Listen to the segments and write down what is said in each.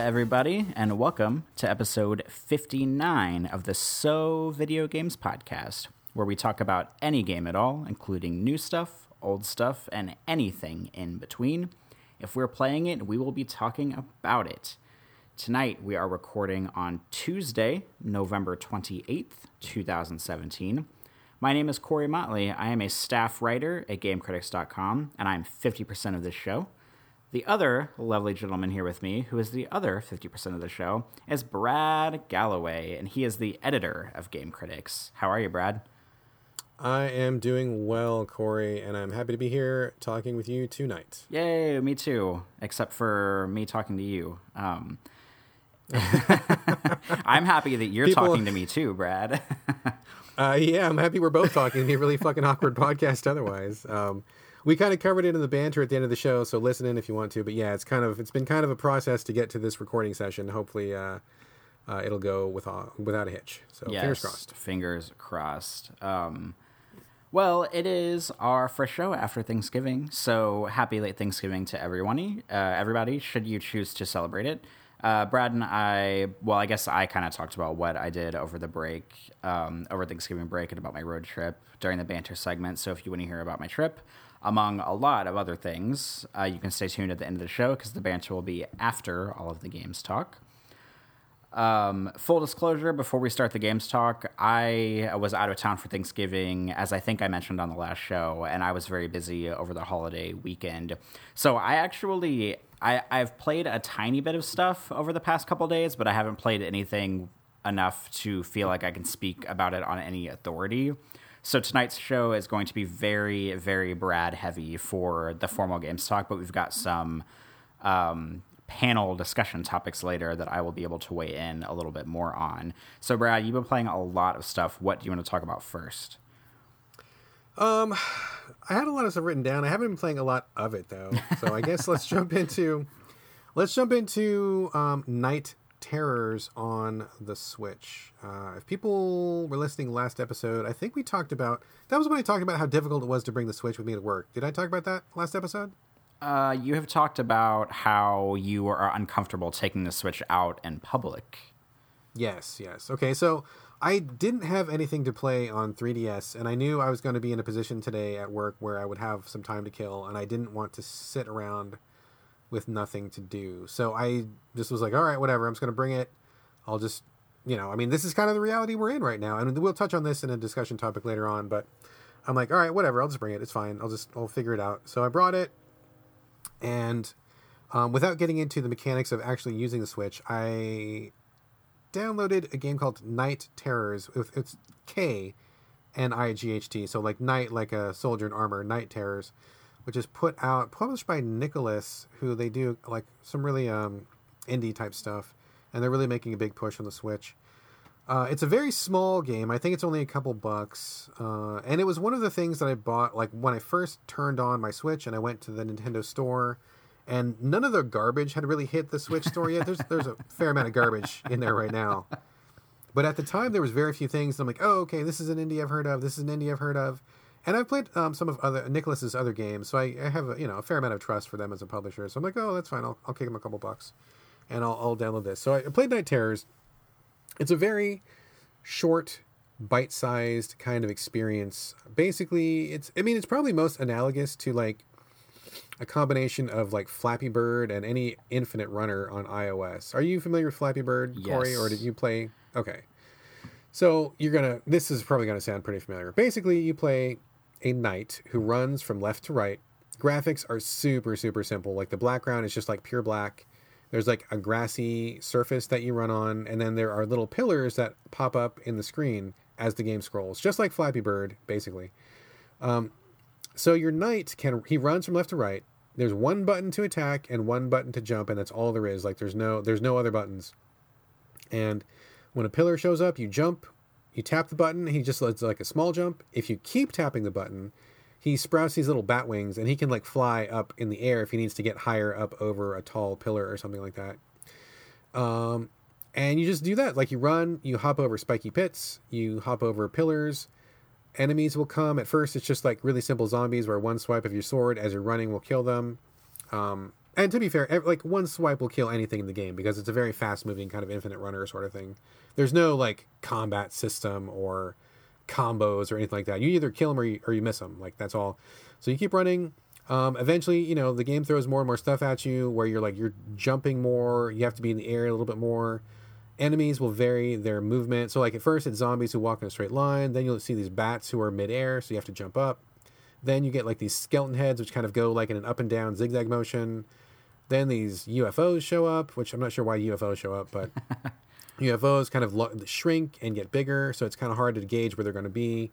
everybody, and welcome to episode 59 of the So Video Games Podcast, where we talk about any game at all, including new stuff, old stuff, and anything in between. If we're playing it, we will be talking about it. Tonight, we are recording on Tuesday, November 28th, 2017. My name is Corey Motley. I am a staff writer at GameCritics.com, and I'm 50% of this show. The other lovely gentleman here with me, who is the other 50% of the show, is Brad Galloway, and he is the editor of Game Critics. How are you, Brad? I am doing well, Corey, and I'm happy to be here talking with you tonight. Yay, me too, except for me talking to you. Um, I'm happy that you're People... talking to me too, Brad. uh, yeah, I'm happy we're both talking. It'd be a really fucking awkward podcast otherwise. Um, we kind of covered it in the banter at the end of the show, so listen in if you want to. But yeah, it's kind of it's been kind of a process to get to this recording session. Hopefully, uh, uh, it'll go with without a hitch. So yes, fingers crossed. Fingers crossed. Um, well, it is our first show after Thanksgiving, so happy late Thanksgiving to everyone, uh, everybody. Should you choose to celebrate it, uh, Brad and I, well, I guess I kind of talked about what I did over the break, um, over Thanksgiving break, and about my road trip during the banter segment. So if you want to hear about my trip, among a lot of other things, uh, you can stay tuned at the end of the show because the banter will be after all of the games talk. Um, full disclosure before we start the games talk, I was out of town for Thanksgiving, as I think I mentioned on the last show, and I was very busy over the holiday weekend. So I actually I, I've played a tiny bit of stuff over the past couple days, but I haven't played anything enough to feel like I can speak about it on any authority. So tonight's show is going to be very, very Brad heavy for the formal games talk, but we've got some um, panel discussion topics later that I will be able to weigh in a little bit more on. So, Brad, you've been playing a lot of stuff. What do you want to talk about first? Um, I had a lot of stuff written down. I haven't been playing a lot of it though, so I guess let's jump into let's jump into um, Knight Terrors on the Switch. Uh, if people were listening last episode, I think we talked about that was when I talked about how difficult it was to bring the Switch with me to work. Did I talk about that last episode? Uh, you have talked about how you are uncomfortable taking the Switch out in public. Yes, yes. Okay, so I didn't have anything to play on 3DS, and I knew I was going to be in a position today at work where I would have some time to kill, and I didn't want to sit around with nothing to do. So I just was like, all right, whatever. I'm just going to bring it. I'll just, you know, I mean, this is kind of the reality we're in right now, and we'll touch on this in a discussion topic later on. But I'm like, all right, whatever. I'll just bring it. It's fine. I'll just I'll figure it out. So I brought it, and um, without getting into the mechanics of actually using the Switch, I downloaded a game called Knight Terrors. It's K N I G H T. So like night, like a soldier in armor. Knight Terrors, which is put out published by Nicalis, who they do like some really um, indie type stuff, and they're really making a big push on the Switch. Uh, it's a very small game. I think it's only a couple bucks, uh, and it was one of the things that I bought like when I first turned on my Switch and I went to the Nintendo store and none of the garbage had really hit the Switch store yet. There's there's a fair amount of garbage in there right now, but at the time there was very few things. I'm like, oh, okay, this is an indie I've heard of. This is an indie I've heard of, and I've played um, some of other Nicalis's other games, so I, I, have a, you know a fair amount of trust for them as a publisher. So I'm like, oh, that's fine. I'll I'll kick them a couple bucks, and I'll I'll download this. So I played Knight Terrors. It's a very short bite-sized kind of experience. Basically, it's I mean it's probably most analogous to like a combination of like Flappy Bird and any Infinite Runner on iOS. Are you familiar with Flappy Bird, yes. Corey, or did you play? Okay, so you're gonna. This is probably gonna sound pretty familiar. Basically, you play a knight who runs from left to right. Graphics are super super simple. Like the background is just like pure black. There's like a grassy surface that you run on, and then there are little pillars that pop up in the screen as the game scrolls, just like Flappy Bird, basically. Um, so your knight can he runs from left to right. There's one button to attack and one button to jump, and that's all there is. Like there's no there's no other buttons. And when a pillar shows up, you jump, you tap the button, he just does like a small jump. If you keep tapping the button, he sprouts these little bat wings and he can like fly up in the air if he needs to get higher up over a tall pillar or something like that. Um, and you just do that. Like you run, you hop over spiky pits, you hop over pillars, enemies will come. At first, it's just like really simple zombies where one swipe of your sword as you're running will kill them. Um, and to be fair, like one swipe will kill anything in the game because it's a very fast moving kind of infinite runner sort of thing. There's no like combat system or combos or anything like that. You either kill them or you, or you miss them. Like that's all. So you keep running. Um, eventually, you know, the game throws more and more stuff at you where you're like you're jumping more. You have to be in the air a little bit more. Enemies will vary their movement. So like at first it's zombies who walk in a straight line. Then you'll see these bats who are midair, so you have to jump up. Then you get like these skeleton heads, which kind of go like in an up and down zigzag motion. Then these UFOs show up, which I'm not sure why UFOs show up, but UFOs kind of lo- shrink and get bigger, so it's kind of hard to gauge where they're going to be.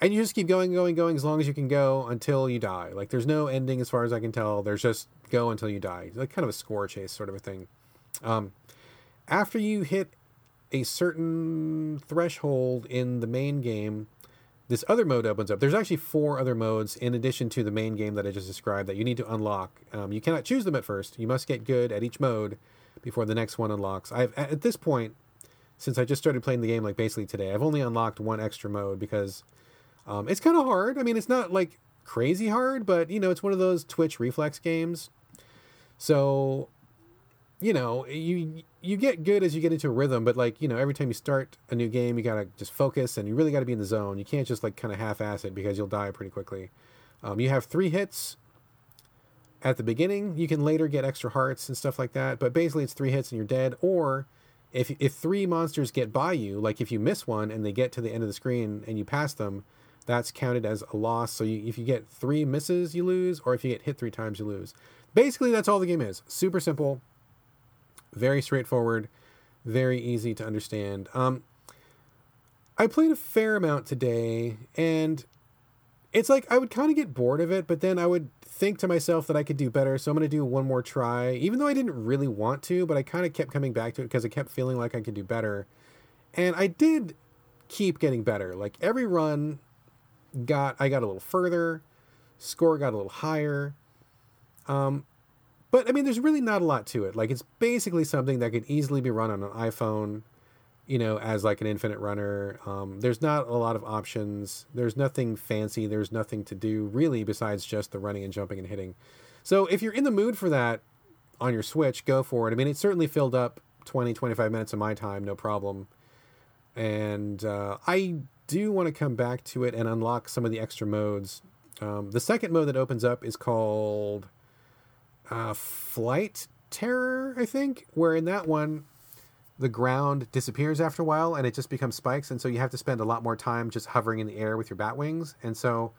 And you just keep going, going, going as long as you can go until you die. Like there's no ending as far as I can tell. There's just go until you die, like kind of a score chase sort of a thing. Um, after you hit a certain threshold in the main game, this other mode opens up. There's actually four other modes in addition to the main game that I just described that you need to unlock. Um, you cannot choose them at first. You must get good at each mode before the next one unlocks. I've at this point, since I just started playing the game like basically today, I've only unlocked one extra mode because um, it's kind of hard. I mean, it's not like crazy hard, but you know, it's one of those Twitch reflex games. So you know, you you get good as you get into a rhythm, but like you know, every time you start a new game, you gotta just focus and you really gotta be in the zone. You can't just like kind of half-ass it because you'll die pretty quickly. Um, you have three hits at the beginning. You can later get extra hearts and stuff like that, but basically it's three hits and you're dead. Or if if three monsters get by you, like if you miss one and they get to the end of the screen and you pass them, that's counted as a loss. So you, if you get three misses, you lose, or if you get hit three times, you lose. Basically, that's all the game is. Super simple very straightforward, very easy to understand. Um, I played a fair amount today, and it's like I would kind of get bored of it, but then I would think to myself that I could do better, so I'm going to do one more try, even though I didn't really want to, but I kind of kept coming back to it because I kept feeling like I could do better. And I did keep getting better. Like every run got I got a little further, score got a little higher. Um, but I mean, there's really not a lot to it. Like it's basically something that could easily be run on an iPhone, you know, as like an infinite runner. Um, there's not a lot of options. There's nothing fancy. There's nothing to do really besides just the running and jumping and hitting. So if you're in the mood for that on your Switch, go for it. I mean, it certainly filled up 20, 25 minutes of my time, no problem. And uh, I do want to come back to it and unlock some of the extra modes. Um, the second mode that opens up is called uh, Flight Terror, I think, where in that one the ground disappears after a while and it just becomes spikes, and so you have to spend a lot more time just hovering in the air with your bat wings, and so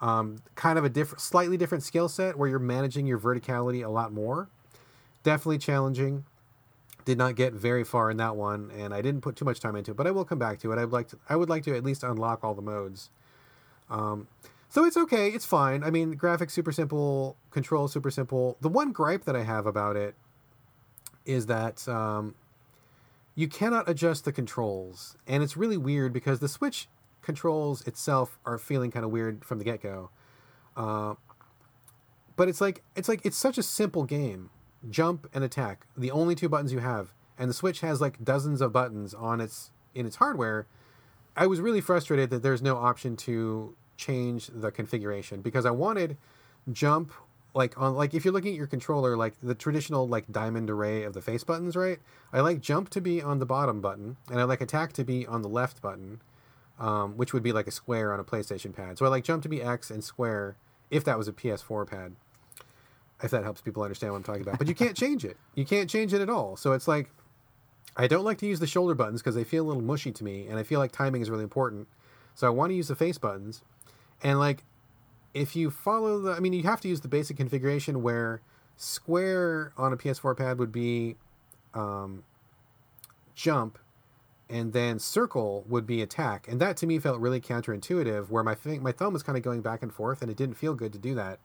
um, kind of a different, slightly different skill set where you're managing your verticality a lot more. Definitely challenging. Did not get very far in that one, and I didn't put too much time into it, but I will come back to it. I would like to. I would like to at least unlock all the modes. Um, so it's okay. It's fine. I mean, graphics super simple, control super simple. The one gripe that I have about it is that um, you cannot adjust the controls, and it's really weird because the Switch controls itself are feeling kind of weird from the get go. Uh, but it's like it's like it's such a simple game: jump and attack, the only two buttons you have, and the Switch has like dozens of buttons on its in its hardware. I was really frustrated that there's no option to change the configuration because I wanted jump like on like if you're looking at your controller like the traditional like diamond array of the face buttons right? I like jump to be on the bottom button and i like attack to be on the left button um, which would be like a square on a playstation pad. So i like jump to be x and square if that was a ps4 pad if that helps people understand what i'm talking about. But you can't change it. You can't change it at all. So it's like i don't like to use the shoulder buttons because they feel a little mushy to me and i feel like timing is really important. So i want to use the face buttons and like if you follow the, I mean, you have to use the basic configuration where square on a PS4 pad would be um, jump, and then circle would be attack. And that to me felt really counterintuitive, where my th- my thumb was kind of going back and forth, and it didn't feel good to do that.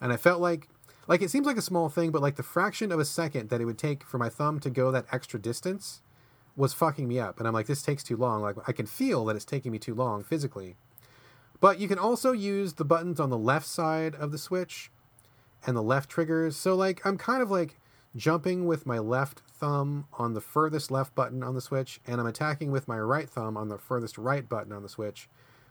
And I felt like, like it seems like a small thing, but like the fraction of a second that it would take for my thumb to go that extra distance was fucking me up. And I'm like, this takes too long. Like I can feel that it's taking me too long physically. But you can also use the buttons on the left side of the Switch and the left triggers. So like I'm kind of like jumping with my left thumb on the furthest left button on the Switch and I'm attacking with my right thumb on the furthest right button on the Switch,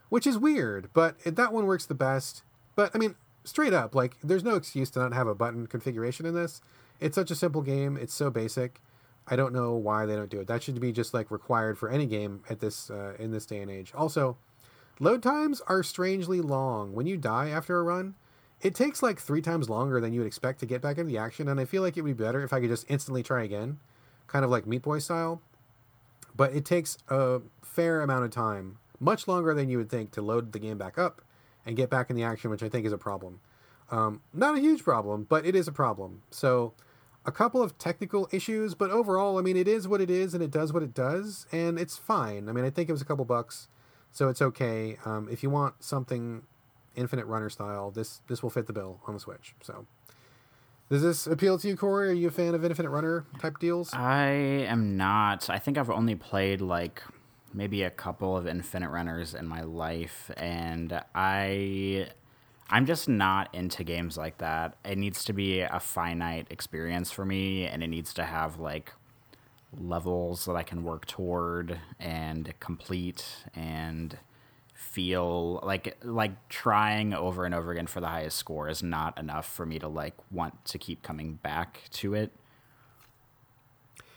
which is weird, but it, that one works the best. But I mean, straight up, like there's no excuse to not have a button configuration in this. It's such a simple game. It's so basic. I don't know why they don't do it. That should be just like required for any game at this uh, in this day and age. Also, load times are strangely long. When you die after a run, it takes like three times longer than you would expect to get back into the action. And I feel like it would be better if I could just instantly try again, kind of like Meat Boy style. But it takes a fair amount of time, much longer than you would think, to load the game back up and get back in the action, which I think is a problem. Um, not a huge problem, but it is a problem. So, a couple of technical issues, but overall, I mean, it is what it is and it does what it does, and it's fine. I mean, I think it was a couple bucks, so it's okay. Um, if you want something Infinite Runner style, this this will fit the bill on the Switch. So, does this appeal to you, Corey? Are you a fan of Infinite Runner type deals? I am not. I think I've only played like maybe a couple of Infinite Runners in my life, and I I'm just not into games like that. It needs to be a finite experience for me, and it needs to have like levels that I can work toward and complete and feel like like trying over and over again for the highest score is not enough for me to like want to keep coming back to it.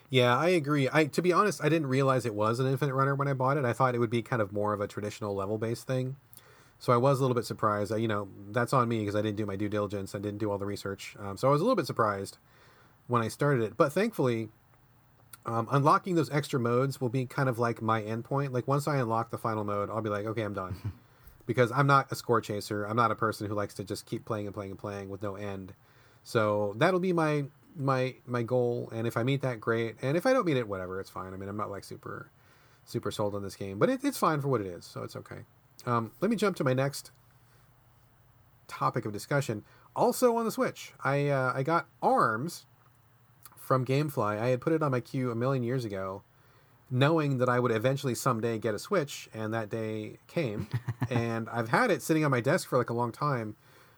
Yeah, I agree. I to be honest, I didn't realize it was an infinite runner when I bought it. I thought it would be kind of more of a traditional level based thing. So I was a little bit surprised. I, you know, that's on me because I didn't do my due diligence. I didn't do all the research. Um, so I was a little bit surprised when I started it. But thankfully, um, unlocking those extra modes will be kind of like my endpoint. Like once I unlock the final mode, I'll be like, okay, I'm done. because I'm not a score chaser. I'm not a person who likes to just keep playing and playing and playing with no end. So that'll be my my my goal. And if I meet that, great. And if I don't meet it, whatever, it's fine. I mean, I'm not like super super sold on this game, but it, it's fine for what it is. So it's okay. Um, let me jump to my next topic of discussion. Also on the Switch, I uh, I got Arms from GameFly. I had put it on my queue a million years ago, knowing that I would eventually someday get a Switch, and that day came. and I've had it sitting on my desk for like a long time,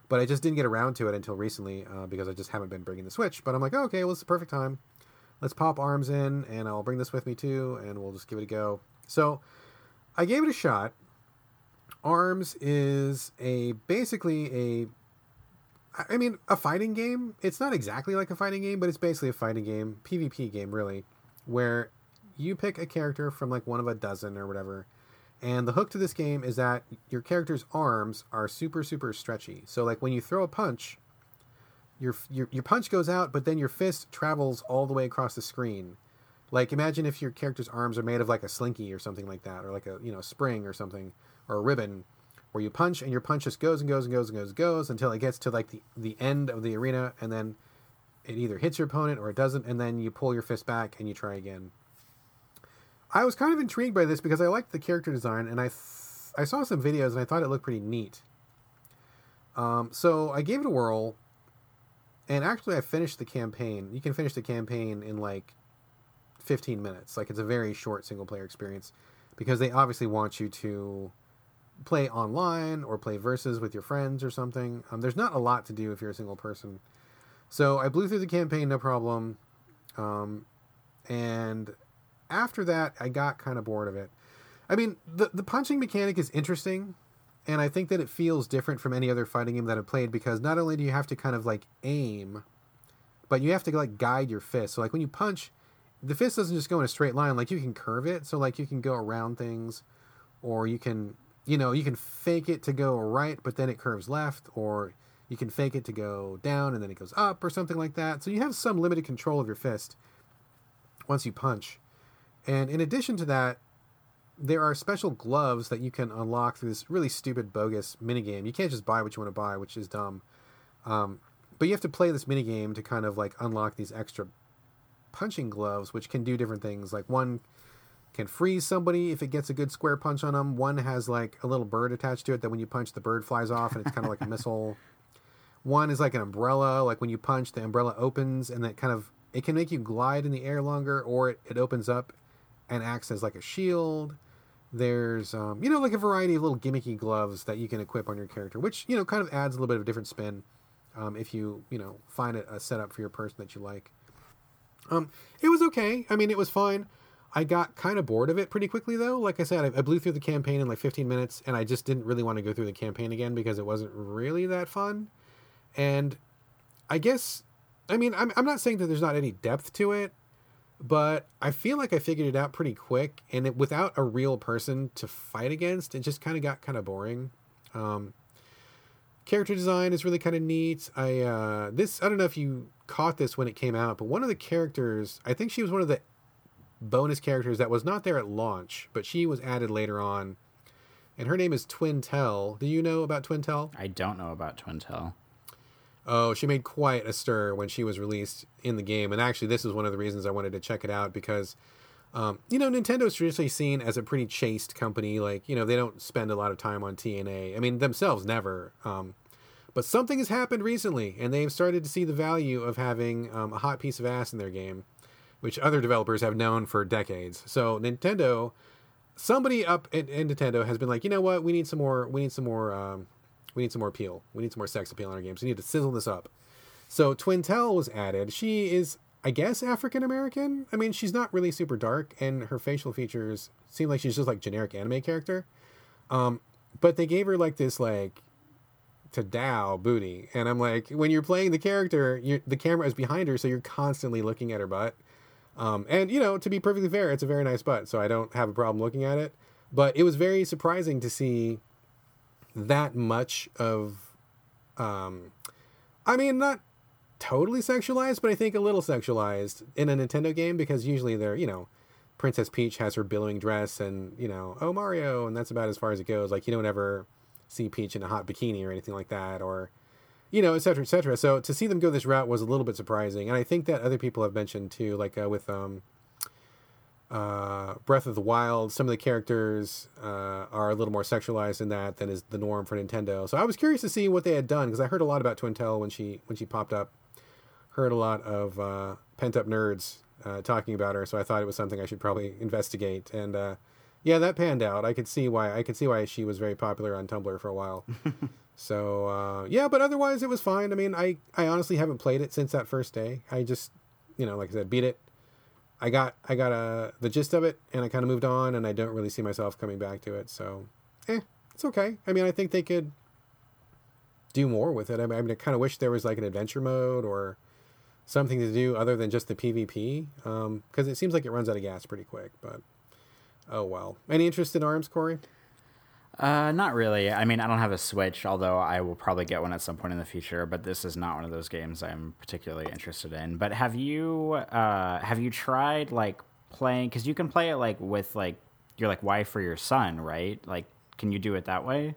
but I just didn't get around to it until recently uh, because I just haven't been bringing the Switch. But I'm like, oh, okay, well, it's the perfect time. Let's pop Arms in, and I'll bring this with me too, and we'll just give it a go. So I gave it a shot. Arms is a basically a I mean a fighting game. It's not exactly like a fighting game, but it's basically a fighting game, PvP game really, where you pick a character from like one of a dozen or whatever. And the hook to this game is that your character's arms are super super stretchy. So like when you throw a punch, your your your punch goes out, but then your fist travels all the way across the screen. Like imagine if your character's arms are made of like a slinky or something like that, or like a you know spring or something or a ribbon where you punch and your punch just goes and goes and goes and goes and goes until it gets to like the, the end of the arena and then it either hits your opponent or it doesn't and then you pull your fist back and you try again. I was kind of intrigued by this because I liked the character design and I th- I saw some videos and I thought it looked pretty neat. Um, so I gave it a whirl and actually I finished the campaign. You can finish the campaign in like 15 minutes. Like it's a very short single player experience because they obviously want you to play online or play versus with your friends or something. Um, there's not a lot to do if you're a single person. So I blew through the campaign no problem. Um, and after that, I got kind of bored of it. I mean, the, the punching mechanic is interesting. And I think that it feels different from any other fighting game that I've played because not only do you have to kind of like aim, but you have to like guide your fist. So like when you punch, the fist doesn't just go in a straight line. Like you can curve it. So like you can go around things or you can you know, you can fake it to go right, but then it curves left, or you can fake it to go down and then it goes up, or something like that. So you have some limited control of your fist once you punch. And in addition to that, there are special gloves that you can unlock through this really stupid, bogus minigame. You can't just buy what you want to buy, which is dumb. Um, but you have to play this minigame to kind of like unlock these extra punching gloves, which can do different things. Like one can freeze somebody if it gets a good square punch on them. One has like a little bird attached to it that when you punch, the bird flies off and it's kind of like a missile. One is like an umbrella, like when you punch, the umbrella opens and that kind of it can make you glide in the air longer, or it, it opens up and acts as like a shield. There's um, you know like a variety of little gimmicky gloves that you can equip on your character, which you know kind of adds a little bit of a different spin um, if you you know find a, a setup for your person that you like. Um, it was okay. I mean, it was fine. I got kind of bored of it pretty quickly, though. Like I said, I, I, blew through the campaign in like 15 minutes, and I just didn't really want to go through the campaign again because it wasn't really that fun. And I guess, I mean, I'm, I'm not saying that there's not any depth to it, but I feel like I figured it out pretty quick, and it, without a real person to fight against, it just kind of got kind of boring. Um, character design is really kind of neat. I uh, this I don't know if you caught this when it came out, but one of the characters, I think she was one of the bonus characters that was not there at launch, but she was added later on. And her name is Twintelle. Do you know about Twintelle? I don't know about Twintelle. Oh, she made quite a stir when she was released in the game. And actually, this is one of the reasons I wanted to check it out because, um, you know, Nintendo's traditionally seen as a pretty chaste company. Like, you know, they don't spend a lot of time on TNA. I mean, themselves never. Um, but something has happened recently, and they've started to see the value of having um, a hot piece of ass in their game which other developers have known for decades. So Nintendo, somebody up in, in Nintendo has been like, you know what, we need some more, we need some more, um, we need some more appeal. We need some more sex appeal in our games. We need to sizzle this up. So Twintelle was added. She is, I guess, African American. I mean, she's not really super dark, and her facial features seem like she's just like generic anime character. Um, but they gave her like this like to Dow booty, and I'm like, when you're playing the character, the camera is behind her, so you're constantly looking at her butt. Um, and you know, to be perfectly fair, it's a very nice butt, so I don't have a problem looking at it. But it was very surprising to see that much of, um, I mean, not totally sexualized, but I think a little sexualized in a Nintendo game because usually they're, you know, Princess Peach has her billowing dress and, you know, oh, Mario, and that's about as far as it goes. Like, you don't ever see Peach in a hot bikini or anything like that, or, you know, et cetera, et cetera. So to see them go this route was a little bit surprising, and I think that other people have mentioned too, like uh, with um, uh, Breath of the Wild, some of the characters uh, are a little more sexualized in that than is the norm for Nintendo. So I was curious to see what they had done because I heard a lot about Twintelle when she when she popped up. Heard a lot of uh, pent up nerds uh, talking about her, so I thought it was something I should probably investigate. And uh, yeah, that panned out. I could see why. I could see why she was very popular on Tumblr for a while. So uh, yeah, but otherwise it was fine. I mean, I I honestly haven't played it since that first day. I just you know, like I said, beat it. I got I got uh, the gist of it, and I kind of moved on, and I don't really see myself coming back to it. So, eh, it's okay. I mean, I think they could do more with it. I mean, I, kind of wish there was like an adventure mode or something to do other than just the PvP, because um, it seems like it runs out of gas pretty quick. But oh well. Any interest in Arms, Corey? Uh, not really. I mean, I don't have a Switch, although I will probably get one at some point in the future. But this is not one of those games I'm particularly interested in. But have you uh, have you tried like playing? Because you can play it like with like your like wife or your son, right? Like, can you do it that way?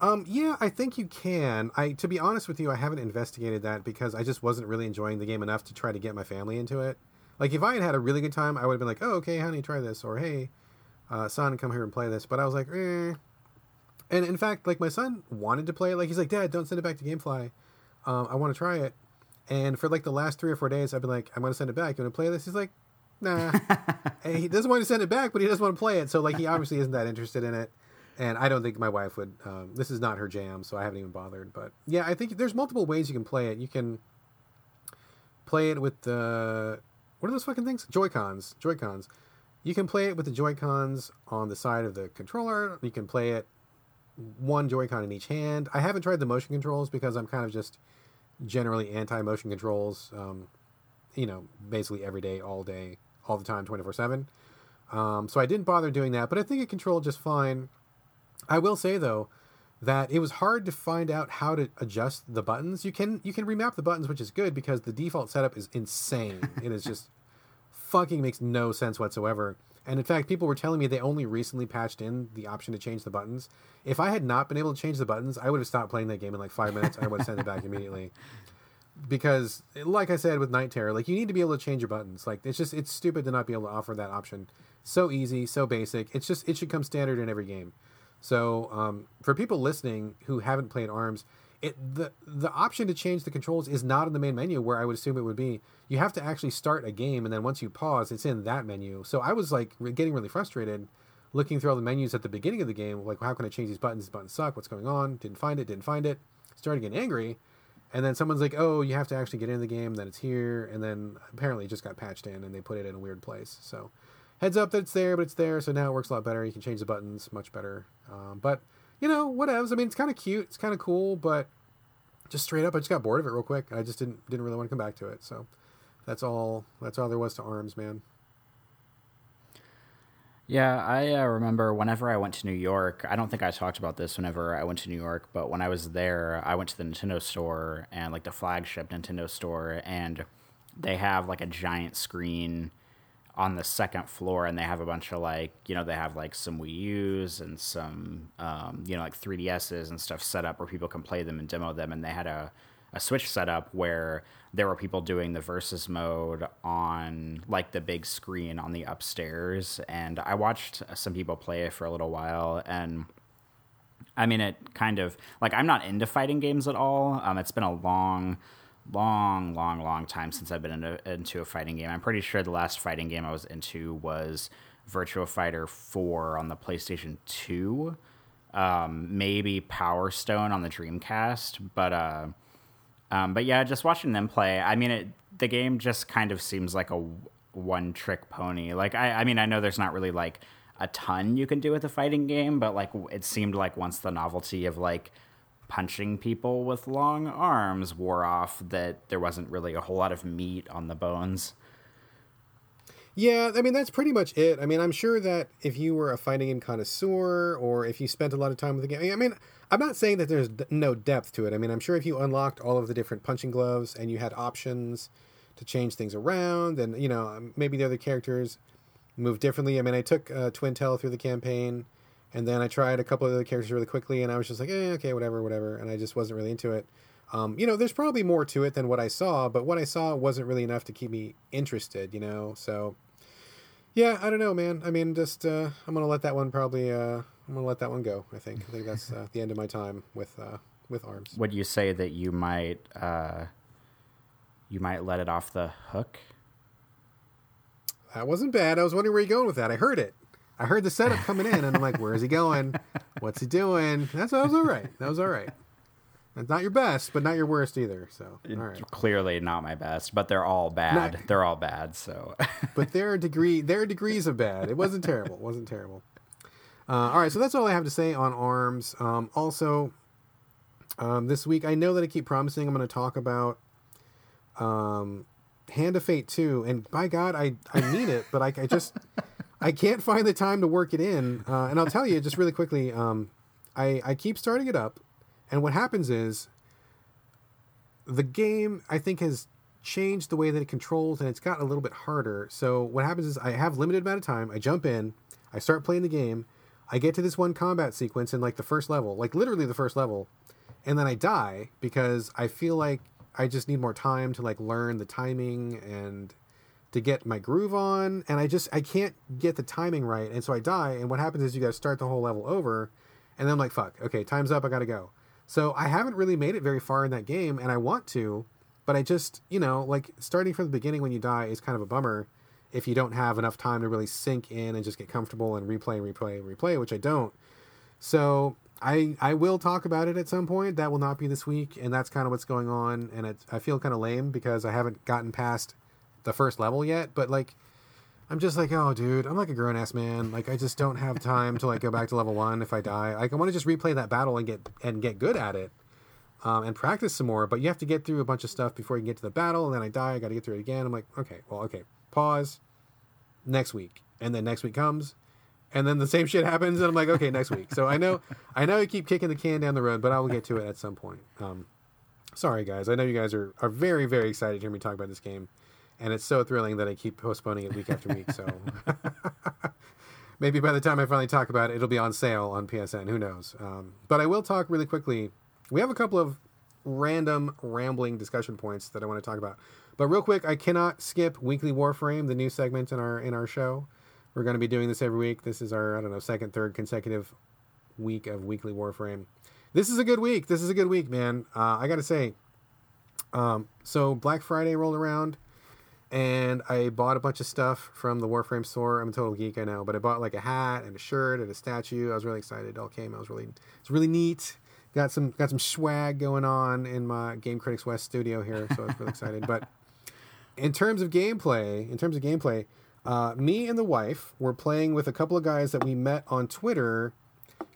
Um, yeah, I think you can. I, to be honest with you, I haven't investigated that because I just wasn't really enjoying the game enough to try to get my family into it. Like, if I had had a really good time, I would have been like, "Oh, okay, honey, try this," or "Hey, uh, son, come here and play this. But I was like, eh. And in fact, like my son wanted to play it. Like he's like, Dad, don't send it back to GameFly. Um, I want to try it. And for like the last three or four days, I've been like, I'm going to send it back. You want to play this? He's like, Nah. he doesn't want to send it back, but he doesn't want to play it. So like he obviously isn't that interested in it. And I don't think my wife would. Um, this is not her jam, so I haven't even bothered. But yeah, I think there's multiple ways you can play it. You can play it with the what are those fucking things? Joy Cons. Joy Cons. You can play it with the Joy Cons on the side of the controller. You can play it one Joy-Con in each hand. I haven't tried the motion controls because I'm kind of just generally anti-motion controls. Um, you know, basically every day, all day, all the time, 24/7. Um, so I didn't bother doing that, but I think it controlled just fine. I will say though that it was hard to find out how to adjust the buttons. You can you can remap the buttons, which is good because the default setup is insane. it is just fucking makes no sense whatsoever. And in fact, people were telling me they only recently patched in the option to change the buttons. If I had not been able to change the buttons, I would have stopped playing that game in like five minutes. I would have sent it back immediately. Because, like I said with Knight Terror, like you need to be able to change your buttons. Like it's just it's stupid to not be able to offer that option. So easy, so basic. It's just it should come standard in every game. So um, for people listening who haven't played Arms, it the the option to change the controls is not in the main menu where I would assume it would be. You have to actually start a game, and then once you pause, it's in that menu. So I was like getting really frustrated, looking through all the menus at the beginning of the game. Like, how can I change these buttons? These buttons suck. What's going on? Didn't find it. Didn't find it. Started getting angry, and then someone's like, "Oh, you have to actually get into the game." Then it's here, and then apparently it just got patched in, and they put it in a weird place. So, heads up that it's there, but it's there. So now it works a lot better. You can change the buttons much better. Um, but you know, whatevs. I mean, it's kind of cute. It's kind of cool, but just straight up, I just got bored of it real quick. I just didn't didn't really want to come back to it. So that's all. That's all there was to Arms, man. Yeah, I uh, remember whenever I went to New York. I don't think I talked about this whenever I went to New York, but when I was there, I went to the Nintendo store and like the flagship Nintendo store, and they have like a giant screen on the second floor, and they have a bunch of like you know they have like some Wii U's and some um, you know like 3DSs and stuff set up where people can play them and demo them, and they had a a Switch setup where there were people doing the versus mode on like the big screen on the upstairs, and I watched some people play for a little while, and I mean it kind of like I'm not into fighting games at all. Um, it's been a long, long, long, long time since I've been into, a fighting game. I'm pretty sure the last fighting game I was into was Virtua Fighter 4 on the PlayStation 2. Um, maybe Power Stone on the Dreamcast, but uh, um, but yeah, just watching them play, I mean, it, the game just kind of seems like a one trick pony. Like, I, I mean, I know there's not really like a ton you can do with a fighting game, but like it seemed like once the novelty of like punching people with long arms wore off, that there wasn't really a whole lot of meat on the bones. Yeah, I mean that's pretty much it. I mean, I'm sure that if you were a fighting game connoisseur or if you spent a lot of time with the game, I mean, I'm not saying that there's no depth to it. I mean, I'm sure if you unlocked all of the different punching gloves and you had options to change things around, and you know maybe the other characters move differently. I mean, I took uh, Twintelle through the campaign, and then I tried a couple of the characters really quickly, and I was just like, eh, okay, whatever, whatever, and I just wasn't really into it. Um, you know, there's probably more to it than what I saw, but what I saw wasn't really enough to keep me interested. You know, so yeah, I don't know, man. I mean, just uh, I'm gonna let that one probably. Uh, I'm gonna let that one go. I think. I think that's uh, the end of my time with uh, with arms. Would you say that you might uh, you might let it off the hook? That wasn't bad. I was wondering where you're going with that. I heard it. I heard the setup coming in, and I'm like, "Where is he going? What's he doing?" That's that was all right. That was all right. It's not your best, but not your worst either. So, all right. Clearly not my best, but they're all bad. Not, they're all bad. So, but there are degree there are degrees of bad. It wasn't terrible. It wasn't terrible. Uh, all right, so that's all I have to say on arms. Um, also, um, this week I know that I keep promising I'm going to talk about um, Hand of Fate 2, and by God, I I mean it, but I, I just I can't find the time to work it in. Uh, and I'll tell you just really quickly. Um, I I keep starting it up, and what happens is the game I think has changed the way that it controls, and it's gotten a little bit harder. So what happens is I have limited amount of time. I jump in, I start playing the game I get to this one combat sequence in like the first level, like literally the first level, and then I die because I feel like I just need more time to like learn the timing and to get my groove on and I just I can't get the timing right and so I die and what happens is you got to start the whole level over and then I'm like fuck okay time's up I got to go. So I haven't really made it very far in that game and I want to but I just, you know, like starting from the beginning when you die is kind of a bummer if you don't have enough time to really sink in and just get comfortable and replay and replay and replay, which I don't. So I I will talk about it at some point. That will not be this week, and that's kind of what's going on. And it, I feel kind of lame because I haven't gotten past the first level yet. But like, I'm just like, oh, dude, I'm like a grown ass man. Like, I just don't have time to like go back to level one if I die. Like, I want to just replay that battle and get and get good at it. Um, and practice some more, but you have to get through a bunch of stuff before you can get to the battle, and then I die. I got to get through it again. I'm like, okay, well, okay, pause, next week, and then next week comes, and then the same shit happens, and I'm like, okay, next week. So I know, I know, you keep kicking the can down the road, but I will get to it at some point. Um, sorry guys, I know you guys are are very very excited to hear me talk about this game, and it's so thrilling that I keep postponing it week after week. So. Maybe by the time I finally talk about it, it'll be on sale on PSN. Who knows? Um, but I will talk really quickly. We have a couple of random rambling discussion points that I want to talk about. But real quick, I cannot skip weekly Warframe, the new segment in our in our show. We're going to be doing this every week. This is our I don't know second, third consecutive week of weekly Warframe. This is a good week. This is a good week, man. Uh, I got to say. Um, so Black Friday rolled around, and I bought a bunch of stuff from the Warframe store. I'm a total geek, I know, but I bought like a hat and a shirt and a statue. I was really excited. It all came. I was really it's really neat. got some got some swag going on in my Game Critics West studio here, so I was really excited. But in terms of gameplay, in terms of gameplay, uh, me and the wife were playing with a couple of guys that we met on Twitter.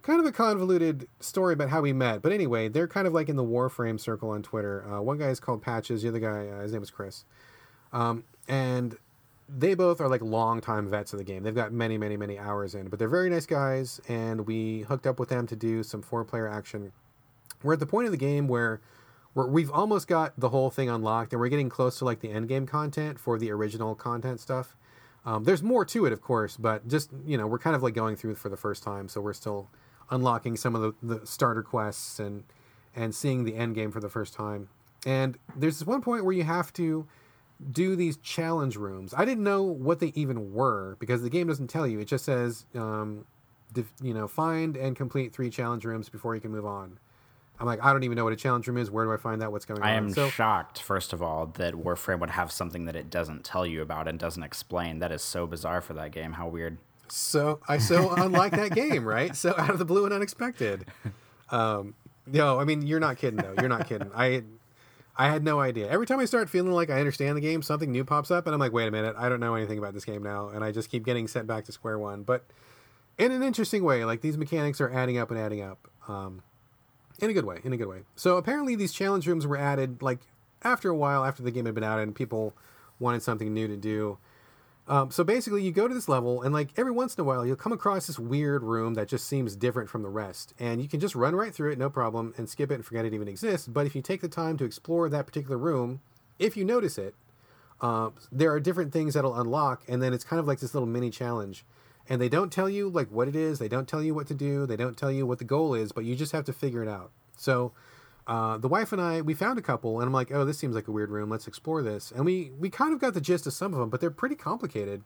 Kind of a convoluted story about how we met, but anyway, they're kind of like in the Warframe circle on Twitter. Uh, one guy is called Patches, the other guy, uh, his name is Chris, um, and they both are like longtime vets of the game. They've got many, many, many hours in, but they're very nice guys, and we hooked up with them to do some four-player action. We're at the point of the game where we're, we've almost got the whole thing unlocked, and we're getting close to like the end game content for the original content stuff. Um, there's more to it, of course, but just you know, we're kind of like going through for the first time, so we're still unlocking some of the, the starter quests and and seeing the end game for the first time. And there's this one point where you have to do these challenge rooms. I didn't know what they even were because the game doesn't tell you. It just says, um, def- you know, find and complete three challenge rooms before you can move on. I'm like, I don't even know what a challenge room is. Where do I find out what's going on? I am shocked, first of all, that Warframe would have something that it doesn't tell you about and doesn't explain. That is so bizarre for that game. How weird. So I so unlike that game, right? So out of the blue and unexpected. Um, no, I mean you're not kidding though. You're not kidding. I I had no idea. Every time I start feeling like I understand the game, something new pops up, and I'm like, wait a minute, I don't know anything about this game now, and I just keep getting sent back to square one. But in an interesting way, like these mechanics are adding up and adding up. Um, in a good way, in a good way. So apparently these challenge rooms were added like after a while after the game had been out and people wanted something new to do. Um, so basically, you go to this level, and like every once in a while, you'll come across this weird room that just seems different from the rest, and you can just run right through it, no problem, and skip it and forget it even exists. But if you take the time to explore that particular room, if you notice it, uh, there are different things that'll unlock, and then it's kind of like this little mini challenge. And they don't tell you like what it is, they don't tell you what to do, they don't tell you what the goal is, but you just have to figure it out. So uh, the wife and I, we found a couple, and I'm like, oh, this seems like a weird room. Let's explore this. And we we kind of got the gist of some of them, but they're pretty complicated.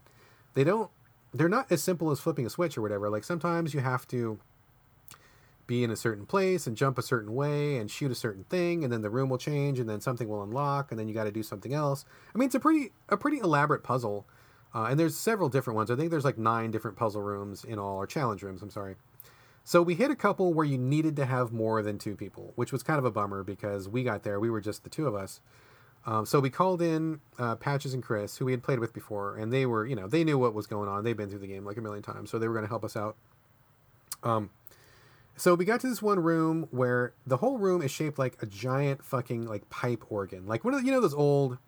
They don't, they're not as simple as flipping a switch or whatever. Like sometimes you have to be in a certain place and jump a certain way and shoot a certain thing, and then the room will change, and then something will unlock, and then you got to do something else. I mean, it's a pretty a pretty elaborate puzzle, uh, and there's several different ones. I think there's like nine different puzzle rooms in all, or challenge rooms. I'm sorry. So we hit a couple where you needed to have more than two people, which was kind of a bummer because we got there, we were just the two of us. Um, so we called in uh, Patches and Chris, who we had played with before, and they were, you know, they knew what was going on. They'd been through the game like a million times, so they were going to help us out. Um, so we got to this one room where the whole room is shaped like a giant fucking like pipe organ, like one of the, you know those old,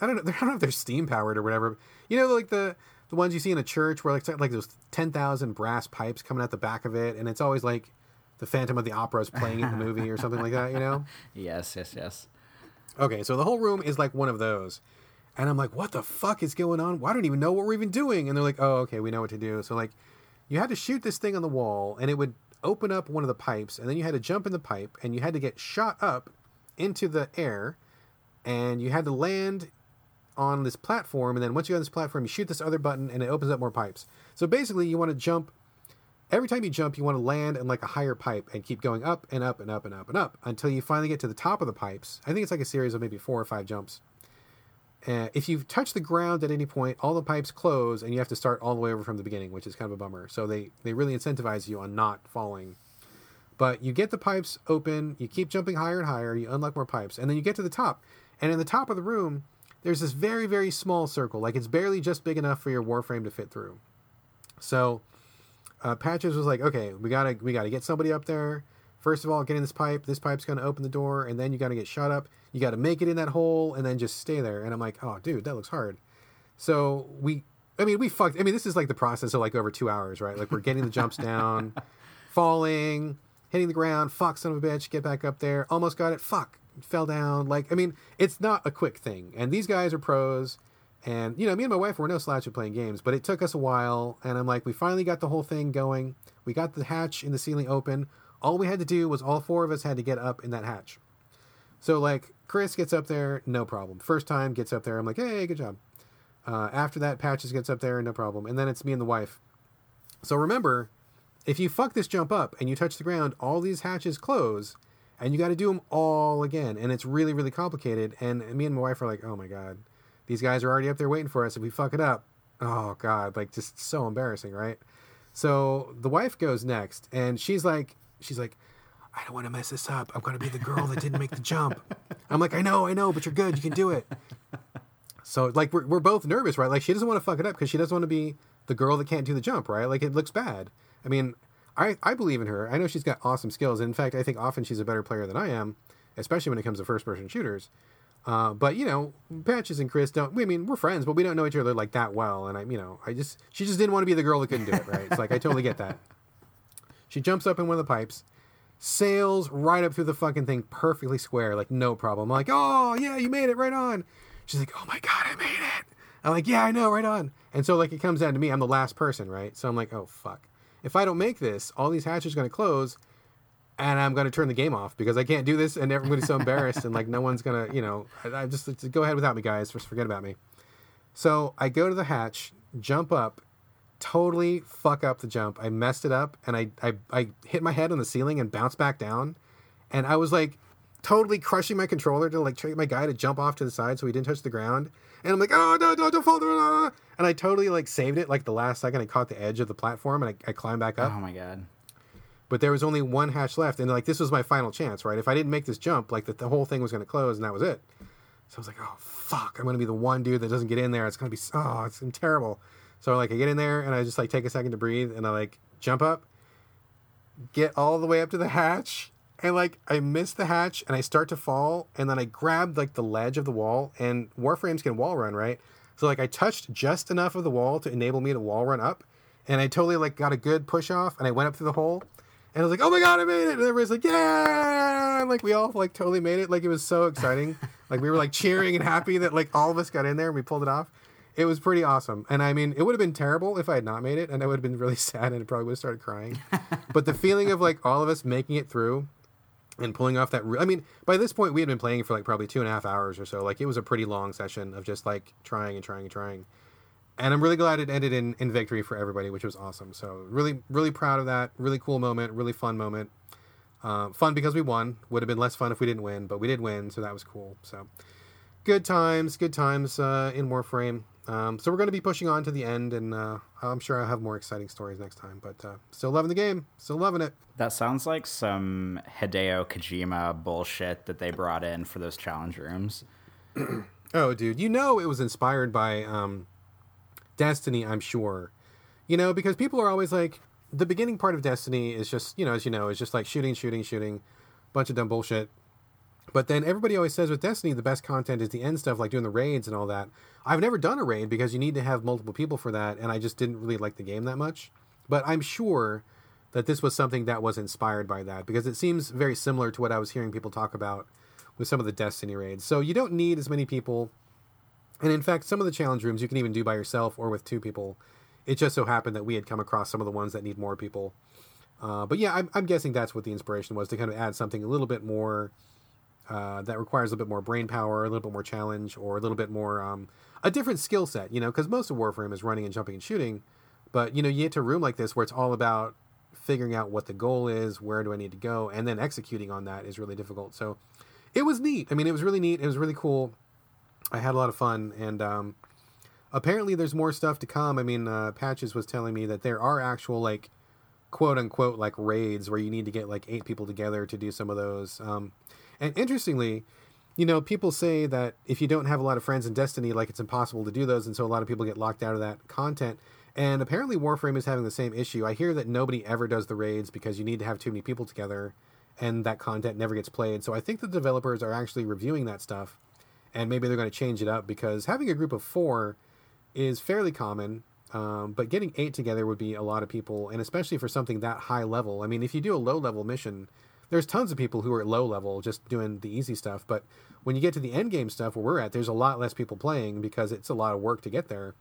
I don't know, I don't know if they're steam powered or whatever. You know, like the the ones you see in a church where like like those ten thousand brass pipes coming out the back of it, and it's always like the Phantom of the Opera is playing in the movie or something like that. You know? Yes, yes, yes. Okay, so the whole room is like one of those. And I'm like, what the fuck is going on? Well, I don't even know what we're even doing. And they're like, oh, okay, we know what to do. So, like, you had to shoot this thing on the wall, and it would open up one of the pipes, and then you had to jump in the pipe, and you had to get shot up into the air, and you had to land on this platform. And then once you on this platform, you shoot this other button, and it opens up more pipes. So, basically, you want to jump. Every time you jump, you want to land in like a higher pipe and keep going up and up and up and up and up until you finally get to the top of the pipes. I think it's like a series of maybe four or five jumps. If you touch the ground at any point, all the pipes close, and you have to start all the way over from the beginning, which is kind of a bummer. So they they really incentivize you on not falling. But you get the pipes open, you keep jumping higher and higher, you unlock more pipes, and then you get to the top. And in the top of the room, there's this very very small circle, like it's barely just big enough for your warframe to fit through. So uh, Patches was like, okay, we gotta we gotta get somebody up there. First of all, get in this pipe. This pipe's gonna open the door, and then you gotta get shot up. You gotta make it in that hole, and then just stay there. And I'm like, oh, dude, that looks hard. So we, I mean, we fucked. I mean, this is like the process of like over two hours, right? Like we're getting the jumps down, falling, hitting the ground. Fuck, son of a bitch, get back up there. Almost got it. Fuck, fell down. Like, I mean, it's not a quick thing. And these guys are pros. And, you know, me and my wife were no slouch at playing games, but it took us a while. And I'm like, we finally got the whole thing going. We got the hatch in the ceiling open. All we had to do was all four of us had to get up in that hatch. So, like, Chris gets up there, no problem. First time gets up there, I'm like, hey, good job. Uh, after that, Patches gets up there, no problem. And then it's me and the wife. So remember, if you fuck this jump up and you touch the ground, all these hatches close, and you got to do them all again. And it's really, really complicated. And me and my wife are like, oh my God these guys are already up there waiting for us. If we fuck it up, oh god, like just so embarrassing, right? So the wife goes next, and she's like, she's like, I don't want to mess this up. I'm going to be the girl that didn't make the jump. I'm like, I know, I know, but you're good. You can do it. So like we're we're both nervous, right? Like she doesn't want to fuck it up because she doesn't want to be the girl that can't do the jump, right? Like it looks bad. I mean, I I believe in her. I know she's got awesome skills. In fact, I think often she's a better player than I am, especially when it comes to first person shooters. Uh, but you know, Patches and Chris don't. I mean, we're friends, but we don't know each other like that well. And I, you know, I just she just didn't want to be the girl that couldn't do it, right? It's like I totally get that. She jumps up in one of the pipes, sails right up through the fucking thing, perfectly square, like no problem. I'm like, oh yeah, you made it right on. She's like, oh my god, I made it. I'm like, yeah, I know, right on. And so like it comes down to me. I'm the last person, right? So I'm like, oh fuck. If I don't make this, all these hatches are going to close, and I'm going to turn the game off because I can't do this, and everybody's so embarrassed, and like no one's gonna, you know, I, I just, just go ahead without me, guys. Just forget about me. So I go to the hatch, jump up, totally fuck up the jump. I messed it up, and I I, I hit my head on the ceiling and bounced back down, and I was like totally crushing my controller to like try my guy to jump off to the side so he didn't touch the ground. And I'm like, oh no, no, don't fall through. Ah. And I totally like saved it like the last second I caught the edge of the platform and I, I climbed back up. Oh my god. But there was only one hatch left, and like this was my final chance, right? If I didn't make this jump, like the, the whole thing was going to close, and that was it. So I was like, oh fuck, I'm going to be the one dude that doesn't get in there. It's going to be oh, it's terrible. So like I get in there and I just like take a second to breathe, and I like jump up, get all the way up to the hatch, and like I miss the hatch and I start to fall and then I grab like the ledge of the wall and Warframes can wall run, right? So like I touched just enough of the wall to enable me to wall run up and I totally like got a good push off and I went up through the hole and I was like, "Oh my god, I made it!" And everybody's like, "Yeah!" And like we all like totally made it. Like it was so exciting. like we were like cheering and happy that like all of us got in there and we pulled it off. It was pretty awesome. And I mean, it would have been terrible if I had not made it and I would have been really sad and probably would have started crying. but the feeling of like all of us making it through and pulling off that. I mean, by this point, we had been playing for like probably two and a half hours or so. Like it was a pretty long session of just like trying and trying and trying. And I'm really glad it ended in, in victory for everybody, which was awesome. So really, really proud of that. Really cool moment. Really fun moment. Uh, fun because we won. Would have been less fun if we didn't win, but we did win, so that was cool. So good times, good times uh, in Warframe. Um, so we're going to be pushing on to the end, and uh, I'm sure I'll have more exciting stories next time. But uh, still loving the game, still loving it. That sounds like some Hideo Kojima bullshit that they brought in for those challenge rooms. oh, dude, you know it was inspired by um, Destiny, I'm sure. You know, because people are always like, the beginning part of Destiny is just, you know, as you know, is just like shooting, shooting, shooting, bunch of dumb bullshit. But then everybody always says with Destiny, the best content is the end stuff, like doing the raids and all that. I've never done a raid because you need to have multiple people for that, and I just didn't really like the game that much. But I'm sure that this was something that was inspired by that because it seems very similar to what I was hearing people talk about with some of the Destiny raids. So you don't need as many people. And in fact, some of the challenge rooms you can even do by yourself or with two people. It just so happened that we had come across some of the ones that need more people. Uh, but yeah, I'm, I'm guessing that's what the inspiration was to kind of add something a little bit more uh, that requires a little bit more brain power, a little bit more challenge, or a little bit more um, a different skill set. You know, because most of Warframe is running and jumping and shooting, but you know, you get to a room like this where it's all about figuring out what the goal is, where do I need to go, and then executing on that is really difficult. So it was neat. I mean, it was really neat. It was really cool. I had a lot of fun, and um, apparently there's more stuff to come. I mean, uh, Patches was telling me that there are actual like quote unquote like raids where you need to get like eight people together to do some of those. Um, and interestingly, you know, people say that if you don't have a lot of friends in Destiny, like it's impossible to do those, and so a lot of people get locked out of that content. And apparently, Warframe is having the same issue. I hear that nobody ever does the raids because you need to have too many people together, and that content never gets played. So I think the developers are actually reviewing that stuff, and maybe they're going to change it up because having a group of four is fairly common. Um, but getting eight together would be a lot of people, and especially for something that high level. I mean, if you do a low level mission, there's tons of people who are at low level just doing the easy stuff. But when you get to the end game stuff where we're at, there's a lot less people playing because it's a lot of work to get there.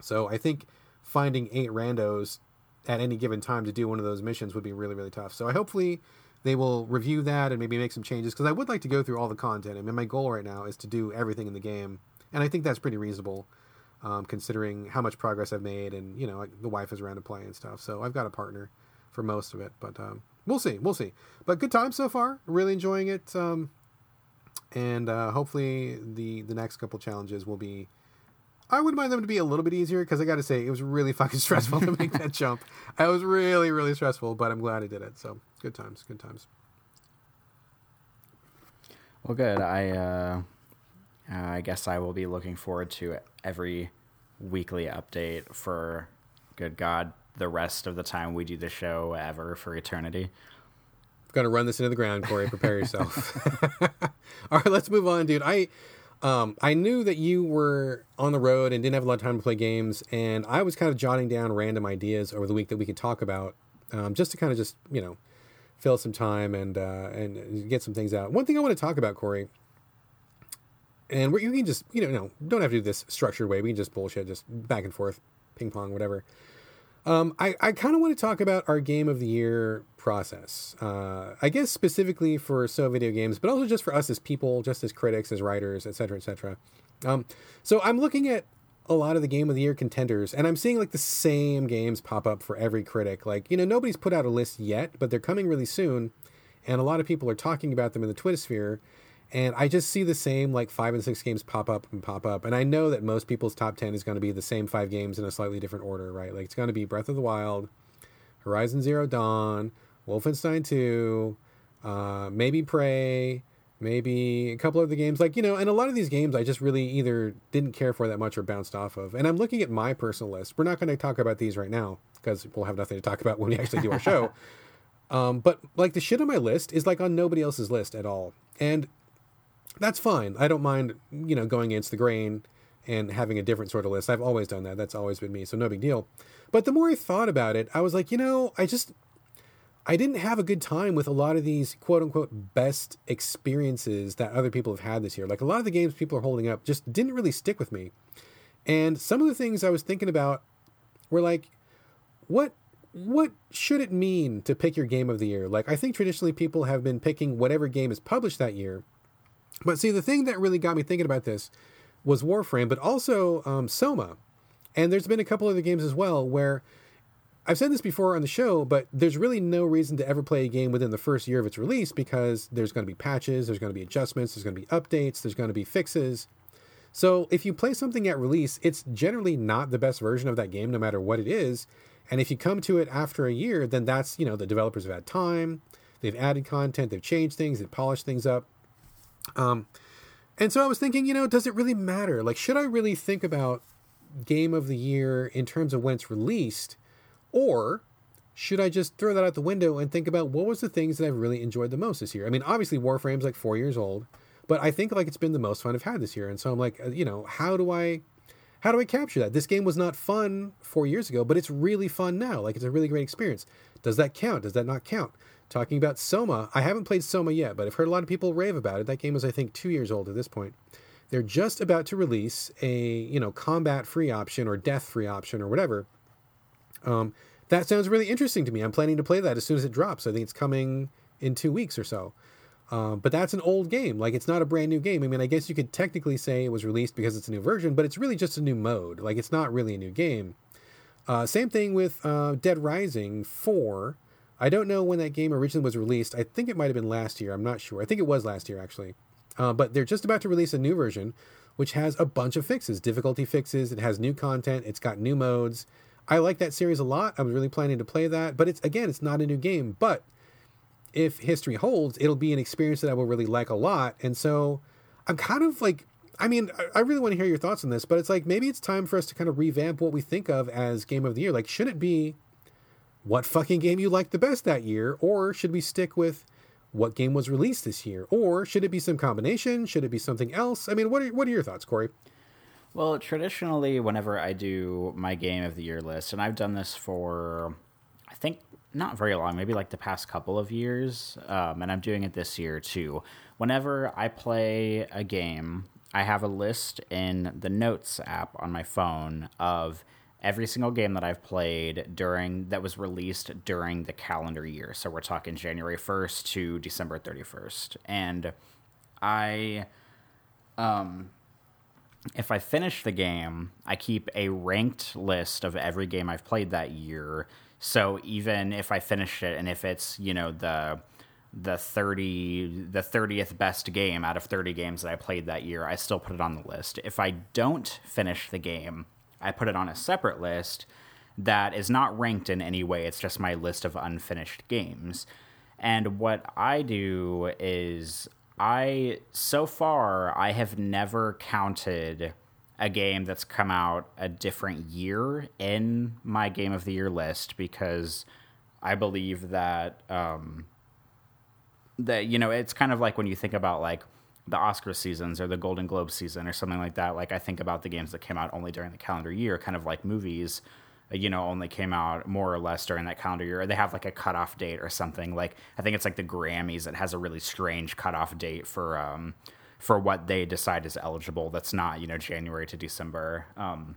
So I think finding eight randos at any given time to do one of those missions would be really, really tough. So I hopefully they will review that and maybe make some changes because I would like to go through all the content. I mean, my goal right now is to do everything in the game, and I think that's pretty reasonable. Um, considering how much progress I've made, and you know, the wife is around to play and stuff. So I've got a partner for most of it, but um, we'll see, we'll see. But good time so far. Really enjoying it. Um, and uh, hopefully the the next couple challenges will be. I wouldn't mind them to be a little bit easier because I got to say it was really fucking stressful to make that jump. I was really really stressful, but I'm glad I did it. So good times, good times. Well, good. I uh, uh, I guess I will be looking forward to every weekly update for good God the rest of the time we do the show ever for eternity. I'm Gonna run this into the ground, Corey. Prepare yourself. All right, let's move on, dude. I um, I knew that you were on the road and didn't have a lot of time to play games, and I was kind of jotting down random ideas over the week that we could talk about, um, just to kind of just you know fill some time and uh, and get some things out. One thing I want to talk about, Corey, and we you can just you know no, don't have to do this structured way. We can just bullshit, just back and forth, ping pong, whatever. Um, I, I kind of want to talk about our game of the year process. Uh, I guess specifically for so video games, but also just for us as people, just as critics, as writers, etc., etc. Um, so I'm looking at a lot of the game of the year contenders, and I'm seeing like the same games pop up for every critic. Like you know, nobody's put out a list yet, but they're coming really soon, and a lot of people are talking about them in the Twitter sphere and I just see the same like five and six games pop up and pop up. And I know that most people's top 10 is going to be the same five games in a slightly different order, right? Like it's going to be Breath of the Wild, Horizon Zero Dawn, Wolfenstein 2, uh, maybe Prey, maybe a couple of the games. Like, you know, and a lot of these games I just really either didn't care for that much or bounced off of. And I'm looking at my personal list. We're not going to talk about these right now because we'll have nothing to talk about when we actually do our show. Um, but like the shit on my list is like on nobody else's list at all. And that's fine. I don't mind, you know, going against the grain and having a different sort of list. I've always done that. That's always been me. So no big deal. But the more I thought about it, I was like, you know, I just I didn't have a good time with a lot of these quote unquote best experiences that other people have had this year. Like a lot of the games people are holding up just didn't really stick with me. And some of the things I was thinking about were like, what what should it mean to pick your game of the year? Like I think traditionally people have been picking whatever game is published that year but see, the thing that really got me thinking about this was Warframe, but also um, Soma. And there's been a couple other games as well where I've said this before on the show, but there's really no reason to ever play a game within the first year of its release because there's going to be patches, there's going to be adjustments, there's going to be updates, there's going to be fixes. So if you play something at release, it's generally not the best version of that game, no matter what it is. And if you come to it after a year, then that's, you know, the developers have had time, they've added content, they've changed things, they've polished things up. Um, and so I was thinking, you know, does it really matter? Like, should I really think about game of the year in terms of when it's released, or should I just throw that out the window and think about what was the things that I've really enjoyed the most this year? I mean, obviously Warframe's like four years old, but I think like it's been the most fun I've had this year, and so I'm like, uh, you know, how do I, how do I capture that? This game was not fun four years ago, but it's really fun now. Like it's a really great experience. Does that count? Does that not count? Talking about Soma. I haven't played Soma yet, but I've heard a lot of people rave about it. That game is, I think, two years old at this point. They're just about to release a you know combat free option or death free option or whatever. Um, that sounds really interesting to me. I'm planning to play that as soon as it drops. I think it's coming in two weeks or so. Um, but that's an old game. Like it's not a brand new game. I mean, I guess you could technically say it was released because it's a new version, but it's really just a new mode. Like it's not really a new game. Uh, same thing with uh, Dead Rising 4. I don't know when that game originally was released. I think it might have been last year. I'm not sure. I think it was last year, actually. Uh, but they're just about to release a new version, which has a bunch of fixes, difficulty fixes. It has new content. It's got new modes. I like that series a lot. I was really planning to play that. But it's, again, it's not a new game. But if history holds, it'll be an experience that I will really like a lot. And so I'm kind of like, I mean, I really want to hear your thoughts on this, but it's like maybe it's time for us to kind of revamp what we think of as game of the year. Like, should it be what fucking game you liked the best that year, or should we stick with what game was released this year, or should it be some combination? Should it be something else? I mean, what are what are your thoughts, Corey? Well, traditionally, whenever I do my game of the year list, and I've done this for, I think not very long, maybe like the past couple of years, um, and I'm doing it this year too. Whenever I play a game, I have a list in the Notes app on my phone of every single game that I've played during that was released during the calendar year. So we're talking January 1st to December 31st. And I um if I finish the game, I keep a ranked list of every game I've played that year. So even if I finish it and if it's, you know, the the 30 the 30th best game out of 30 games that I played that year, I still put it on the list. If I don't finish the game, I put it on a separate list that is not ranked in any way. It's just my list of unfinished games. And what I do is I so far I have never counted a game that's come out a different year in my game of the year list because I believe that um, that you know it's kind of like when you think about like the Oscar seasons or the Golden Globe season or something like that. Like I think about the games that came out only during the calendar year, kind of like movies you know only came out more or less during that calendar year. Or they have like a cutoff date or something. Like I think it's like the Grammys that has a really strange cutoff date for um, for what they decide is eligible. That's not you know January to December. Um,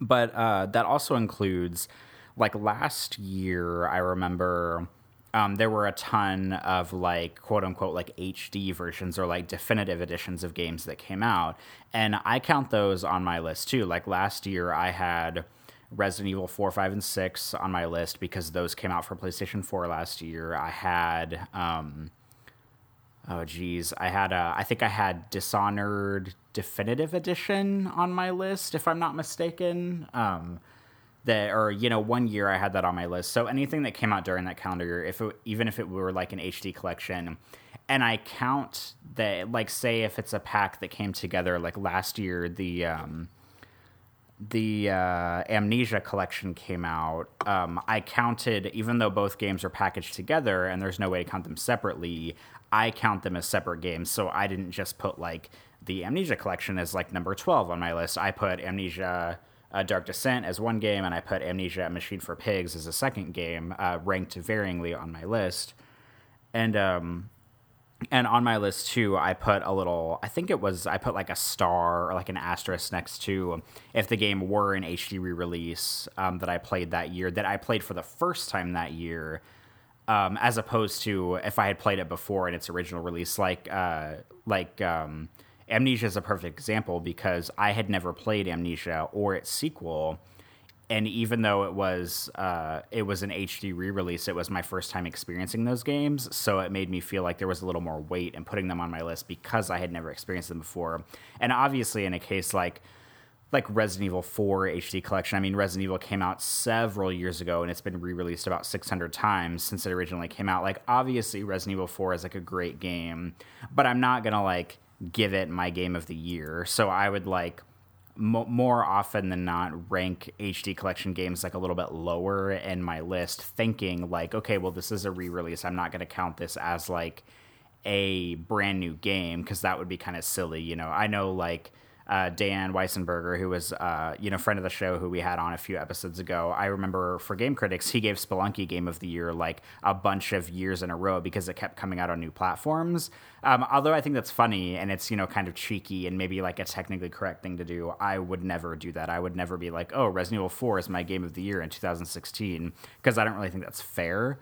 but uh, that also includes like last year. I remember. Um, there were a ton of like quote unquote like HD versions or like definitive editions of games that came out, and I count those on my list too. Like last year, I had Resident Evil 4, 5, and 6 on my list because those came out for PlayStation 4 last year. I had, um, oh geez, I had, a, I think I had Dishonored Definitive Edition on my list, if I'm not mistaken. Um, that, or you know, one year I had that on my list. So anything that came out during that calendar year, if it, even if it were like an HD collection, and I count that, like, say if it's a pack that came together, like last year, the um, the uh, Amnesia collection came out, um, I counted, even though both games are packaged together and there's no way to count them separately, I count them as separate games. So I didn't just put like the Amnesia collection as like number 12 on my list. I put Amnesia uh, Dark Descent as one game, and I put Amnesia Machine for Pigs as a second game, uh, ranked varyingly on my list. And um, and on my list too i put a little i think it was i put like a star or like an asterisk next to if the game were an hd re-release um, that i played that year that i played for the first time that year um, as opposed to if i had played it before in its original release like uh, like um, amnesia is a perfect example because i had never played amnesia or its sequel and even though it was uh, it was an HD re-release, it was my first time experiencing those games, so it made me feel like there was a little more weight in putting them on my list because I had never experienced them before. And obviously, in a case like like Resident Evil 4 HD collection, I mean Resident Evil came out several years ago and it's been re-released about 600 times since it originally came out. Like obviously Resident Evil 4 is like a great game, but I'm not to like give it my game of the year. So I would like more often than not rank HD collection games like a little bit lower in my list, thinking like, okay, well, this is a re release. I'm not going to count this as like a brand new game because that would be kind of silly. You know, I know like uh, Dan Weissenberger, who was uh, you know friend of the show, who we had on a few episodes ago. I remember for Game Critics, he gave Spelunky Game of the Year like a bunch of years in a row because it kept coming out on new platforms. Um, although I think that's funny and it's you know kind of cheeky and maybe like a technically correct thing to do. I would never do that. I would never be like, oh, Resident Evil Four is my Game of the Year in 2016 because I don't really think that's fair.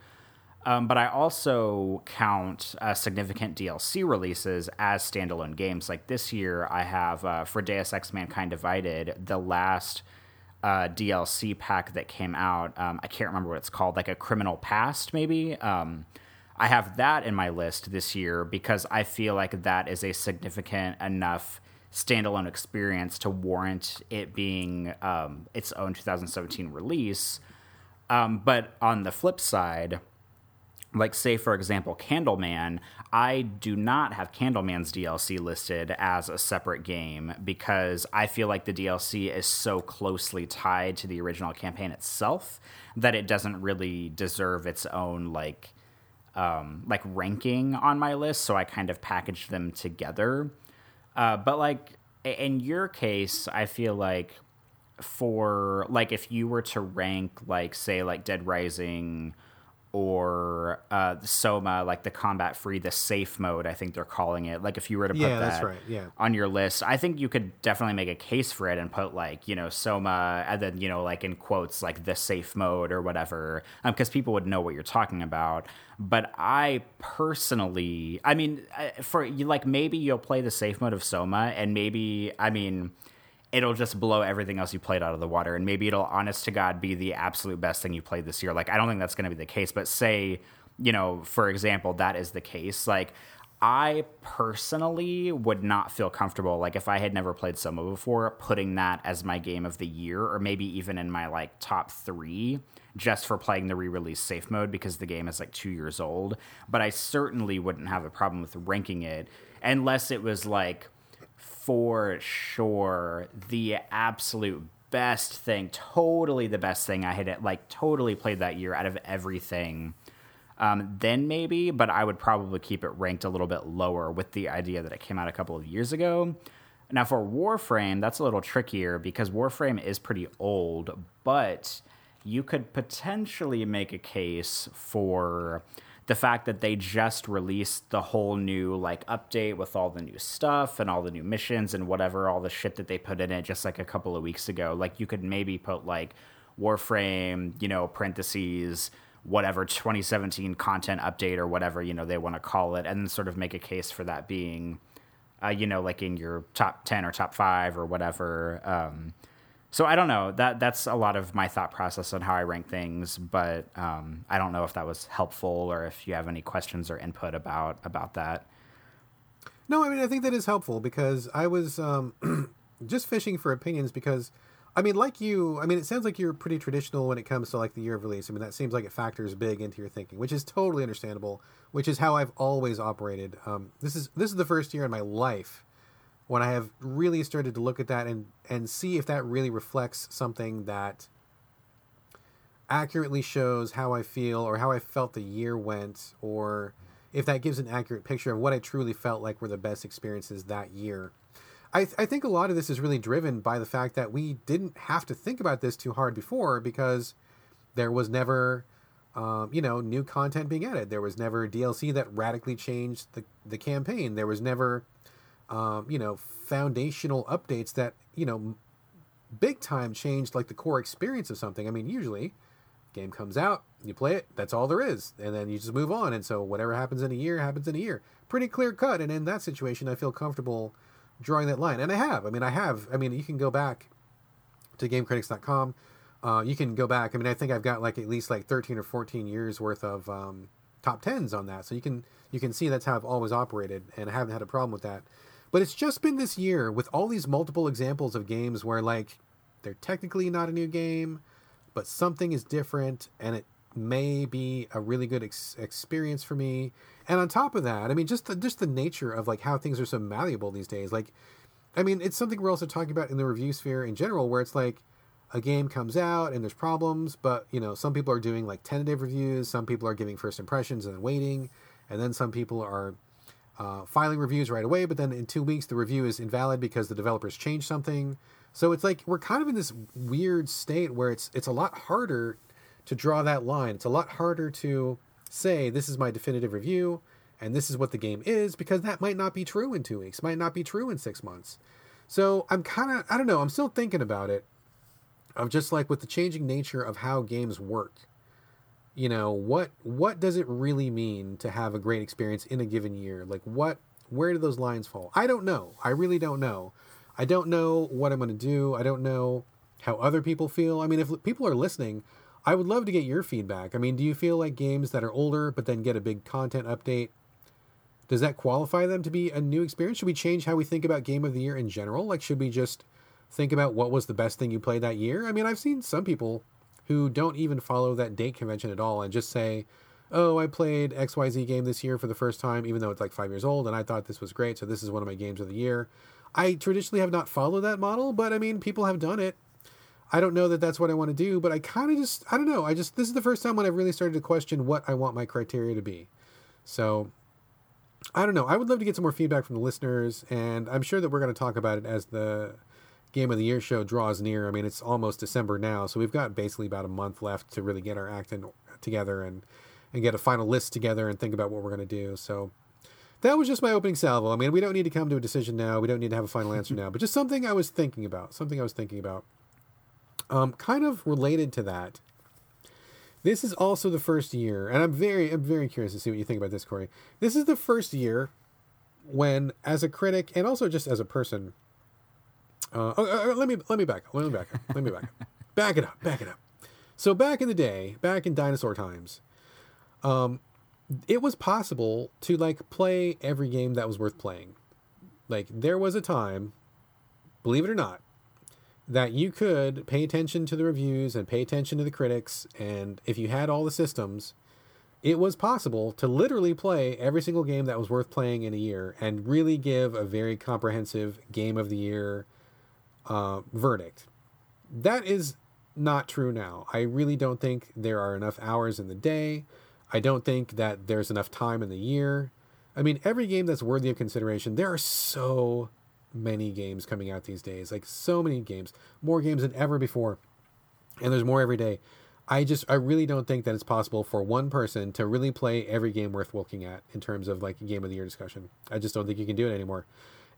Um, but I also count uh, significant DLC releases as standalone games. Like this year, I have uh, for Deus Ex Mankind Divided, the last uh, DLC pack that came out. Um, I can't remember what it's called, like a Criminal Past, maybe. Um, I have that in my list this year because I feel like that is a significant enough standalone experience to warrant it being um, its own 2017 release. Um, but on the flip side, like say for example candleman i do not have candleman's dlc listed as a separate game because i feel like the dlc is so closely tied to the original campaign itself that it doesn't really deserve its own like um, like ranking on my list so i kind of packaged them together. Uh, but like in your case i feel like for like if you were to rank like say like dead rising or uh, Soma, like the combat free, the safe mode, I think they're calling it. Like if you were to put yeah, that right. yeah. on your list, I think you could definitely make a case for it and put like, you know, Soma and then, you know, like in quotes, like the safe mode or whatever, because um, people would know what you're talking about. But I personally, I mean, uh, for you, like maybe you'll play the safe mode of Soma and maybe, I mean, it'll just blow everything else you played out of the water and maybe it'll honest to god be the absolute best thing you played this year like i don't think that's going to be the case but say you know for example that is the case like I personally would not feel comfortable, like if I had never played Soma before, putting that as my game of the year, or maybe even in my like top three, just for playing the re-release safe mode because the game is like two years old. But I certainly wouldn't have a problem with ranking it unless it was like for sure the absolute best thing, totally the best thing I had like totally played that year out of everything um, then maybe, but I would probably keep it ranked a little bit lower with the idea that it came out a couple of years ago. Now, for Warframe, that's a little trickier because Warframe is pretty old, but you could potentially make a case for the fact that they just released the whole new like update with all the new stuff and all the new missions and whatever all the shit that they put in it just like a couple of weeks ago. Like you could maybe put like warframe you know parentheses whatever 2017 content update or whatever you know they want to call it and then sort of make a case for that being uh, you know like in your top 10 or top 5 or whatever um, so i don't know that that's a lot of my thought process on how i rank things but um, i don't know if that was helpful or if you have any questions or input about about that no i mean i think that is helpful because i was um, just fishing for opinions because I mean, like you, I mean, it sounds like you're pretty traditional when it comes to like the year of release. I mean, that seems like it factors big into your thinking, which is totally understandable. Which is how I've always operated. Um, this is this is the first year in my life when I have really started to look at that and and see if that really reflects something that accurately shows how I feel or how I felt the year went, or if that gives an accurate picture of what I truly felt like were the best experiences that year. I, th- I think a lot of this is really driven by the fact that we didn't have to think about this too hard before because there was never, um, you know, new content being added. There was never DLC that radically changed the, the campaign. There was never, um, you know, foundational updates that, you know, big time changed like the core experience of something. I mean, usually, game comes out, you play it, that's all there is, and then you just move on. And so whatever happens in a year happens in a year. Pretty clear cut. And in that situation, I feel comfortable drawing that line. And I have. I mean, I have. I mean, you can go back to gamecritics.com. Uh, you can go back. I mean, I think I've got like at least like 13 or 14 years worth of um, top tens on that. So you can you can see that's how I've always operated, and I haven't had a problem with that. But it's just been this year with all these multiple examples of games where like they're technically not a new game, but something is different, and it may be a really good ex- experience for me. And on top of that, I mean, just the, just the nature of like how things are so malleable these days. Like, I mean, it's something we're also talking about in the review sphere in general, where it's like a game comes out and there's problems, but you know, some people are doing like tentative reviews, some people are giving first impressions and then waiting, and then some people are uh, filing reviews right away. But then in two weeks, the review is invalid because the developers changed something. So it's like we're kind of in this weird state where it's it's a lot harder to draw that line. It's a lot harder to say this is my definitive review and this is what the game is because that might not be true in two weeks, might not be true in six months. So I'm kind of I don't know. I'm still thinking about it of just like with the changing nature of how games work. You know what what does it really mean to have a great experience in a given year? Like what where do those lines fall? I don't know. I really don't know. I don't know what I'm going to do. I don't know how other people feel. I mean, if people are listening, I would love to get your feedback. I mean, do you feel like games that are older but then get a big content update does that qualify them to be a new experience? Should we change how we think about game of the year in general? Like should we just think about what was the best thing you played that year? I mean, I've seen some people who don't even follow that date convention at all and just say, "Oh, I played XYZ game this year for the first time even though it's like 5 years old and I thought this was great, so this is one of my games of the year." I traditionally have not followed that model, but I mean, people have done it. I don't know that that's what I want to do, but I kind of just, I don't know. I just, this is the first time when I've really started to question what I want my criteria to be. So I don't know. I would love to get some more feedback from the listeners, and I'm sure that we're going to talk about it as the Game of the Year show draws near. I mean, it's almost December now, so we've got basically about a month left to really get our act in, together and, and get a final list together and think about what we're going to do. So that was just my opening salvo. I mean, we don't need to come to a decision now. We don't need to have a final answer now, but just something I was thinking about. Something I was thinking about. Um, kind of related to that, this is also the first year, and I'm very, I'm very curious to see what you think about this, Corey. This is the first year when, as a critic and also just as a person, uh, oh, uh, let me let me back up. Let me back up. Let me back up. Back it up. Back it up. So back in the day, back in dinosaur times, um, it was possible to like play every game that was worth playing. Like there was a time, believe it or not, that you could pay attention to the reviews and pay attention to the critics and if you had all the systems, it was possible to literally play every single game that was worth playing in a year and really give a very comprehensive game of the year uh, verdict. That is not true now. I really don't think there are enough hours in the day. I don't think that there's enough time in the year. I mean, every game that's worthy of consideration, there are so many games coming out these days. Like so many games, more games than ever before. And there's more every day. I just I really don't think that it's possible for one person to really play every game worth looking at in terms of like game of the year discussion. I just don't think you can do it anymore.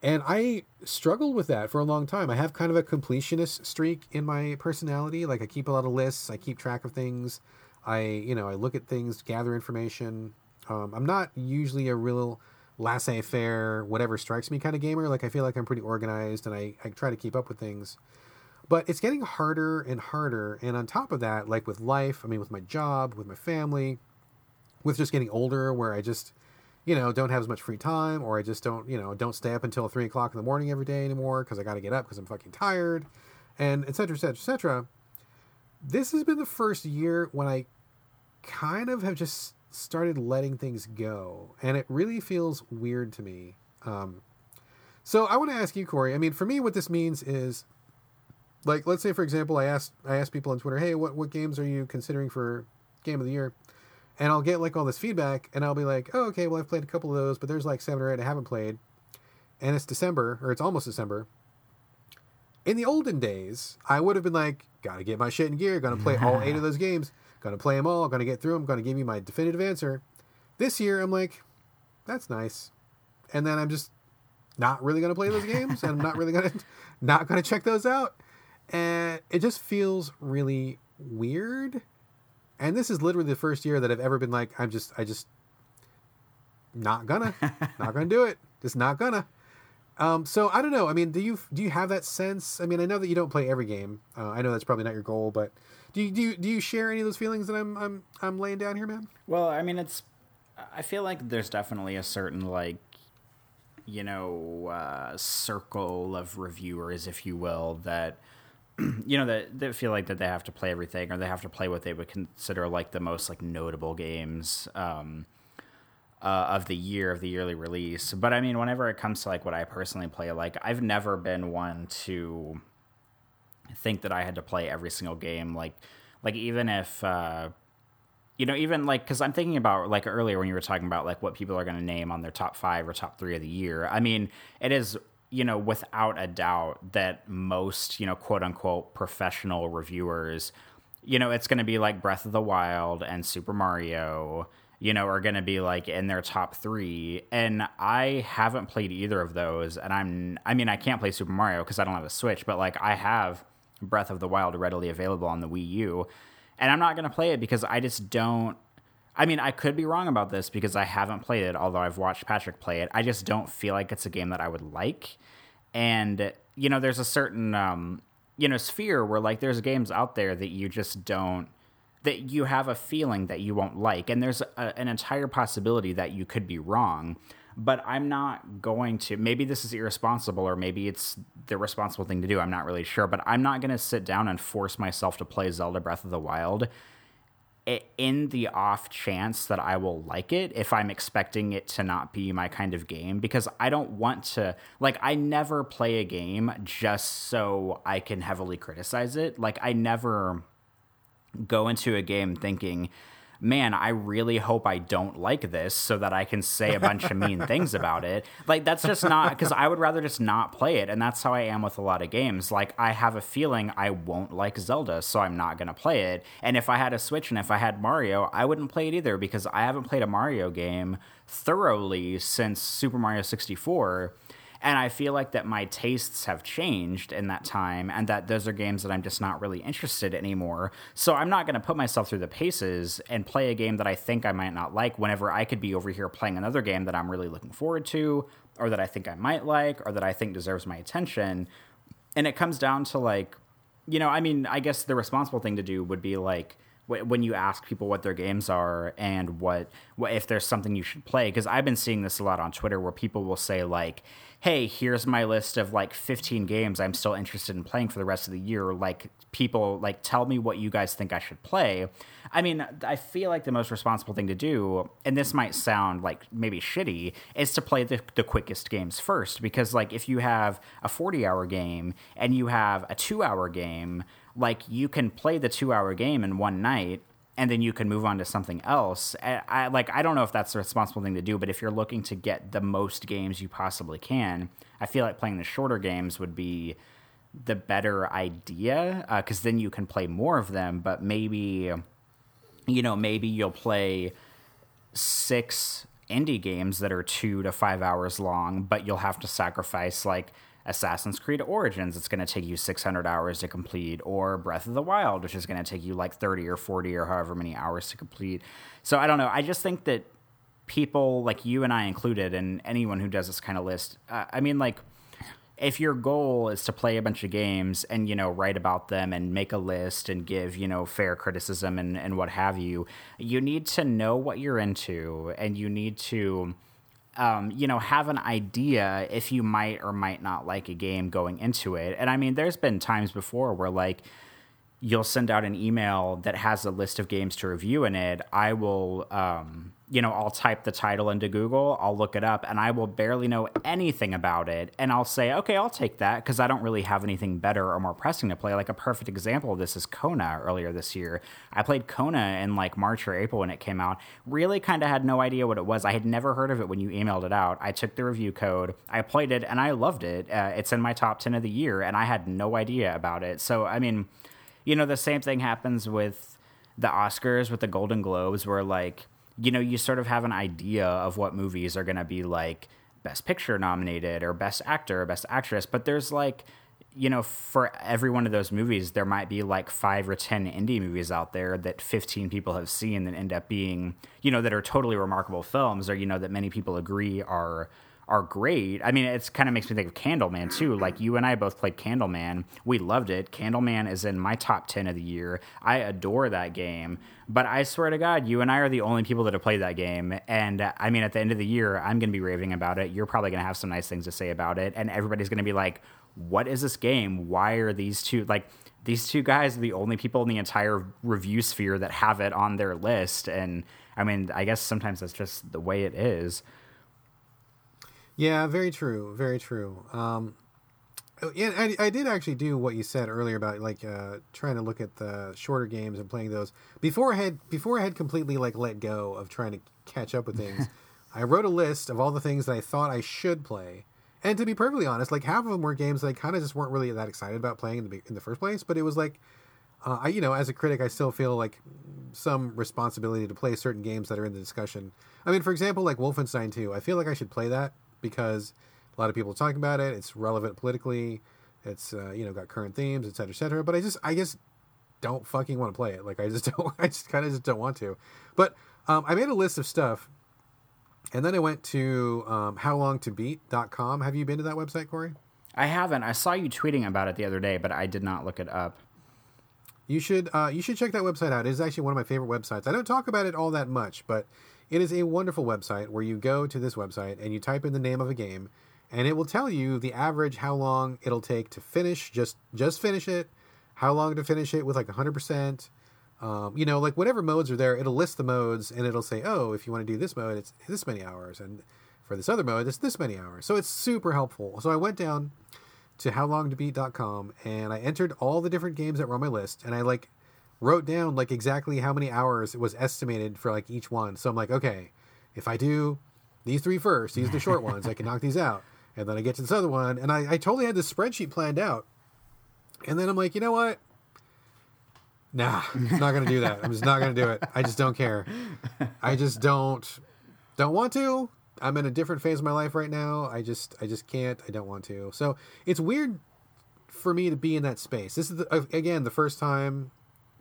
And I struggled with that for a long time. I have kind of a completionist streak in my personality. Like I keep a lot of lists, I keep track of things. I, you know, I look at things, gather information. Um, I'm not usually a real laissez-faire, whatever strikes me kind of gamer. Like I feel like I'm pretty organized and I, I try to keep up with things. But it's getting harder and harder. And on top of that, like with life, I mean, with my job, with my family, with just getting older, where I just, you know, don't have as much free time, or I just don't, you know, don't stay up until three o'clock in the morning every day anymore because I got to get up because I'm fucking tired, and etc. etc. et cetera, et cetera. This has been the first year when I kind of have just started letting things go, and it really feels weird to me. Um, so I want to ask you, Corey. I mean, for me, what this means is, like, let's say, for example, I asked I asked people on Twitter, "Hey, what what games are you considering for game of the year?" And I'll get like all this feedback, and I'll be like, "Oh, okay, well, I've played a couple of those, but there's like seven or eight I haven't played." And it's December, or it's almost December. In the olden days, I would have been like, "Gotta get my shit in gear, gonna play all eight of those games." To play them all. To get through them. To give you my definitive answer. This year, I'm like, that's nice, and then I'm just not really to play those games, and I'm not really to not to check those out, and it just feels really weird. And this is literally the first year that I've ever been like, I'm just, I just not gonna, not gonna do it. Just not gonna. Um, so I don't know. I mean, do you do you have that sense? I mean, I know that you don't play every game. Uh, I know that's probably not your goal, but do you, do you, do you share any of those feelings that I'm I'm I'm laying down here, man? Well, I mean, it's. I feel like there's definitely a certain like, you know, uh, circle of reviewers, if you will, that you know that they feel like that they have to play everything or they have to play what they would consider like the most like notable games. Um, uh, of the year of the yearly release. But I mean, whenever it comes to like what I personally play, like I've never been one to think that I had to play every single game. Like, like even if, uh, you know, even like, cause I'm thinking about like earlier when you were talking about like what people are going to name on their top five or top three of the year. I mean, it is, you know, without a doubt that most, you know, quote unquote professional reviewers, you know, it's going to be like Breath of the Wild and Super Mario, you know, are going to be like in their top three. And I haven't played either of those. And I'm, I mean, I can't play Super Mario because I don't have a Switch, but like I have Breath of the Wild readily available on the Wii U. And I'm not going to play it because I just don't. I mean, I could be wrong about this because I haven't played it, although I've watched Patrick play it. I just don't feel like it's a game that I would like. And, you know, there's a certain, um, you know, sphere where like there's games out there that you just don't that you have a feeling that you won't like. And there's a, an entire possibility that you could be wrong. But I'm not going to. Maybe this is irresponsible, or maybe it's the responsible thing to do. I'm not really sure. But I'm not going to sit down and force myself to play Zelda Breath of the Wild in the off chance that I will like it if I'm expecting it to not be my kind of game because I don't want to like I never play a game just so I can heavily criticize it. Like I never go into a game thinking, man, I really hope I don't like this so that I can say a bunch of mean things about it. Like, that's just not because I would rather just not play it. And that's how I am with a lot of games. Like, I have a feeling I won't like Zelda, so I'm not going to play it. And if I had a Switch and if I had Mario, I wouldn't play it either because I haven't played a Mario game thoroughly since Super Mario 64 and I feel like that my tastes have changed in that time and that those are games that I'm just not really interested in anymore. So I'm not going to put myself through the paces and play a game that I think I might not like whenever I could be over here playing another game that I'm really looking forward to or that I think I might like or that I think deserves my attention. And it comes down to like, you know, I mean, I guess the responsible thing to do would be like when you ask people what their games are and what, what if there's something you should play because i've been seeing this a lot on twitter where people will say like hey here's my list of like 15 games i'm still interested in playing for the rest of the year. Like people like tell me what you guys think i should play. I mean i feel like the most responsible thing to do and this might sound like maybe shitty is to play the, the quickest games first. Because like if you have a 40 hour game and you have a two hour game like you can play the two hour game in one night and then you can move on to something else. I, I, like I don't know if that's the responsible thing to do, but if you're looking to get the most games you possibly can, I feel like playing the shorter games would be the better idea because uh, then you can play more of them. But maybe, you know, maybe you'll play six indie games that are two to five hours long, but you'll have to sacrifice like Assassin's Creed Origins, it's going to take you 600 hours to complete, or Breath of the Wild, which is going to take you like 30 or 40 or however many hours to complete. So I don't know. I just think that people like you and I included, and anyone who does this kind of list, uh, I mean, like, if your goal is to play a bunch of games and you know write about them and make a list and give you know fair criticism and, and what have you you need to know what you're into and you need to um, you know, have an idea if you might or might not like a game going into it. And I mean, there's been times before where like you'll send out an email that has a list of games to review in it. I will, um, you know, I'll type the title into Google, I'll look it up, and I will barely know anything about it. And I'll say, okay, I'll take that because I don't really have anything better or more pressing to play. Like a perfect example of this is Kona earlier this year. I played Kona in like March or April when it came out. Really kind of had no idea what it was. I had never heard of it when you emailed it out. I took the review code, I played it, and I loved it. Uh, it's in my top 10 of the year, and I had no idea about it. So, I mean, you know, the same thing happens with the Oscars, with the Golden Globes, where like, you know, you sort of have an idea of what movies are going to be like best picture nominated or best actor or best actress, but there's like, you know, for every one of those movies, there might be like five or 10 indie movies out there that 15 people have seen that end up being, you know, that are totally remarkable films or, you know, that many people agree are are great. I mean, it's kind of makes me think of Candleman too. Like you and I both played Candleman. We loved it. Candleman is in my top 10 of the year. I adore that game. But I swear to God, you and I are the only people that have played that game. And I mean, at the end of the year, I'm going to be raving about it. You're probably going to have some nice things to say about it. And everybody's going to be like, what is this game? Why are these two like these two guys are the only people in the entire review sphere that have it on their list? And I mean, I guess sometimes that's just the way it is. Yeah, very true. Very true. Um, oh, yeah, I, I did actually do what you said earlier about like uh, trying to look at the shorter games and playing those before I had before I had completely like let go of trying to catch up with things. I wrote a list of all the things that I thought I should play, and to be perfectly honest, like half of them were games that I kind of just weren't really that excited about playing in the in the first place. But it was like, uh, I you know, as a critic, I still feel like some responsibility to play certain games that are in the discussion. I mean, for example, like Wolfenstein 2, I feel like I should play that because a lot of people are talking about it. It's relevant politically. It's uh, you know got current themes, et cetera, et cetera. But I just I just don't fucking want to play it. Like I just don't. I just kind of just don't want to. But um, I made a list of stuff, and then I went to um, howlongtobeat.com. Have you been to that website, Corey? I haven't. I saw you tweeting about it the other day, but I did not look it up. You should uh, you should check that website out. It is actually one of my favorite websites. I don't talk about it all that much, but it is a wonderful website where you go to this website and you type in the name of a game, and it will tell you the average how long it'll take to finish. Just just finish it. How long to finish it with like hundred um, percent. You know, like whatever modes are there, it'll list the modes and it'll say, oh, if you want to do this mode, it's this many hours, and for this other mode, it's this many hours. So it's super helpful. So I went down to howlongtobeat.com and I entered all the different games that were on my list, and I like wrote down like exactly how many hours it was estimated for like each one. So I'm like, okay, if I do these three first, these are the short ones, I can knock these out. And then I get to this other one, and I, I totally had this spreadsheet planned out. And then I'm like, you know what? Nah, I'm not gonna do that. I'm just not gonna do it. I just don't care. I just don't don't want to. I'm in a different phase of my life right now. I just I just can't. I don't want to. So it's weird for me to be in that space. This is the, again the first time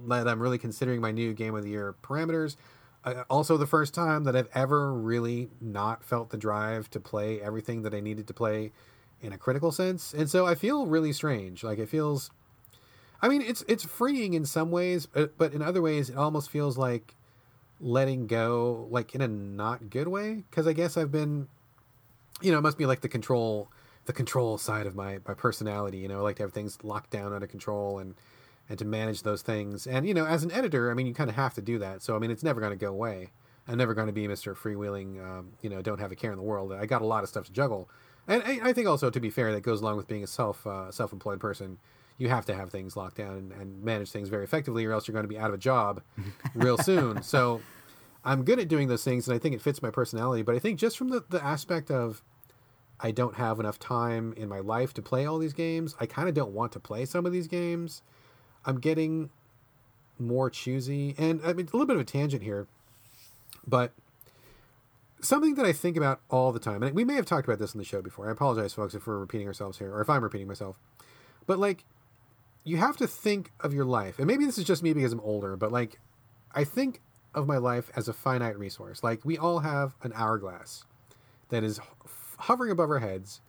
that I'm really considering my new game of the year parameters. Uh, also, the first time that I've ever really not felt the drive to play everything that I needed to play in a critical sense. And so I feel really strange. Like it feels. I mean, it's it's freeing in some ways, but, but in other ways, it almost feels like letting go, like in a not good way. Because I guess I've been, you know, it must be like the control, the control side of my my personality. You know, I like to have things locked down under control and and to manage those things. And you know, as an editor, I mean, you kind of have to do that. So I mean, it's never going to go away. I'm never going to be Mr. Freewheeling, um, you know, don't have a care in the world. I got a lot of stuff to juggle, and I, I think also to be fair, that goes along with being a self uh, self employed person. You have to have things locked down and, and manage things very effectively, or else you're going to be out of a job real soon. So I'm good at doing those things, and I think it fits my personality. But I think just from the, the aspect of I don't have enough time in my life to play all these games, I kind of don't want to play some of these games. I'm getting more choosy, and I mean a little bit of a tangent here, but something that I think about all the time, and we may have talked about this in the show before. I apologize, folks, if we're repeating ourselves here, or if I'm repeating myself. But like, you have to think of your life, and maybe this is just me because I'm older, but like, I think of my life as a finite resource. Like, we all have an hourglass that is hovering above our heads,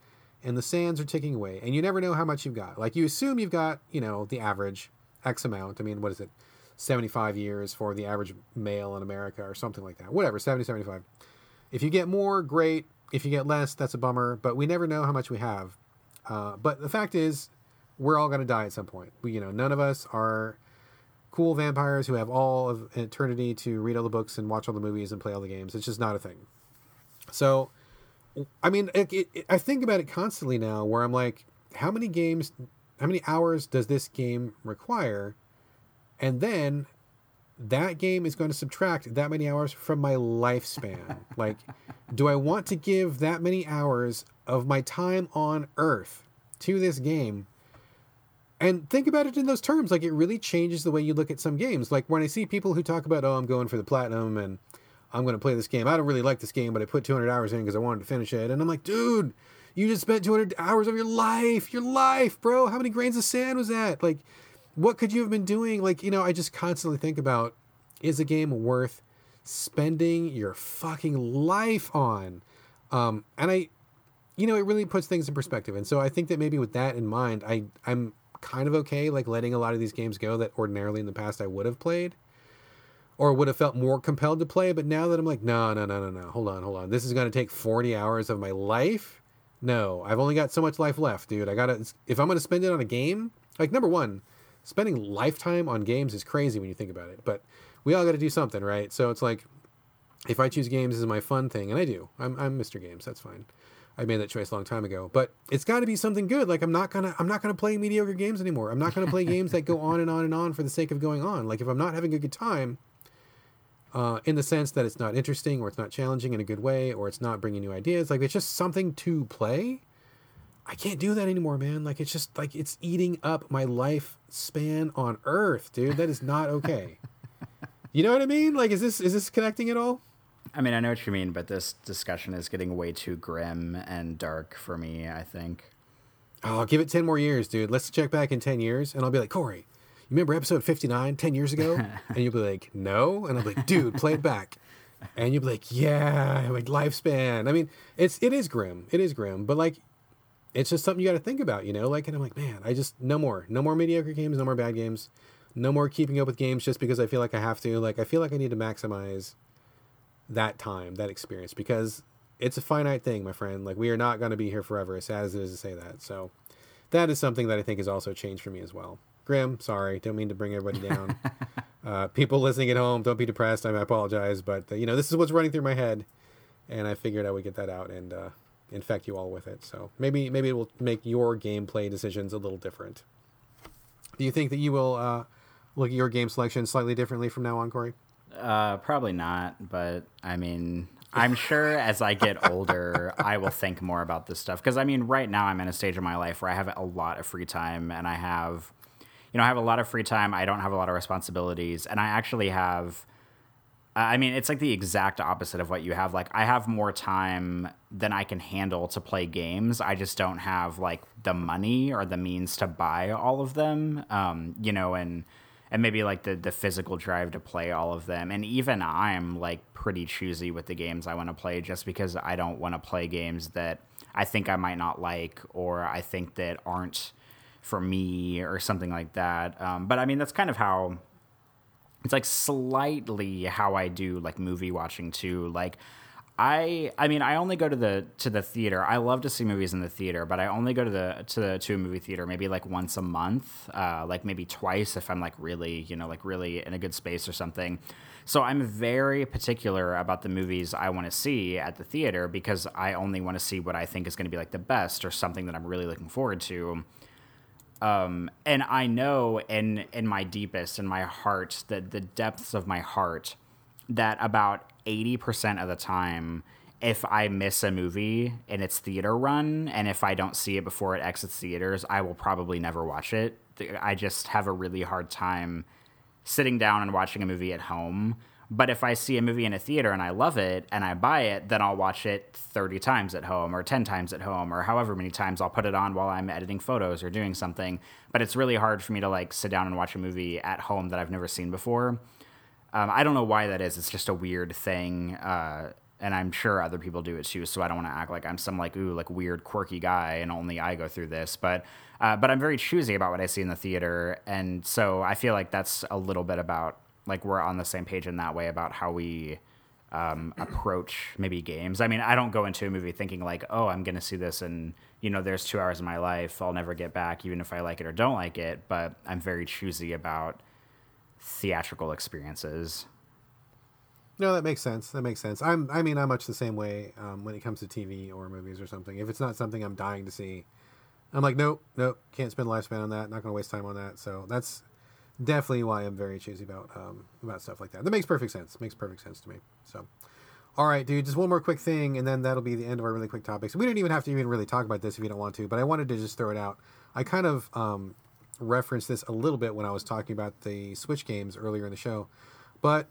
and the sands are ticking away, and you never know how much you've got. Like, you assume you've got, you know, the average X amount. I mean, what is it? 75 years for the average male in America or something like that. Whatever, 70, 75. If you get more, great. If you get less, that's a bummer. But we never know how much we have. Uh, but the fact is, we're all going to die at some point. We, you know, none of us are cool vampires who have all of eternity to read all the books and watch all the movies and play all the games. It's just not a thing. So, I mean, it, it, I think about it constantly now, where I'm like, how many games, how many hours does this game require? and then that game is going to subtract that many hours from my lifespan. like, do I want to give that many hours of my time on Earth to this game? And think about it in those terms. Like, it really changes the way you look at some games. Like, when I see people who talk about, oh, I'm going for the platinum and I'm going to play this game. I don't really like this game, but I put 200 hours in because I wanted to finish it. And I'm like, dude, you just spent 200 hours of your life, your life, bro. How many grains of sand was that? Like, what could you have been doing? Like, you know, I just constantly think about is a game worth spending your fucking life on? Um, and I, you know, it really puts things in perspective. And so I think that maybe with that in mind, I, I'm kind of okay, like letting a lot of these games go that ordinarily in the past I would have played or would have felt more compelled to play. But now that I'm like, no, no, no, no, no, hold on, hold on. This is going to take 40 hours of my life. No, I've only got so much life left, dude. I gotta, if I'm to spend it on a game, like number one, spending lifetime on games is crazy when you think about it. But we all got to do something, right? So it's like, if I choose games as my fun thing, and I do, I'm, I'm Mr. Games. That's fine. I made that choice a long time ago. But it's got to be something good. Like I'm not gonna I'm not gonna play mediocre games anymore. I'm not gonna play games that go on and on and on for the sake of going on. Like if I'm not having a good time, uh, in the sense that it's not interesting or it's not challenging in a good way or it's not bringing new ideas, like it's just something to play. I can't do that anymore, man. Like it's just like it's eating up my life span on Earth, dude. That is not okay. you know what I mean? Like, is this is this connecting at all? I mean, I know what you mean, but this discussion is getting way too grim and dark for me. I think. Oh, give it ten more years, dude. Let's check back in ten years, and I'll be like, Corey, remember episode fifty nine, 10 years ago? and you'll be like, no, and I'll be like, dude, play it back. And you'll be like, yeah, like lifespan. I mean, it's it is grim. It is grim, but like it's just something you got to think about, you know. Like, and I'm like, man, I just no more, no more mediocre games, no more bad games, no more keeping up with games just because I feel like I have to. Like, I feel like I need to maximize that time, that experience, because it's a finite thing, my friend. Like, we are not going to be here forever. As sad as it is to say that, so that is something that I think has also changed for me as well. Grim, sorry, don't mean to bring everybody down. uh, people listening at home, don't be depressed. I apologize, but uh, you know, this is what's running through my head, and I figured I would get that out and. Uh, infect you all with it. So maybe maybe it will make your gameplay decisions a little different. Do you think that you will uh, look at your game selection slightly differently from now on, Corey? Uh, probably not, but I mean, I'm sure as I get older, I will think more about this stuff. Because I mean, right now I'm in a stage of my life where I have a lot of free time, and I have, you know, I have a lot of free time. I don't have a lot of responsibilities, and I actually have I mean, it's like the exact opposite of what you have. Like, I have more time than I can handle to play games. I just don't have like the money or the means to buy all of them. Um, you know, and and maybe like the the physical drive to play all of them. And even I'm like pretty choosy with the games I want to play, just because I don't want to play games that I think I might not like or I think that aren't for me or something like that. Um, but I mean, that's kind of how it's like slightly how I do like movie watching too. Like I I mean I only go to the to the theater. I love to see movies in the theater, but I only go to the to the to a movie theater maybe like once a month, uh, like maybe twice if I'm like really you know like really in a good space or something. So I'm very particular about the movies I want to see at the theater because I only want to see what I think is going to be like the best or something that I'm really looking forward to. Um, and I know in in my deepest, in my heart, that the depths of my heart, that about eighty percent of the time, if I miss a movie in its theater run, and if I don't see it before it exits theaters, I will probably never watch it. I just have a really hard time sitting down and watching a movie at home but if I see a movie in a theater and I love it and I buy it, then I'll watch it 30 times at home or 10 times at home or however many times I'll put it on while I'm editing photos or doing something. But it's really hard for me to like sit down and watch a movie at home that I've never seen before. Um, I don't know why that is. It's just a weird thing. Uh, and I'm sure other people do it too. So I don't want to act like I'm some like ooh like weird quirky guy and only I go through this. But uh, but I'm very choosy about what I see in the theater, and so I feel like that's a little bit about like we're on the same page in that way about how we um, approach maybe games. I mean, I don't go into a movie thinking like, oh, I'm going to see this and you know, there's two hours of my life I'll never get back, even if I like it or don't like it. But I'm very choosy about theatrical experiences. No, that makes sense. That makes sense. I'm. I mean, I'm much the same way um, when it comes to TV or movies or something. If it's not something I'm dying to see, I'm like, nope, nope, can't spend lifespan on that. Not going to waste time on that. So that's definitely why I'm very choosy about um, about stuff like that. That makes perfect sense. Makes perfect sense to me. So, all right, dude. Just one more quick thing, and then that'll be the end of our really quick topics. We don't even have to even really talk about this if you don't want to, but I wanted to just throw it out. I kind of um, referenced this a little bit when I was talking about the Switch games earlier in the show, but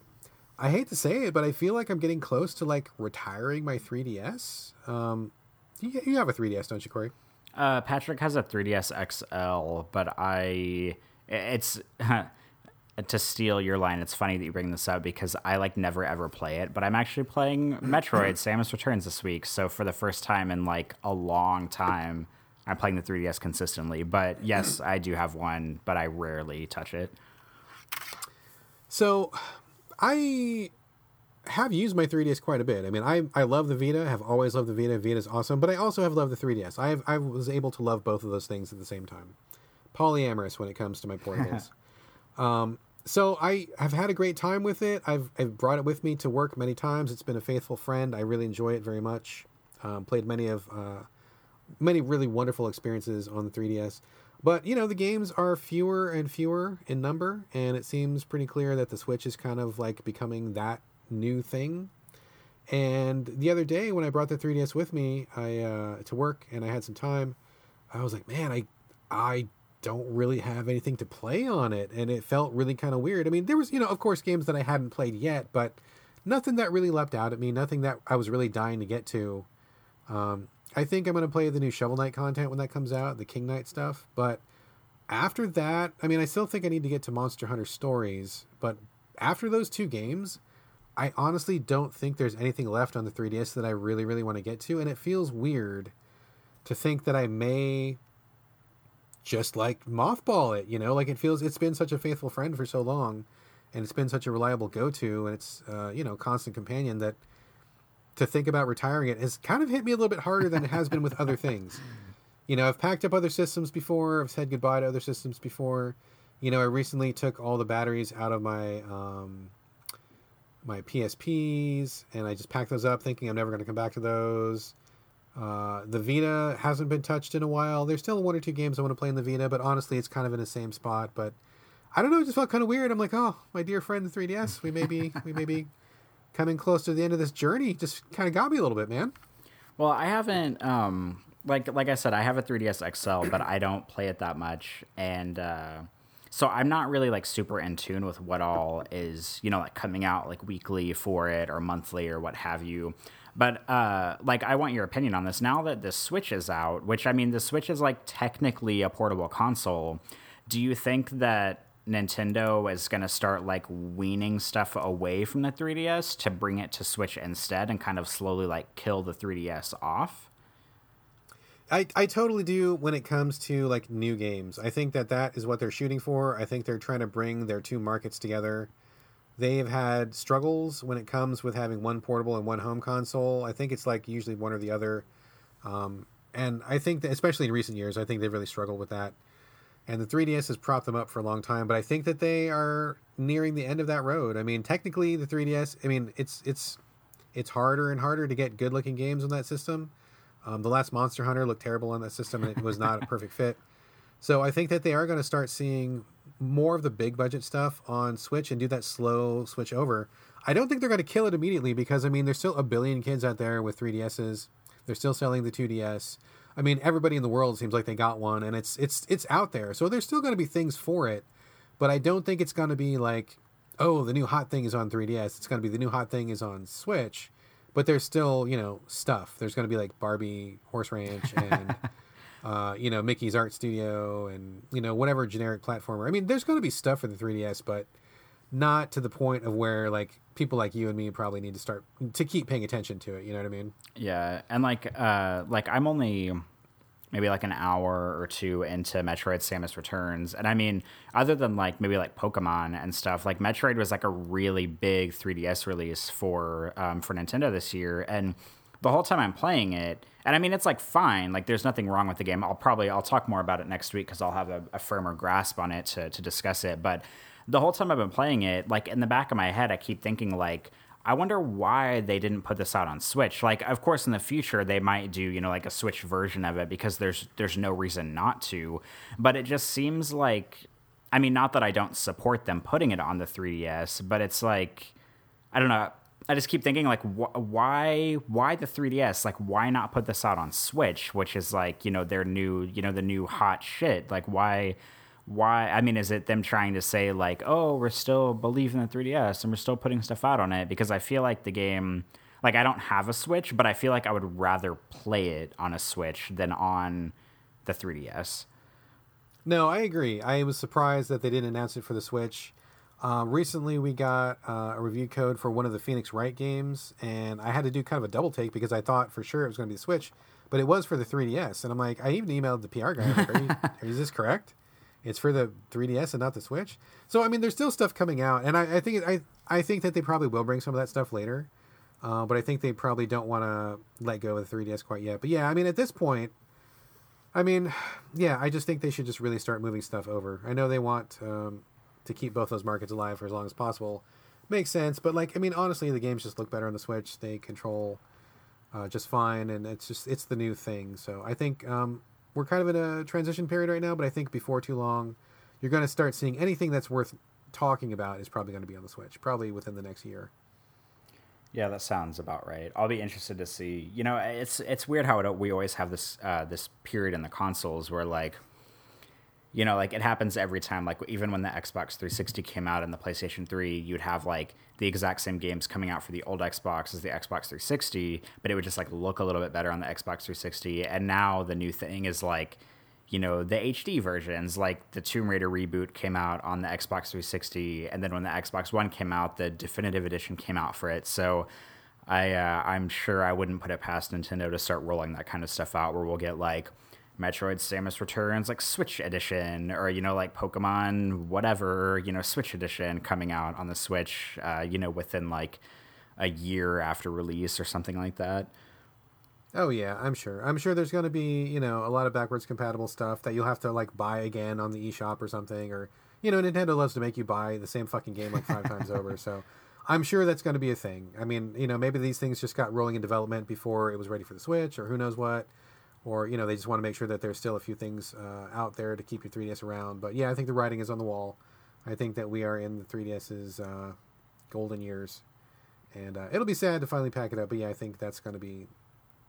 I hate to say it, but I feel like I'm getting close to like retiring my 3DS. Um, you, you have a 3DS, don't you, Corey? Uh, Patrick has a 3DS XL, but I it's to steal your line. It's funny that you bring this up because I like never ever play it, but I'm actually playing Metroid: Samus Returns this week. So for the first time in like a long time, I'm playing the 3DS consistently. But yes, I do have one, but I rarely touch it. So I have used my 3DS quite a bit. I mean, I I love the Vita. Have always loved the Vita. Vita's awesome, but I also have loved the 3DS. I have, I was able to love both of those things at the same time polyamorous when it comes to my portables. um, so I have had a great time with it. I've, I've brought it with me to work many times. It's been a faithful friend. I really enjoy it very much. Um, played many of uh, many really wonderful experiences on the 3DS. But you know the games are fewer and fewer in number, and it seems pretty clear that the Switch is kind of like becoming that new thing. And the other day when I brought the 3DS with me, I uh, to work and I had some time, I was like, man, I I don't really have anything to play on it and it felt really kind of weird. I mean, there was, you know, of course games that I hadn't played yet, but nothing that really leapt out at me, nothing that I was really dying to get to. Um, I think I'm going to play the new Shovel Knight content when that comes out, the King Knight stuff, but after that, I mean, I still think I need to get to Monster Hunter Stories, but after those two games, I honestly don't think there's anything left on the 3DS that I really, really want to get to, and it feels weird to think that I may just like mothball it you know? Like it feels it's been such a faithful friend for so long and it's been such a reliable go-to and it's uh, you know constant companion that to think about retiring it has kind of hit me a little bit harder than it has been with other things. You know i've packed up other systems before i've said goodbye to other systems before. You know i recently took all the batteries out of my um, my psps and i just packed those up thinking i'm never going to come back to those uh, the Vita hasn't been touched in a while. There's still one or two games I want to play in the Vita, but honestly, it's kind of in the same spot. But I don't know, it just felt kind of weird. I'm like, oh, my dear friend, the 3DS, we may be, we may be coming close to the end of this journey. Just kind of got me a little bit, man. Well, I haven't, um, like, like I said, I have a 3DS XL, but I don't play it that much, and uh, so I'm not really like super in tune with what all is, you know, like coming out like weekly for it or monthly or what have you. But uh, like, I want your opinion on this. Now that the Switch is out, which I mean, the Switch is like technically a portable console. Do you think that Nintendo is going to start like weaning stuff away from the 3DS to bring it to Switch instead, and kind of slowly like kill the 3DS off? I, I totally do when it comes to like new games. I think that that is what they're shooting for. I think they're trying to bring their two markets together. They've had struggles when it comes with having one portable and one home console. I think it's like usually one or the other. Um, and I think that especially in recent years, I think they've really struggled with that. And the 3DS has propped them up for a long time, but I think that they are nearing the end of that road. I mean, technically the 3DS, I mean, it's it's it's harder and harder to get good looking games on that system um, the last Monster Hunter looked terrible on that system, and it was not a perfect fit. So I think that they are going to start seeing more of the big budget stuff on Switch and do that slow switch over. I don't think they're going to kill it immediately because I mean there's still a billion kids out there with 3DSs. They're still selling the 2DS. I mean everybody in the world seems like they got one and it's it's it's out there. So there's still going to be things for it, but I don't think it's going to be like oh the new hot thing is on 3DS. It's going to be the new hot thing is on Switch but there's still you know stuff. There's going to be like Barbie Horse Ranch and uh, you know Mickey's Art Studio and you know whatever generic platformer. I mean, there's going to be stuff for the 3DS, but not to the point of where like people like you and me probably need to start to keep paying attention to it. You know what I mean? Yeah, and like uh, like I'm only maybe like an hour or two into Metroid Samus Returns. And I mean, other than like maybe like Pokemon and stuff, like Metroid was like a really big 3DS release for um, for Nintendo this year. And the whole time I'm playing it, and I mean it's like fine, like there's nothing wrong with the game. I'll probably I'll talk more about it next week because I'll have a, a firmer grasp on it to to discuss it. But the whole time I've been playing it, like in the back of my head, I keep thinking like I wonder why they didn't put this out on Switch. Like, of course, in the future they might do, you know, like a Switch version of it because there's there's no reason not to. But it just seems like, I mean, not that I don't support them putting it on the 3DS, but it's like, I don't know. I just keep thinking like, wh- why why the 3DS? Like, why not put this out on Switch, which is like, you know, their new, you know, the new hot shit. Like, why? why i mean is it them trying to say like oh we're still believing the 3ds and we're still putting stuff out on it because i feel like the game like i don't have a switch but i feel like i would rather play it on a switch than on the 3ds no i agree i was surprised that they didn't announce it for the switch uh, recently we got uh, a review code for one of the phoenix wright games and i had to do kind of a double take because i thought for sure it was going to be the switch but it was for the 3ds and i'm like i even emailed the pr guy like, Are you, is this correct it's for the 3DS and not the Switch. So I mean, there's still stuff coming out, and I, I think I I think that they probably will bring some of that stuff later. Uh, but I think they probably don't want to let go of the 3DS quite yet. But yeah, I mean, at this point, I mean, yeah, I just think they should just really start moving stuff over. I know they want um, to keep both those markets alive for as long as possible. Makes sense, but like, I mean, honestly, the games just look better on the Switch. They control uh, just fine, and it's just it's the new thing. So I think um, we're kind of in a transition period right now, but I think before too long, you're going to start seeing anything that's worth talking about is probably going to be on the Switch, probably within the next year. Yeah, that sounds about right. I'll be interested to see. You know, it's it's weird how it, we always have this uh, this period in the consoles where like you know, like it happens every time. Like even when the Xbox 360 came out and the PlayStation 3, you'd have like the exact same games coming out for the old Xbox as the Xbox 360, but it would just like look a little bit better on the Xbox 360. And now the new thing is like, you know, the HD versions, like the Tomb Raider reboot came out on the Xbox 360, and then when the Xbox One came out, the definitive edition came out for it. So I, uh, I'm sure I wouldn't put it past Nintendo to start rolling that kind of stuff out, where we'll get like Metroid Samus Returns like Switch edition or you know like Pokemon whatever you know Switch edition coming out on the Switch uh, you know within like a year after release or something like that. Oh yeah, I'm sure. I'm sure there's going to be you know a lot of backwards compatible stuff that you'll have to like buy again on the eShop or something or you know Nintendo loves to make you buy the same fucking game like five times over so. I'm sure that's going to be a thing. I mean, you know, maybe these things just got rolling in development before it was ready for the Switch, or who knows what or you know they just want to make sure that there's still a few things uh, out there to keep your 3ds around. But yeah i think the writing is on the wall. I think that we are in the 3ds's uh, golden years. And uh, it'll be sad to finally pack it up but yeah i think that's going to be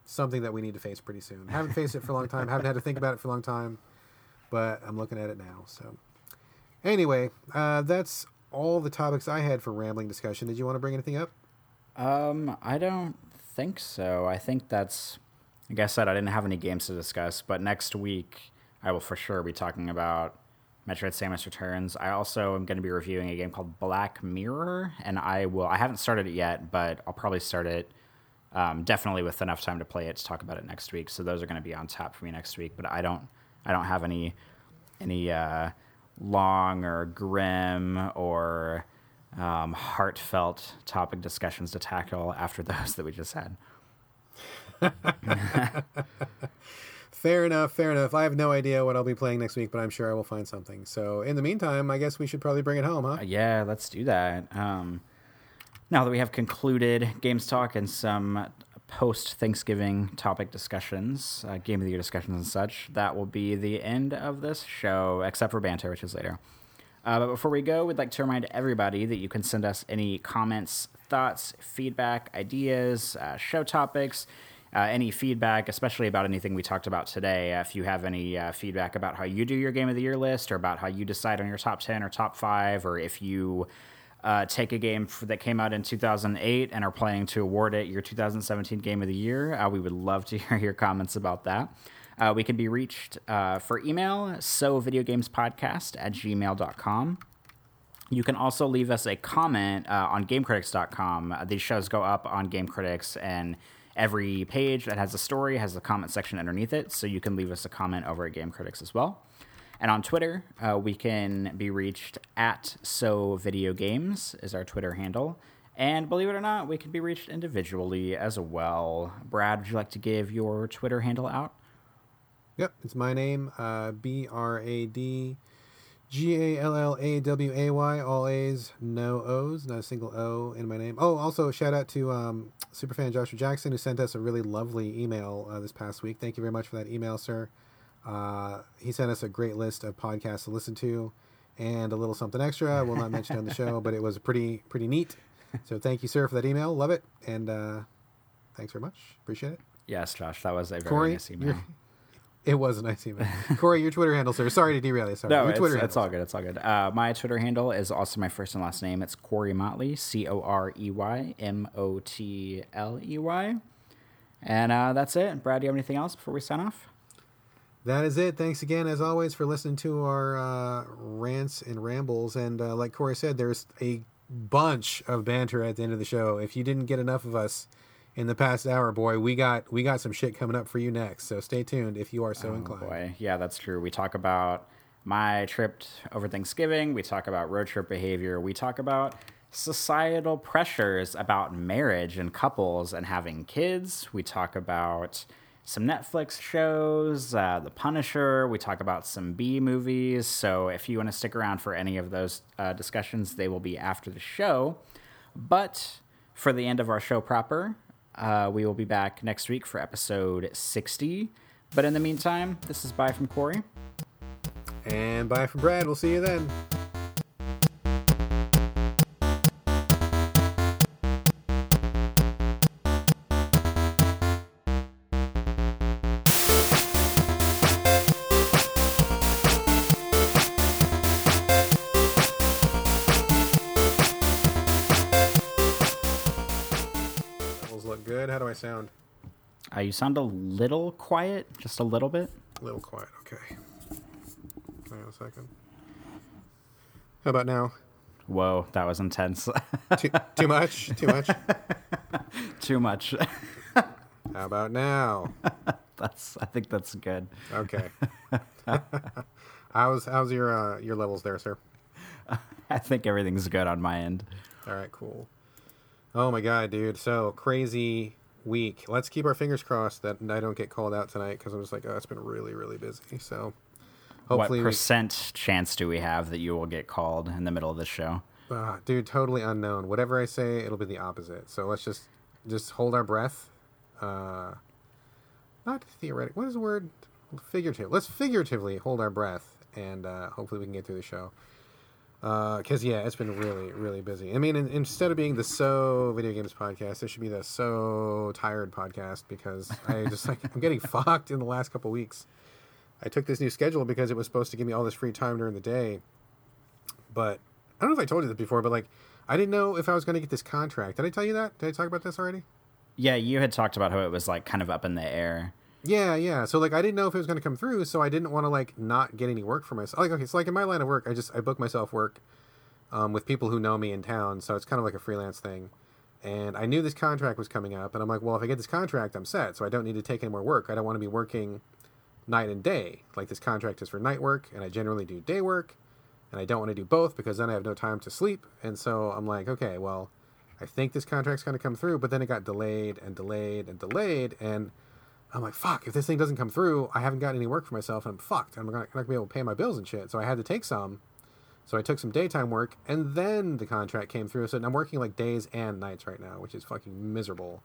something that we need to face pretty soon. Haven't faced it for a long time haven't had to think about it for a long time but i'm looking at it now so. Anyway uh, that's all the topics i had for rambling discussion. Did you want to bring anything up? Um i don't think so. I think that's like I said, I didn't have any games to discuss, but next week I will for sure be talking about Metroid Samus Returns. I also am going to be reviewing a game called Black Mirror, and I will. I haven't started it yet, but I'll probably start it Um, definitely with enough time to play it to talk about it next week. So those are going to be on tap for me next week. But I don't I don't have any any uh, long or grim or um, heartfelt topic discussions to tackle after those that we just had. Fair enough, fair enough. I have no idea what I'll be playing next week, but I'm sure I will find something. So, in the meantime, I guess we should probably bring it home, huh? Uh, yeah, let's do that. Um, now that we have concluded Games Talk and some post Thanksgiving topic discussions, uh, Game of the Year discussions and such, that will be the end of this show, except for banter, which is later. Uh, but before we go, we'd like to remind everybody that you can send us any comments, thoughts, feedback, ideas, uh, show topics uh, any feedback, especially about anything we talked about today. Uh, if you have any uh, feedback about how you do your game of the year list, or about how you decide on your top ten or top five, or if you uh, take a game that came out in 2008 and are planning to award it your 2017 game of the year, uh, we would love to hear your comments about that. Uh, we can be reached for email, so videogamespodcast at gmail.com. You can also leave us a comment on gamecritics.com. these shows go up on Game Critics and Every page that has a story has a comment section underneath it, so you can leave us a comment over at Game Critics as well. And on Twitter, uh, we can be reached at So Video Games is our Twitter handle. And believe it or not, we can be reached individually as well. Brad, would you like to give your Twitter handle out? Yep, it's my name, uh, B R A D G A L L A W A Y, all A's, no O's, not a single O in my name. Oh, also shout out to um, superfan Joshua Jackson who sent us a really lovely email uh, this past week. Thank you very much for that email, sir. Uh, he sent us a great list of podcasts to listen to and a little something extra. I will not mention on the show, but it was pretty pretty neat. So thank you, sir, for that email. Love it, and uh, thanks very much. Appreciate it. Yes, Josh, that was a very Corey, nice email. It was a nice email. Corey, your Twitter handle, sir. Sorry to derail you. Sorry. No, your it's, Twitter it's all good. It's all good. Uh, my Twitter handle is also my first and last name. It's Corey Motley, C O R E Y M O T L E Y. And uh, that's it. Brad, do you have anything else before we sign off? That is it. Thanks again, as always, for listening to our uh, rants and rambles. And uh, like Corey said, there's a bunch of banter at the end of the show. If you didn't get enough of us, in the past hour, boy, we got we got some shit coming up for you next. So stay tuned if you are so oh, inclined. Boy, yeah, that's true. We talk about my trip over Thanksgiving. We talk about road trip behavior. We talk about societal pressures about marriage and couples and having kids. We talk about some Netflix shows, uh, The Punisher. We talk about some B movies. So if you want to stick around for any of those uh, discussions, they will be after the show. But for the end of our show proper, uh, we will be back next week for episode 60. But in the meantime, this is bye from Corey. And bye from Brad. We'll see you then. I sound? Uh, you sound a little quiet, just a little bit. A little quiet. Okay. Hang on a second. How about now? Whoa, that was intense. too, too much. Too much. too much. How about now? that's. I think that's good. Okay. how's how's your uh, your levels there, sir? I think everything's good on my end. All right, cool. Oh my god, dude! So crazy week. Let's keep our fingers crossed that I don't get called out tonight because I'm just like, oh, it's been really, really busy. So hopefully, what percent we... chance do we have that you will get called in the middle of the show? Uh, dude, totally unknown. Whatever I say, it'll be the opposite. So let's just just hold our breath. Uh, not theoretic. What is the word? Figurative. Let's figuratively hold our breath, and uh, hopefully we can get through the show because uh, yeah, it's been really really busy. I mean, in, instead of being the so video games podcast, it should be the so tired podcast because I just like I'm getting fucked in the last couple weeks. I took this new schedule because it was supposed to give me all this free time during the day, but I don't know if I told you this before, but like I didn't know if I was going to get this contract. Did I tell you that? Did I talk about this already? Yeah, you had talked about how it was like kind of up in the air. Yeah, yeah. So like I didn't know if it was going to come through, so I didn't want to like not get any work for myself. Like okay, so like in my line of work, I just I book myself work um, with people who know me in town, so it's kind of like a freelance thing. And I knew this contract was coming up, and I'm like, well, if I get this contract, I'm set. So I don't need to take any more work. I don't want to be working night and day. Like this contract is for night work, and I generally do day work, and I don't want to do both because then I have no time to sleep. And so I'm like, okay, well, I think this contract's going to come through, but then it got delayed and delayed and delayed, and I'm like, fuck, if this thing doesn't come through, I haven't got any work for myself, and I'm fucked. I'm not going to be able to pay my bills and shit. So I had to take some. So I took some daytime work, and then the contract came through. So I'm working like days and nights right now, which is fucking miserable.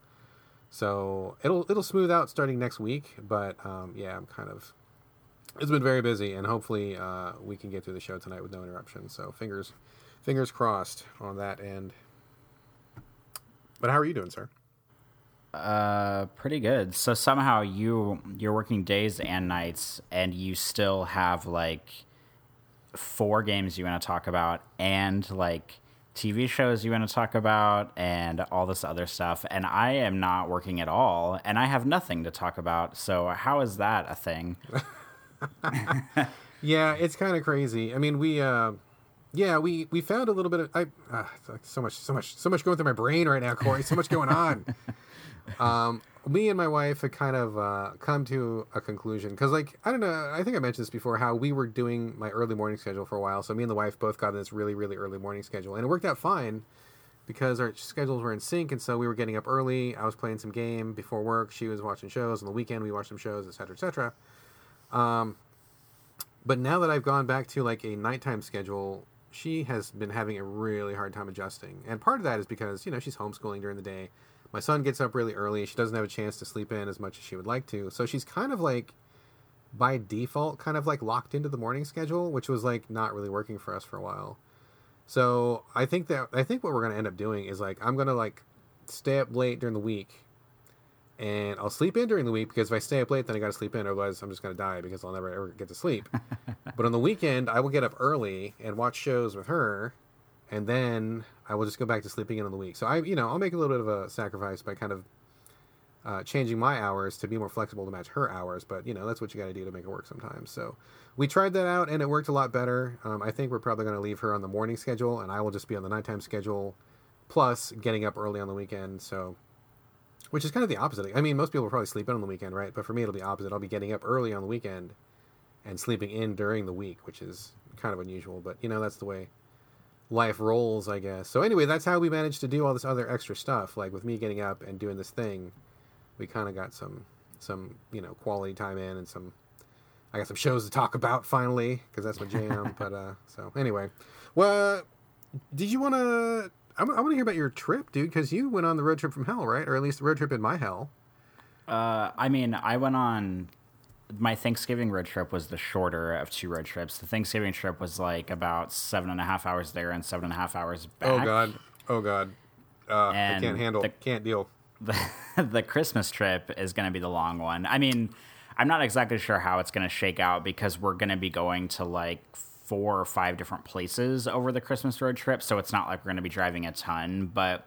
So it'll it'll smooth out starting next week, but um, yeah, I'm kind of. It's been very busy, and hopefully uh, we can get through the show tonight with no interruption. So fingers, fingers crossed on that end. But how are you doing, sir? Uh, pretty good. So somehow you you're working days and nights, and you still have like four games you want to talk about, and like TV shows you want to talk about, and all this other stuff. And I am not working at all, and I have nothing to talk about. So how is that a thing? yeah, it's kind of crazy. I mean, we. Uh, yeah, we we found a little bit of I uh, so much so much so much going through my brain right now, Corey. So much going on. um, me and my wife had kind of uh, come to a conclusion because, like, I don't know. I think I mentioned this before. How we were doing my early morning schedule for a while. So me and the wife both got in this really really early morning schedule, and it worked out fine because our schedules were in sync, and so we were getting up early. I was playing some game before work. She was watching shows on the weekend. We watched some shows, etc., etc. Um, but now that I've gone back to like a nighttime schedule, she has been having a really hard time adjusting. And part of that is because, you know, she's homeschooling during the day. My son gets up really early. She doesn't have a chance to sleep in as much as she would like to. So she's kind of like, by default, kind of like locked into the morning schedule, which was like not really working for us for a while. So I think that, I think what we're going to end up doing is like, I'm going to like stay up late during the week and I'll sleep in during the week because if I stay up late, then I got to sleep in. Otherwise, I'm just going to die because I'll never ever get to sleep. but on the weekend, I will get up early and watch shows with her, and then I will just go back to sleeping in on the week. So I, you know, I'll make a little bit of a sacrifice by kind of uh, changing my hours to be more flexible to match her hours. But you know, that's what you got to do to make it work sometimes. So we tried that out, and it worked a lot better. Um, I think we're probably going to leave her on the morning schedule, and I will just be on the nighttime schedule, plus getting up early on the weekend. So which is kind of the opposite. I mean, most people will probably sleep in on the weekend, right? But for me, it'll be opposite. I'll be getting up early on the weekend and sleeping in during the week, which is kind of unusual. But you know, that's the way life rolls, I guess. So anyway, that's how we managed to do all this other extra stuff. Like with me getting up and doing this thing, we kind of got some some you know quality time in and some. I got some shows to talk about finally because that's my jam. but uh, so anyway, well, did you want to I, I want to hear about your trip, dude, because you went on the road trip from hell, right? Or at least the road trip in my hell. Uh, I mean, I went on my Thanksgiving road trip was the shorter of two road trips. The Thanksgiving trip was like about seven and a half hours there and seven and a half hours back. Oh god, oh god, uh, I can't handle, the, can't deal. The, the Christmas trip is going to be the long one. I mean, I'm not exactly sure how it's going to shake out because we're going to be going to like four or five different places over the Christmas road trip, so it's not like we're going to be driving a ton. But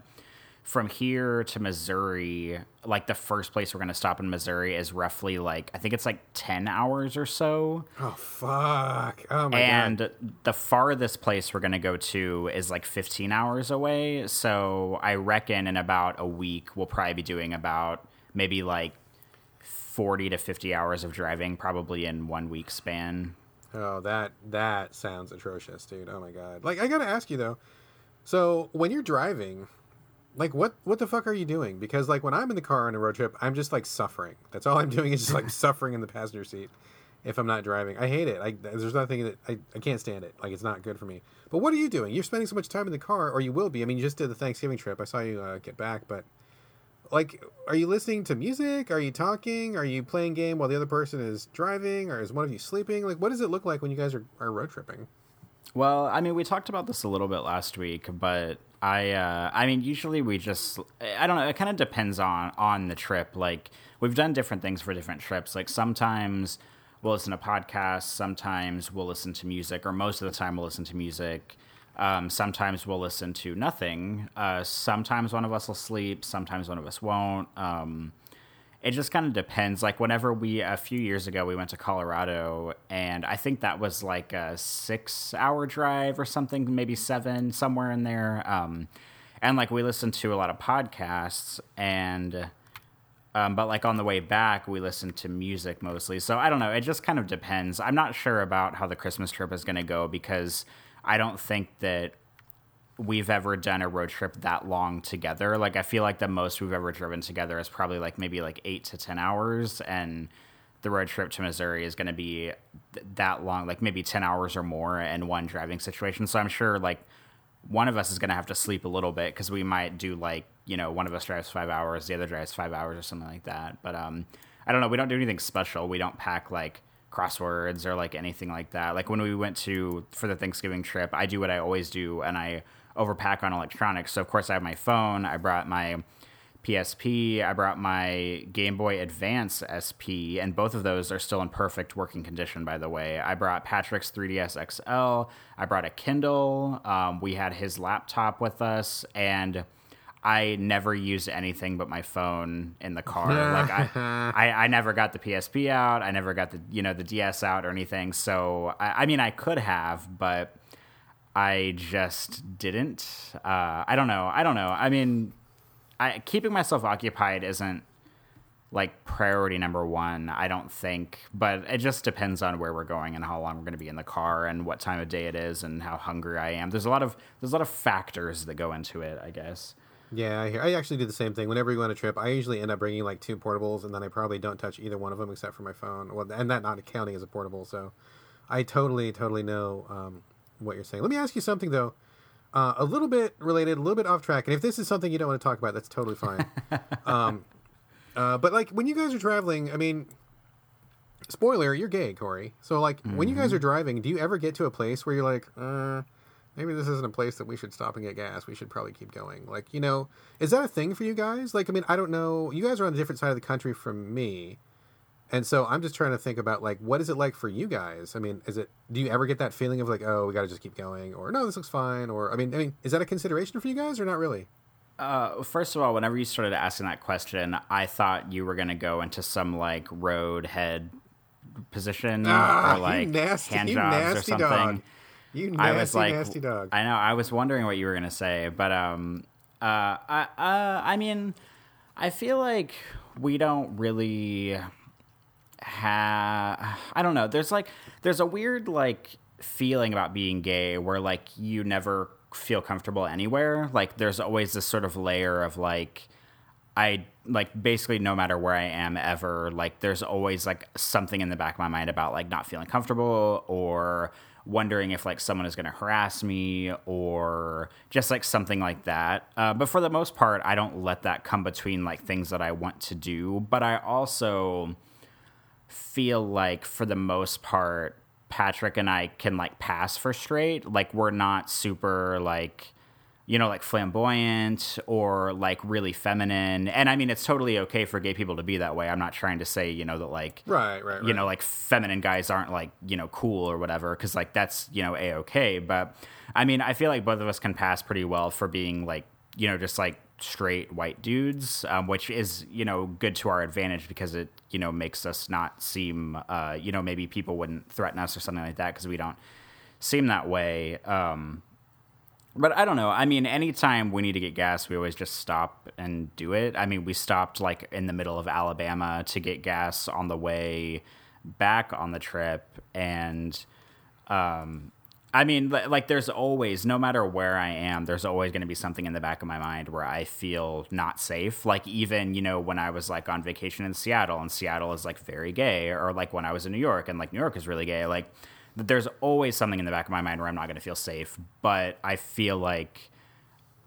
from here to Missouri, like the first place we're going to stop in Missouri is roughly like I think it's like ten hours or so. Oh fuck! Oh my and god! And the farthest place we're going to go to is like fifteen hours away. So I reckon in about a week we'll probably be doing about maybe like 40 to 50 hours of driving probably in one week span Oh, that that sounds atrocious, dude. Oh my god. Like I got to ask you though. So, when you're driving, like what what the fuck are you doing? Because like when I'm in the car on a road trip, I'm just like suffering. That's all I'm doing is just like suffering in the passenger seat if I'm not driving. I hate it. I, there's nothing that I, I can't stand it. Like it's not good for me. But what are you doing? You're spending so much time in the car, or you will be. I mean, you just did the Thanksgiving trip. I saw you uh, get back, but like are you listening to music are you talking are you playing game while the other person is driving or is one of you sleeping like what does it look like when you guys are, are road tripping well i mean we talked about this a little bit last week but i uh, i mean usually we just i don't know it kind of depends on on the trip like we've done different things for different trips like sometimes we'll listen to podcasts sometimes we'll listen to music or most of the time we'll listen to music um, sometimes we'll listen to nothing. Uh, sometimes one of us will sleep. Sometimes one of us won't. Um, it just kind of depends. Like whenever we a few years ago we went to Colorado, and I think that was like a six-hour drive or something, maybe seven, somewhere in there. Um, and like we listened to a lot of podcasts and um, but like on the way back we listened to music mostly so i don't know it just kind of depends i'm not sure about how the christmas trip is going to go because i don't think that we've ever done a road trip that long together. Like i feel like the most we've ever driven together is probably like maybe like eight to ten hours and the road trip to missouri is going to be th- that long like maybe 10 hours or more in one driving situation. So i'm sure like one of us is going to have to sleep a little bit because we might do like you know one of us drives five hours the other drives five hours or something like that. But um i don't know we don't do anything special. We don't pack like crosswords or like anything like that. Like when we went to for the thanksgiving trip i do what i always do and i overpack on electronics so of course i have my phone i brought my PSP. I brought my Game Boy Advance SP, and both of those are still in perfect working condition, by the way. I brought Patrick's 3DS XL. I brought a Kindle. Um, we had his laptop with us, and I never used anything but my phone in the car. like I, I, I, never got the PSP out. I never got the you know the DS out or anything. So I, I mean, I could have, but I just didn't. Uh, I don't know. I don't know. I mean, I, keeping myself occupied isn't like priority number one, I don't think. But it just depends on where we're going and how long we're going to be in the car and what time of day it is and how hungry I am. There's a lot of there's a lot of factors that go into it, I guess. Yeah, I, hear I actually do the same thing. Whenever we go on a trip, I usually end up bringing like two portables, and then I probably don't touch either one of them except for my phone. Well, and that not counting as a portable. So, I totally, totally know um, what you're saying. Let me ask you something though. Uh, a little bit related, a little bit off track. And if this is something you don't want to talk about, that's totally fine. um, uh, but like when you guys are traveling, I mean, spoiler, you're gay, Corey. So like mm-hmm. when you guys mm-hmm. are driving, do you ever get to a place where you're like, uh, maybe this isn't a place that we should stop and get gas. We should probably keep going. Like, you know, is that a thing for you guys? Like, I mean, I don't know. You guys are on a different side of the country from me. And so I'm just trying to think about like what is it like for you guys? I mean, is it do you ever get that feeling of like, oh, we got to just keep going or no, this looks fine or I mean, I mean, is that a consideration for you guys or not really? Uh, first of all, whenever you started asking that question, I thought you were going to go into some like road head position ah, or like nasty, hand jobs or something. Dog. You nasty, I was like, nasty dog. I know. I was wondering what you were going to say, but um, uh, I, uh, I mean, I feel like we don't really have I don't know. There's like there's a weird like feeling about being gay where like you never feel comfortable anywhere. Like there's always this sort of layer of like I like basically no matter where I am ever, like there's always like something in the back of my mind about like not feeling comfortable or wondering if like someone is going to harass me or just like something like that. Uh, but for the most part, I don't let that come between like things that I want to do. But I also feel like for the most part Patrick and I can like pass for straight. Like we're not super like you know like flamboyant or like really feminine. And I mean it's totally okay for gay people to be that way. I'm not trying to say, you know, that like Right, right, right. you know like feminine guys aren't like, you know, cool or whatever cuz like that's, you know, a okay, but I mean, I feel like both of us can pass pretty well for being like, you know, just like straight white dudes, um, which is you know good to our advantage because it you know makes us not seem uh, you know maybe people wouldn't threaten us or something like that because we don't seem that way. Um, but I don't know. I mean, anytime we need to get gas, we always just stop and do it. I mean, we stopped like in the middle of Alabama to get gas on the way back on the trip, and um, I mean, like, there's always, no matter where I am, there's always going to be something in the back of my mind where I feel not safe. Like, even, you know, when I was like on vacation in Seattle, and Seattle is like very gay, or like when I was in New York, and like New York is really gay, like, there's always something in the back of my mind where I'm not going to feel safe. But I feel like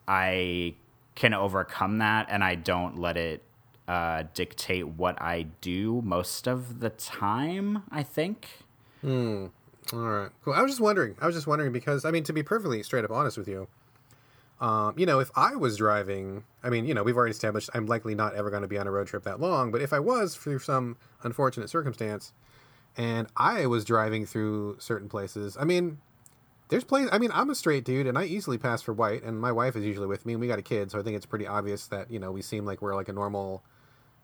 I can overcome that, and I don't let it uh, dictate what I do most of the time, I think. Hmm. All right, cool. I was just wondering. I was just wondering because I mean, to be perfectly straight up honest with you, um, you know, if I was driving, I mean, you know, we've already established I'm likely not ever going to be on a road trip that long. But if I was through some unfortunate circumstance, and I was driving through certain places, I mean, there's places. I mean, I'm a straight dude, and I easily pass for white, and my wife is usually with me, and we got a kid, so I think it's pretty obvious that you know we seem like we're like a normal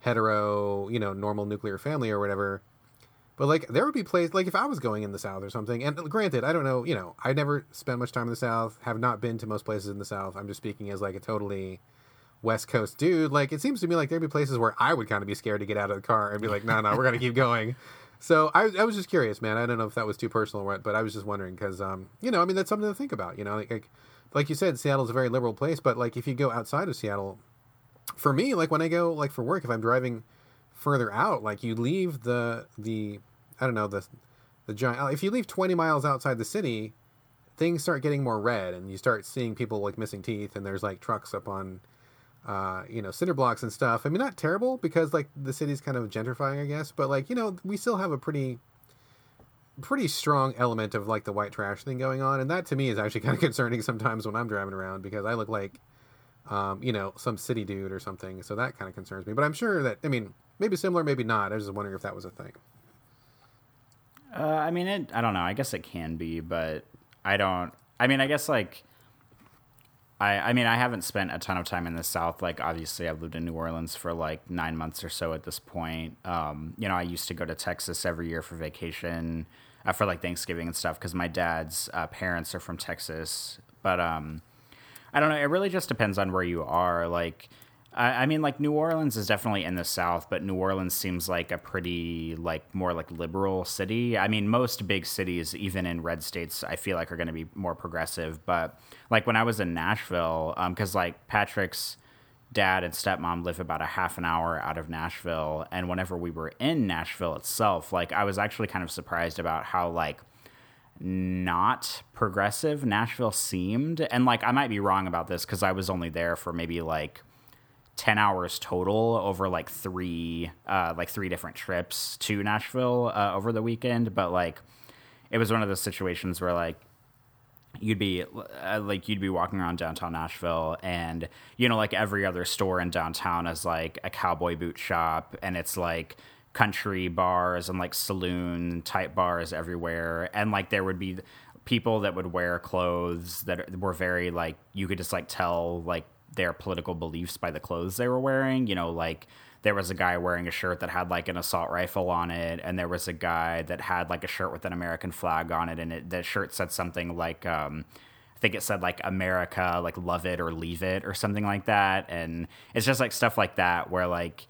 hetero, you know, normal nuclear family or whatever. But like there would be places like if I was going in the South or something. And granted, I don't know. You know, I never spent much time in the South. Have not been to most places in the South. I'm just speaking as like a totally West Coast dude. Like it seems to me like there'd be places where I would kind of be scared to get out of the car and be like, no, no, we're gonna keep going. So I, I was just curious, man. I don't know if that was too personal or what, but I was just wondering because, um, you know, I mean, that's something to think about. You know, like, like like you said, Seattle's a very liberal place, but like if you go outside of Seattle, for me, like when I go like for work, if I'm driving further out, like you leave the the I don't know the the giant. If you leave 20 miles outside the city, things start getting more red, and you start seeing people like missing teeth, and there's like trucks up on uh, you know, cinder blocks and stuff. I mean, not terrible because like the city's kind of gentrifying, I guess, but like you know, we still have a pretty pretty strong element of like the white trash thing going on, and that to me is actually kind of concerning sometimes when I'm driving around because I look like um, you know some city dude or something. So that kind of concerns me. But I'm sure that I mean maybe similar, maybe not. I was just wondering if that was a thing. Uh, I mean, it, I don't know. I guess it can be, but I don't. I mean, I guess like I, I mean, I haven't spent a ton of time in the South. Like, obviously, I've lived in New Orleans for like nine months or so at this point. Um, you know, I used to go to Texas every year for vacation, uh, for like Thanksgiving and stuff, because my dad's uh, parents are from Texas. But um, I don't know. It really just depends on where you are. Like, I, I mean, like New Orleans is definitely in the South, but New Orleans seems like a pretty like more like liberal city. I mean, most big cities, even in red states, I feel like are going to be more progressive, but like when I was in Nashville, because um, like Patrick's dad and stepmom live about a half an hour out of Nashville, and whenever we were in Nashville itself, like I was actually kind of surprised about how like not progressive Nashville seemed, and like I might be wrong about this because I was only there for maybe like 10 hours total over like three uh, like three different trips to nashville uh, over the weekend. But like it was one of those situations where like you'd be uh, like you'd be walking around downtown Nashville and you know like every other store in downtown is like a cowboy boot shop. And it's like country bars and like saloon type bars everywhere. And like there would be people that would wear clothes that were very like you could just like tell like their political beliefs by the clothes they were wearing you know like there was a guy wearing a shirt that had like an assault rifle on it, and there was a guy that had like a shirt with an American flag on it, and it, the shirt said something like, um, I think it said like America, like love it or leave it or something like that, and it's just like stuff like that where like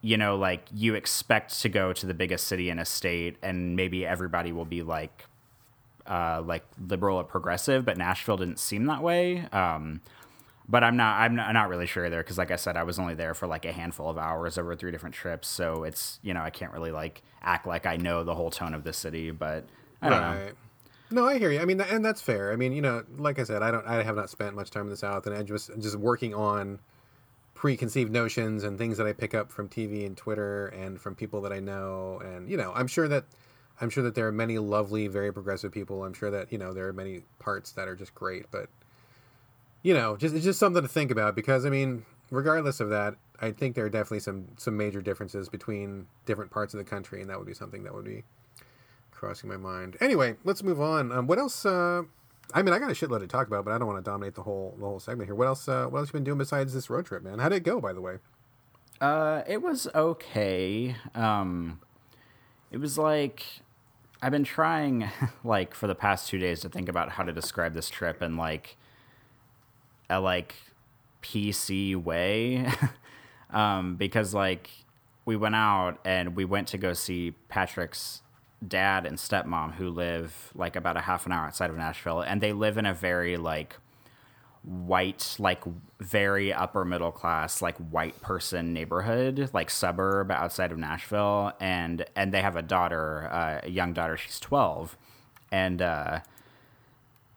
you know like you expect to go to the biggest city in a state and maybe everybody will be like uh, like liberal or progressive, but Nashville didn't seem that way. Um, but I'm not I'm not, really sure there because like I said I was only there for like a handful of hours over three different trips so it's you know I can't really like act like I know the whole tone of the city but I don't right. know. No, I hear you. I mean, and that's fair. I mean, you know, like I said, I don't, I have not spent much time in the South, and I just, just working on preconceived notions and things that I pick up from TV and Twitter and from people that I know, and you know, I'm sure that, I'm sure that there are many lovely, very progressive people. I'm sure that you know there are many parts that are just great, but you know, just it's just something to think about because I mean, regardless of that, I think there are definitely some some major differences between different parts of the country, and that would be something that would be crossing my mind. Anyway, let's move on. Um, what else? Uh, I mean, I got a shitload to talk about, but I don't want to dominate the whole the whole segment here. What else? Uh, what else you been doing besides this road trip, man? How did it go, by the way? Uh, it was okay. Um, it was like I've been trying, like, for the past two days to think about how to describe this trip, and like a like PC way. Um, because like we went out and we went to go see Patrick's dad and stepmom who live like about a half an hour outside of Nashville. And they live in a very like white like very upper middle class like white person neighborhood like suburb outside of Nashville. And and they have a daughter uh, a young daughter. She's 12 and uh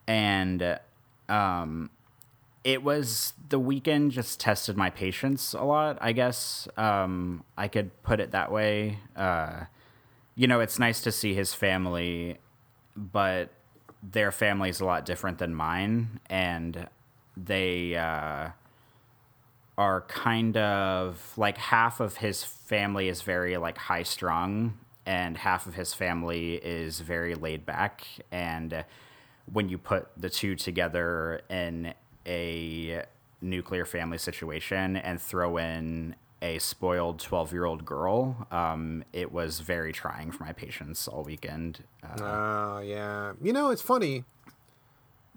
and um it was the weekend just tested my patience a lot i guess. Um, i could put it that way. Uh, you know it's nice to see his family but their family is a lot different than mine and they uh, are kind of like half of his family is very like high strung and half of his family is very laid back. And when you put the two together in a nuclear family situation and throw in a spoiled 12 year old girl, um, it was very trying for my patience all weekend. Oh, uh, yeah. You know, it's funny.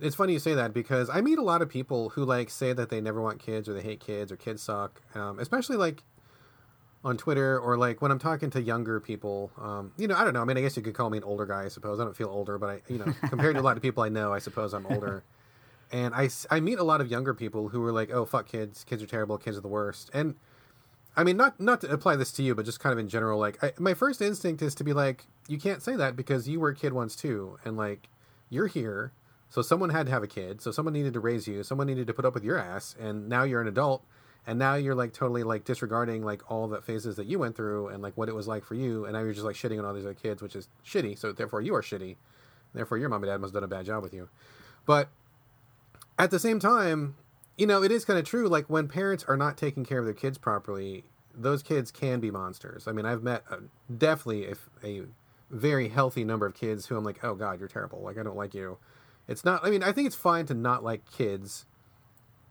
It's funny you say that because I meet a lot of people who like say that they never want kids or they hate kids or kids suck, um, especially like on Twitter or like when I'm talking to younger people. Um, you know, I don't know. I mean, I guess you could call me an older guy, I suppose. I don't feel older, but I, you know, compared to a lot of people I know, I suppose I'm older. and I, I meet a lot of younger people who are like, oh, fuck kids. Kids are terrible. Kids are the worst. And I mean, not not to apply this to you, but just kind of in general. Like, I, my first instinct is to be like, you can't say that because you were a kid once too, and like, you're here, so someone had to have a kid, so someone needed to raise you, someone needed to put up with your ass, and now you're an adult, and now you're like totally like disregarding like all the phases that you went through and like what it was like for you, and now you're just like shitting on all these other kids, which is shitty. So therefore, you are shitty. Therefore, your mom and dad must have done a bad job with you. But at the same time, you know, it is kind of true. Like when parents are not taking care of their kids properly, those kids can be monsters. I mean, I've met a, definitely a, a very healthy number of kids who I'm like, oh God, you're terrible. Like, I don't like you. It's not, I mean, I think it's fine to not like kids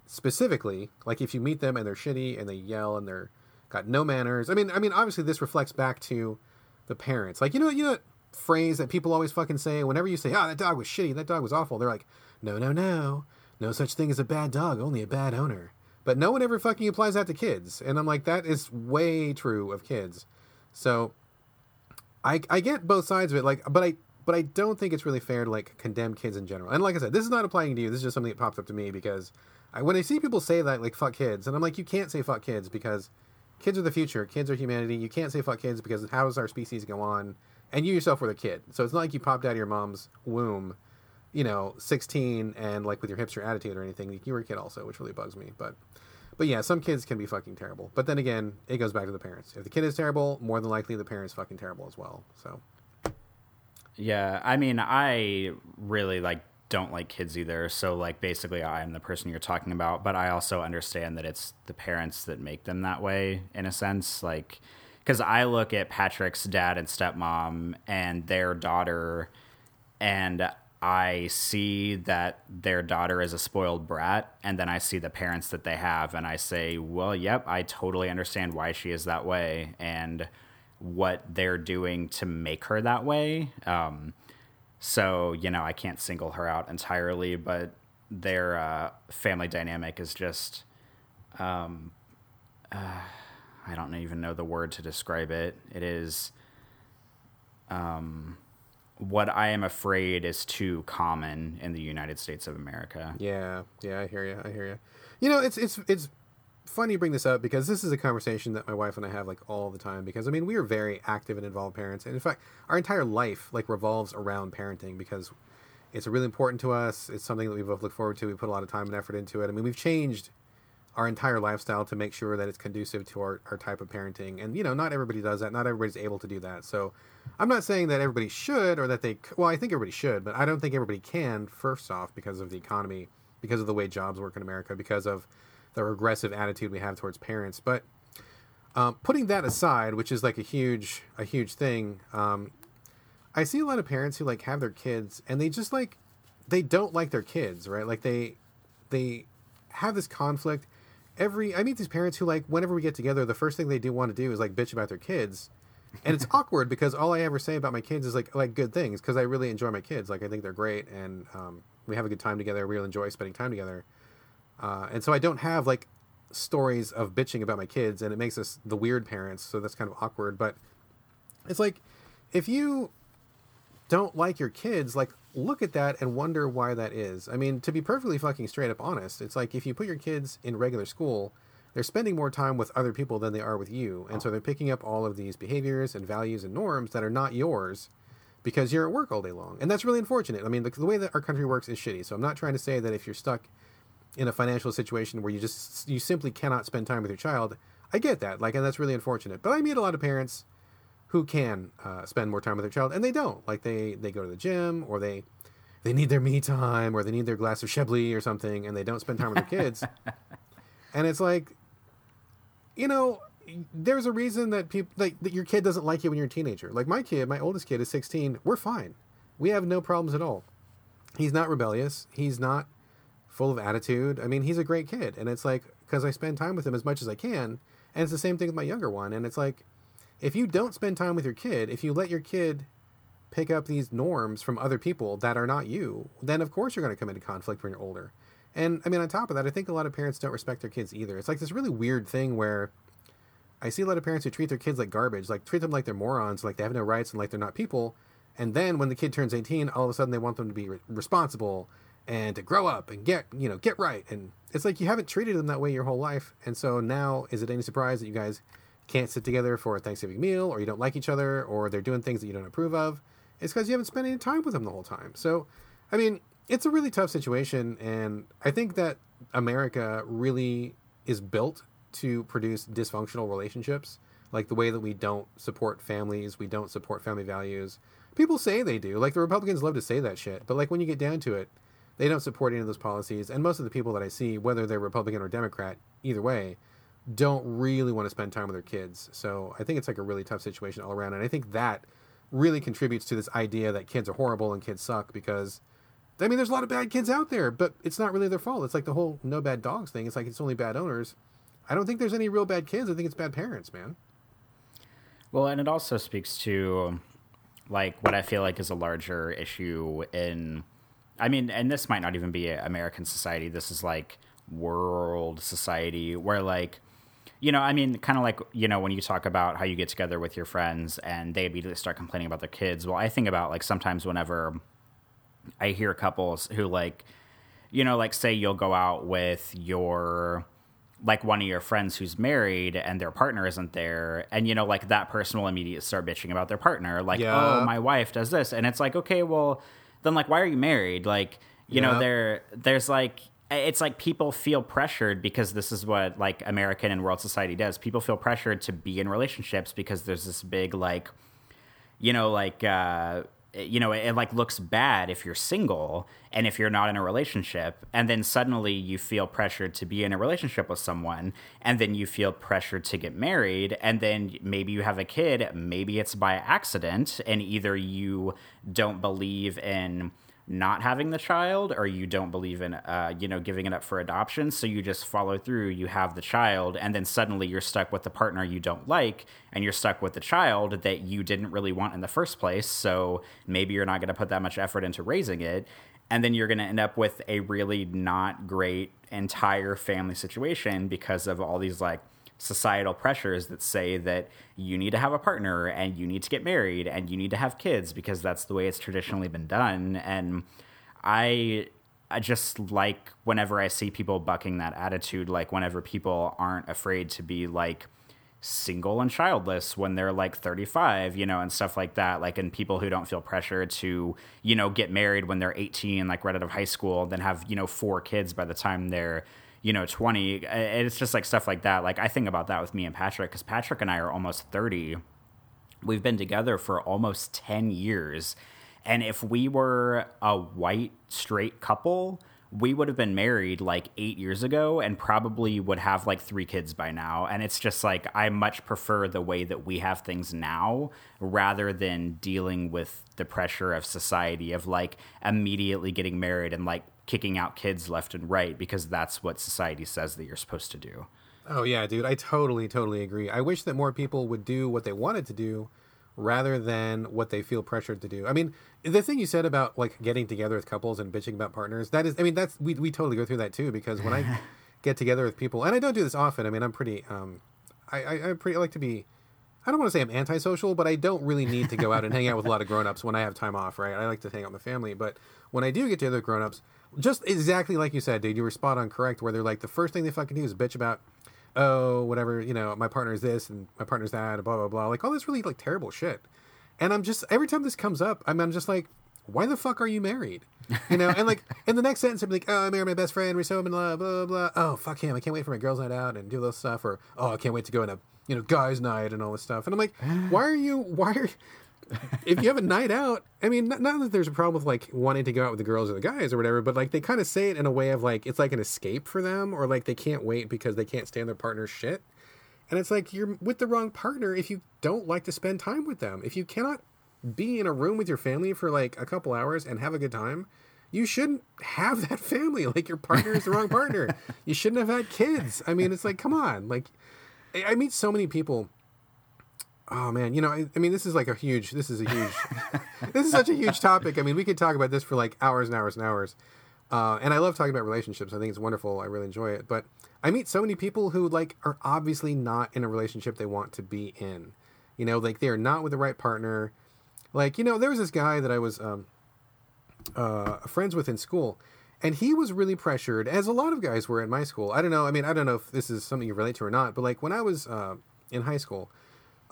specifically. Like, if you meet them and they're shitty and they yell and they're got no manners. I mean, I mean, obviously this reflects back to the parents. Like, you know, you know, phrase that people always fucking say whenever you say, oh, that dog was shitty, that dog was awful. They're like, no, no, no. No such thing as a bad dog, only a bad owner. But no one ever fucking applies that to kids. And I'm like, that is way true of kids. So I I get both sides of it. Like but I but I don't think it's really fair to like condemn kids in general. And like I said, this is not applying to you. This is just something that pops up to me because I, when I see people say that like fuck kids, and I'm like, you can't say fuck kids because kids are the future. Kids are humanity. You can't say fuck kids because how does our species go on? And you yourself were the kid. So it's not like you popped out of your mom's womb you know, 16 and like with your hipster attitude or anything. You were a kid also, which really bugs me. But, but yeah, some kids can be fucking terrible. But then again, it goes back to the parents. If the kid is terrible, more than likely the parent's fucking terrible as well. So. Yeah, I mean, I really like don't like kids either. So like basically I'm the person you're talking about, but I also understand that it's the parents that make them that way in a sense. Like cuz I look at Patrick's dad and stepmom and their daughter and I see that their daughter is a spoiled brat, and then I see the parents that they have, and I say, well, yep, I totally understand why she is that way and what they're doing to make her that way. Um, so, you know, I can't single her out entirely, but their uh, family dynamic is just, um, uh, I don't even know the word to describe it. It is. Um, what I am afraid is too common in the United States of America. Yeah, yeah, I hear you. I hear you. You know, it's it's it's funny you bring this up because this is a conversation that my wife and I have like all the time because I mean we are very active and involved parents and in fact our entire life like revolves around parenting because it's really important to us. It's something that we both look forward to. We put a lot of time and effort into it. I mean we've changed our entire lifestyle to make sure that it's conducive to our, our type of parenting. And, you know, not everybody does that. Not everybody's able to do that. So I'm not saying that everybody should or that they, well, I think everybody should, but I don't think everybody can, first off, because of the economy, because of the way jobs work in America, because of the regressive attitude we have towards parents. But um, putting that aside, which is like a huge, a huge thing, um, I see a lot of parents who like have their kids and they just like, they don't like their kids, right? Like they, they have this conflict every I meet these parents who like whenever we get together, the first thing they do want to do is like bitch about their kids, and it's awkward because all I ever say about my kids is like like good things because I really enjoy my kids. Like I think they're great and um, we have a good time together. We really enjoy spending time together, uh, and so I don't have like stories of bitching about my kids, and it makes us the weird parents. So that's kind of awkward. But it's like if you don't like your kids, like look at that and wonder why that is. I mean, to be perfectly fucking straight up honest, it's like if you put your kids in regular school, they're spending more time with other people than they are with you. And so they're picking up all of these behaviors and values and norms that are not yours because you're at work all day long. And that's really unfortunate. I mean, the, the way that our country works is shitty. So I'm not trying to say that if you're stuck in a financial situation where you just you simply cannot spend time with your child, I get that. Like and that's really unfortunate. But I meet a lot of parents who can uh, spend more time with their child and they don't. Like they they go to the gym or they they need their me time or they need their glass of chablis or something and they don't spend time with their kids. And it's like you know there's a reason that people like that your kid doesn't like you when you're a teenager. Like my kid my oldest kid is 16 we're fine. We have no problems at all. He's not rebellious. He's not full of attitude. I mean he's a great kid. And it's like because i spend time with him as much as i can And it's the same thing with my younger one. And it's like, if you don't spend time with your kid, if you let your kid pick up these norms from other people that are not you, then of course you're going to come into conflict when you're older. And I mean, on top of that, I think a lot of parents don't respect their kids either. It's like this really weird thing where I see a lot of parents who treat their kids like garbage, like treat them like they're morons, like they have no rights and like they're not people. And then when the kid turns 18, all of a sudden they want them to be re- responsible and to grow up and get, you know, get right. And it's like you haven't treated them that way your whole life. And so now, is it any surprise that you guys can't sit together for a Thanksgiving meal or you don't like each other or they're doing things that you don't approve of? It's because you haven't spent any time with them the whole time. So, I mean, it's a really tough situation. And I think that America really is built to produce dysfunctional relationships, like the way that we don't support families, we don't support family values. People say they do. Like the Republicans love to say that shit, but like when you get down to it, they don't support any of those policies. And most of the people that I see, whether they're Republican or Democrat, either way, don't really want to spend time with their kids. So I think it's like a really tough situation all around. And I think that really contributes to this idea that kids are horrible and kids suck because I mean there's a lot of bad kids out there, but it's not really their fault. It's like the whole no bad dogs thing. It's like it's only bad owners. I don't think there's any real bad kids. I think it's bad parents, man. Well, and it also speaks to like what I feel like is a larger issue in I mean, and this might not even be American society. This is like world society where like you know, I mean, kind of like, you know, when you talk about how you get together with your friends and they immediately start complaining about their kids. Well, I think about like sometimes whenever I hear couples who like, you know, like say you'll go out with your like one of your friends who's married and their partner isn't there and you know like that person will immediately start bitching about their partner like Yeah. oh my wife does this and it's like okay well then like why are you married like you know there there's like it's like people feel pressured because this is what like American and world society does. People feel pressured to be in relationships because there's this big like you know like uh you know it, like looks bad if you're single and if you're not in a relationship and then suddenly you feel pressured to be in a relationship with someone and then you feel pressured to get married and then maybe you have a kid maybe it's by accident and either you don't believe in not having the child or you don't believe in uh, you know giving it up for adoption so you just follow through you have the child and then suddenly you're stuck with the partner you don't like and you're stuck with the child that you didn't really want in the first place so maybe you're not going to put that much effort into raising it and then you're going to end up with a really not great entire family situation because of all these like societal pressures that say that you need to have a partner and you need to get married and you need to have kids because that's the way it's traditionally been done. And i i just like whenever i see people bucking that attitude like whenever people aren't afraid to be like single and childless when they're like 35 you know and stuff like that like and people who don't feel pressure to you know get married when they're 18 like right out of high school then have you know four kids by the time they're you know 20 Uh, it's just like stuff like that. Like i think about that with me and patrick because patrick and i are almost 30 we've been together for almost 10 years. And if we were a white straight couple we would have been married like eight years ago and probably would have like three kids by now. And it's just like i much prefer the way that we have things now rather than dealing with the pressure of society of like immediately getting married and like kicking out kids left and right because that's what society says that you're supposed to do Oh yeah, dude, I totally totally agree. I wish that more people would do what they wanted to do rather than what they feel pressured to do. I mean, the thing you said about like getting together with couples and bitching about partners, that is I mean, that's we we totally go through that too because when I get together with people, and I don't do this often. I mean, I'm pretty um I I, I pretty I like to be I don't want to say I'm antisocial, but I don't really need to go out and hang out with a lot of grown-ups when I have time off, right? I like to hang out with my family, but when I do get together with grown-ups, just exactly like you said, dude, you were spot on correct where they're like the first thing they fucking do is bitch about oh, whatever, you know, my partner's this and my partner's that, and blah blah blah, like all this really like terrible shit. And I'm just every time this comes up, I'm, I'm just like, why the fuck are you married? You know, and like in the next sentence, I'm like, oh, I married my best friend, we're so in love, blah blah blah. Oh, fuck him, I can't wait for my girls' night out and do this stuff, or oh, I can't wait to go on a you know guys' night and all this stuff. And I'm like, why are you? Why are if you have a night out, I mean, not, not that there's a problem with like wanting to go out with the girls or the guys or whatever, but like they kind of say it in a way of like it's like an escape for them, or like they can't wait because they can't stand their partner's shit. And it's like you're with the wrong partner if you don't like to spend time with them. If you cannot be in a room with your family for like a couple hours and have a good time, you shouldn't have that family. Like your partner is the wrong partner. You shouldn't have had kids. I mean, it's like, come on, like I, I meet so many people. Oh man, you know, I, I mean, this is like a huge. This is a huge. this is such a huge topic. I mean, we could talk about this for like hours and hours and hours. Uh, and I love talking about relationships. I think it's wonderful. I really enjoy it. But I meet so many people who like are obviously not in a relationship they want to be in. You know, like they're not with the right partner. Like you know, there was this guy that I was um, uh, friends with in school, and he was really pressured, as a lot of guys were at my school. I don't know. I mean, I don't know if this is something you relate to or not, but like when I was uh, in high school,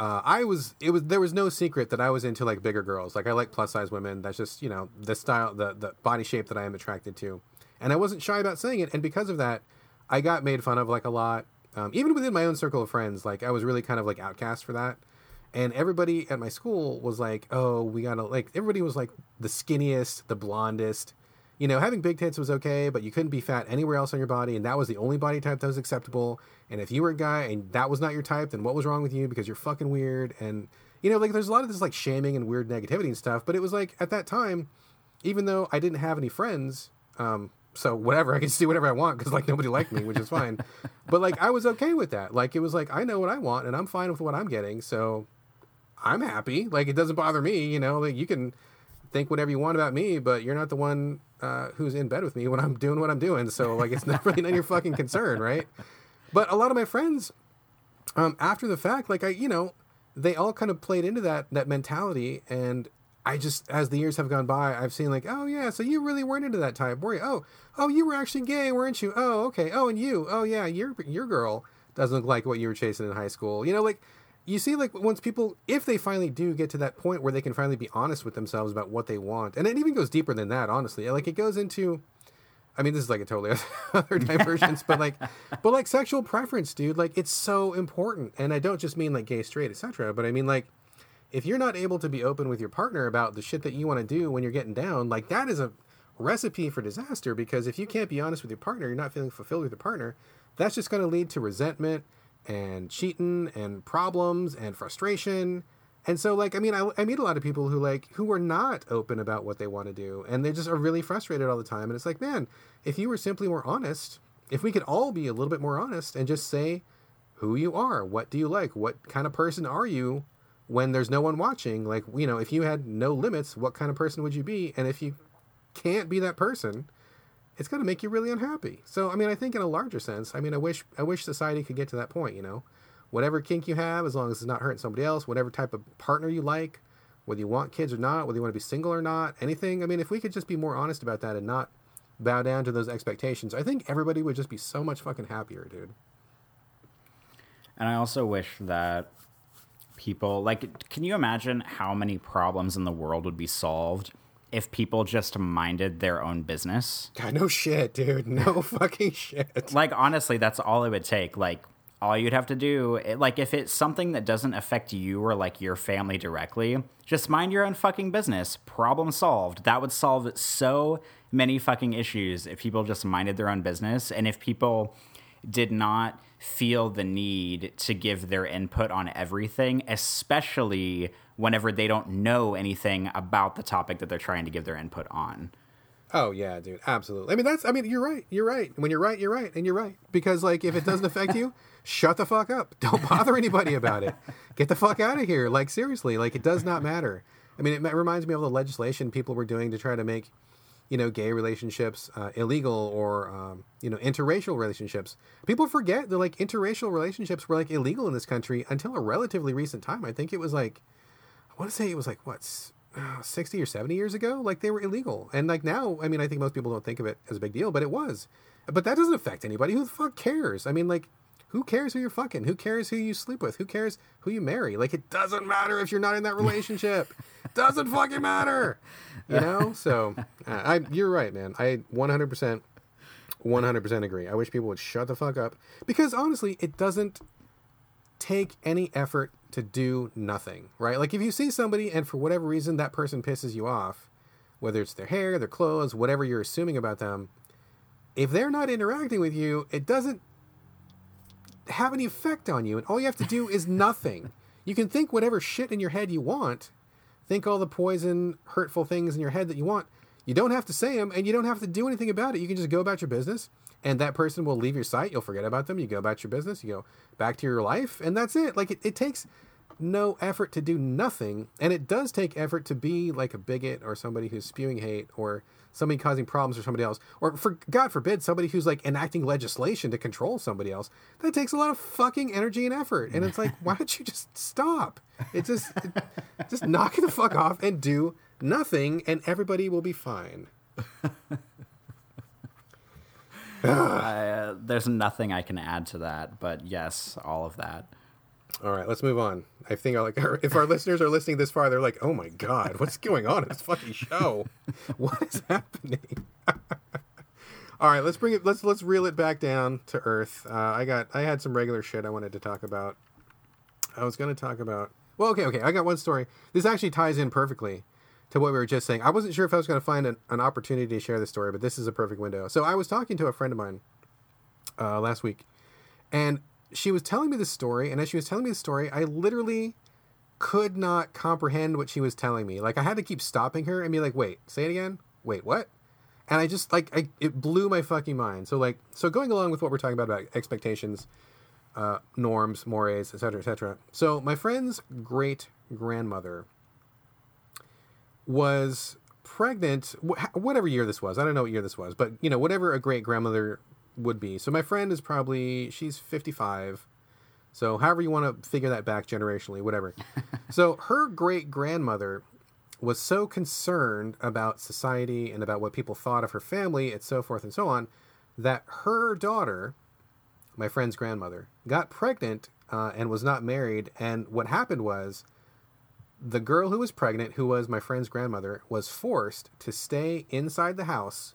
uh, I was it was there was no secret that I was into like bigger girls. Like I like plus size women. That's just you know the style, the the body shape that I am attracted to, and I wasn't shy about saying it. And because of that, I got made fun of like a lot. Um, even within my own circle of friends, like I was really kind of like outcast for that and everybody at my school was like, "Oh, we gotta like." Everybody was like the skinniest, the blondest. You know, having big tits was okay, but you couldn't be fat anywhere else on your body, and that was the only body type that was acceptable. And if you were a guy and that was not your type, then what was wrong with you? Because you're fucking weird. And you know, like there's a lot of this like shaming and weird negativity and stuff. But it was like at that time, even though I didn't have any friends, um, so whatever, I could do whatever I want because like nobody liked me, which is fine. but like I was okay with that. Like it was like I know what I want and I'm fine with what I'm getting. So I'm happy. Like it doesn't bother me. You know, like you can think whatever you want about me, but you're not the one uh, who's in bed with me when I'm doing what I'm doing. So like it's not really none of your fucking concern, right? But a lot of my friends, um, after the fact, like I, you know, they all kind of played into that that mentality, and I just as the years have gone by, I've seen like, oh yeah, so you really weren't into that type, were you? Oh, oh, you were actually gay, weren't you? Oh, okay. Oh, and you? Oh yeah, your your girl doesn't look like what you were chasing in high school. You know, like you see like once people if they finally do get to that point where they can finally be honest with themselves about what they want and it even goes deeper than that honestly. Like it goes into i mean this is like a totally other diversions but like but like sexual preference dude like it's so important. And i don't just mean like gay straight etc but i mean like if you're not able to be open with your partner about the shit that you want to do when you're getting down like that is a recipe for disaster because if you can't be honest with your partner you're not feeling fulfilled with your partner that's just going to lead to resentment and cheating and problems and frustration. And so, like, I mean, I, I meet a lot of people who like who are not open about what they want to do, and they just are really frustrated all the time. And it's like, man, if you were simply more honest, if we could all be a little bit more honest and just say who you are, what do you like, what kind of person are you when there's no one watching? Like, you know, if you had no limits, what kind of person would you be? And if you can't be that person, it's going to make you really unhappy. So, I mean, I think in a larger sense, I mean, I wish I wish society could get to that point. You know, whatever kink you have, as long as it's not hurting somebody else, whatever type of partner you like, whether you want kids or not, whether you want to be single or not, anything. I mean, if we could just be more honest about that and not bow down to those expectations, I think everybody would just be so much fucking happier, dude. And I also wish that people like can you imagine how many problems in the world would be solved if people just minded their own business. God, no shit, dude. No fucking shit. Like honestly, that's all it would take. Like all you'd have to do, it, like if it's something that doesn't affect you or like your family directly, just mind your own fucking business. Problem solved. That would solve so many fucking issues if people just minded their own business and if people did not feel the need to give their input on everything, especially whenever they don't know anything about the topic that they're trying to give their input on. Oh yeah, dude, absolutely. I mean, that's. I mean, you're right. You're right. When you're right, you're right, and you're right. Because like, if it doesn't affect you, shut the fuck up. Don't bother anybody about it. Get the fuck out of here. Like seriously, like it does not matter. I mean, it reminds me of the legislation people were doing to try to make, you know, gay relationships uh, illegal or um, you know interracial relationships. People forget that like interracial relationships were like illegal in this country until a relatively recent time. I think it was like want to say it was like what 60 or 70 years ago? Like they were illegal. And like now i mean i think most people don't think of it as a big deal but it was. But that doesn't affect anybody. Who the fuck cares? I mean like who cares who you're fucking? Who cares who you sleep with? Who cares who you marry? Like it doesn't matter if you're not in that relationship. Doesn't fucking matter. You know? So uh, i you're right man. I 100% 100% agree. I wish people would shut the fuck up. Because honestly it doesn't take any effort to do nothing, right? Like if you see somebody and for whatever reason that person pisses you off, whether it's their hair, their clothes, whatever you're assuming about them, if they're not interacting with you, it doesn't have any effect on you. And all you have to do is nothing. You can think whatever shit in your head you want, think all the poison, hurtful things in your head that you want. You don't have to say them and you don't have to do anything about it. You can just go about your business and that person will leave your sight. You'll forget about them. You go about your business. You go back to your life, and that's it. Like it, it takes no effort to do nothing, and it does take effort to be like a bigot or somebody who's spewing hate or somebody causing problems for somebody else, or for God forbid, somebody who's like enacting legislation to control somebody else. That takes a lot of fucking energy and effort, and it's like, why don't you just stop? It's just, it, just knock the fuck off and do nothing, and everybody will be fine. uh, there's nothing I can add to that, but yes, all of that. All right, let's move on. I think like if our listeners are listening this far, they're like, "Oh my god, what's going on in this fucking show? What is happening?" All right, let's bring it. Let's let's reel it back down to earth. Uh, I got I had some regular shit I wanted to talk about. I was going to talk about. Well, okay, okay. I got one story. This actually ties in perfectly to what we were just saying. I wasn't sure if I was going to find an, an opportunity to share this story, but this is a perfect window. So I was talking to a friend of mine uh, last week, and she was telling me the story, and as she was telling me the story, I literally could not comprehend what she was telling me. Like I had to keep stopping her and be like, "Wait, say it again. Wait, what?" And I just like I, it blew my fucking mind. So like so going along with what we're talking about about expectations, uh, norms, mores, etc., etc. So my friend's great grandmother was pregnant wh- whatever year this was. I don't know what year this was, but you know whatever a great grandmother would be. So my friend is probably she's 55. So however you want to figure that back generationally, whatever. so her great grandmother was so concerned about society and about what people thought of her family and so forth and so on that her daughter, my friend's grandmother, got pregnant uh, and was not married. And what happened was the girl who was pregnant, who was my friend's grandmother, was forced to stay inside the house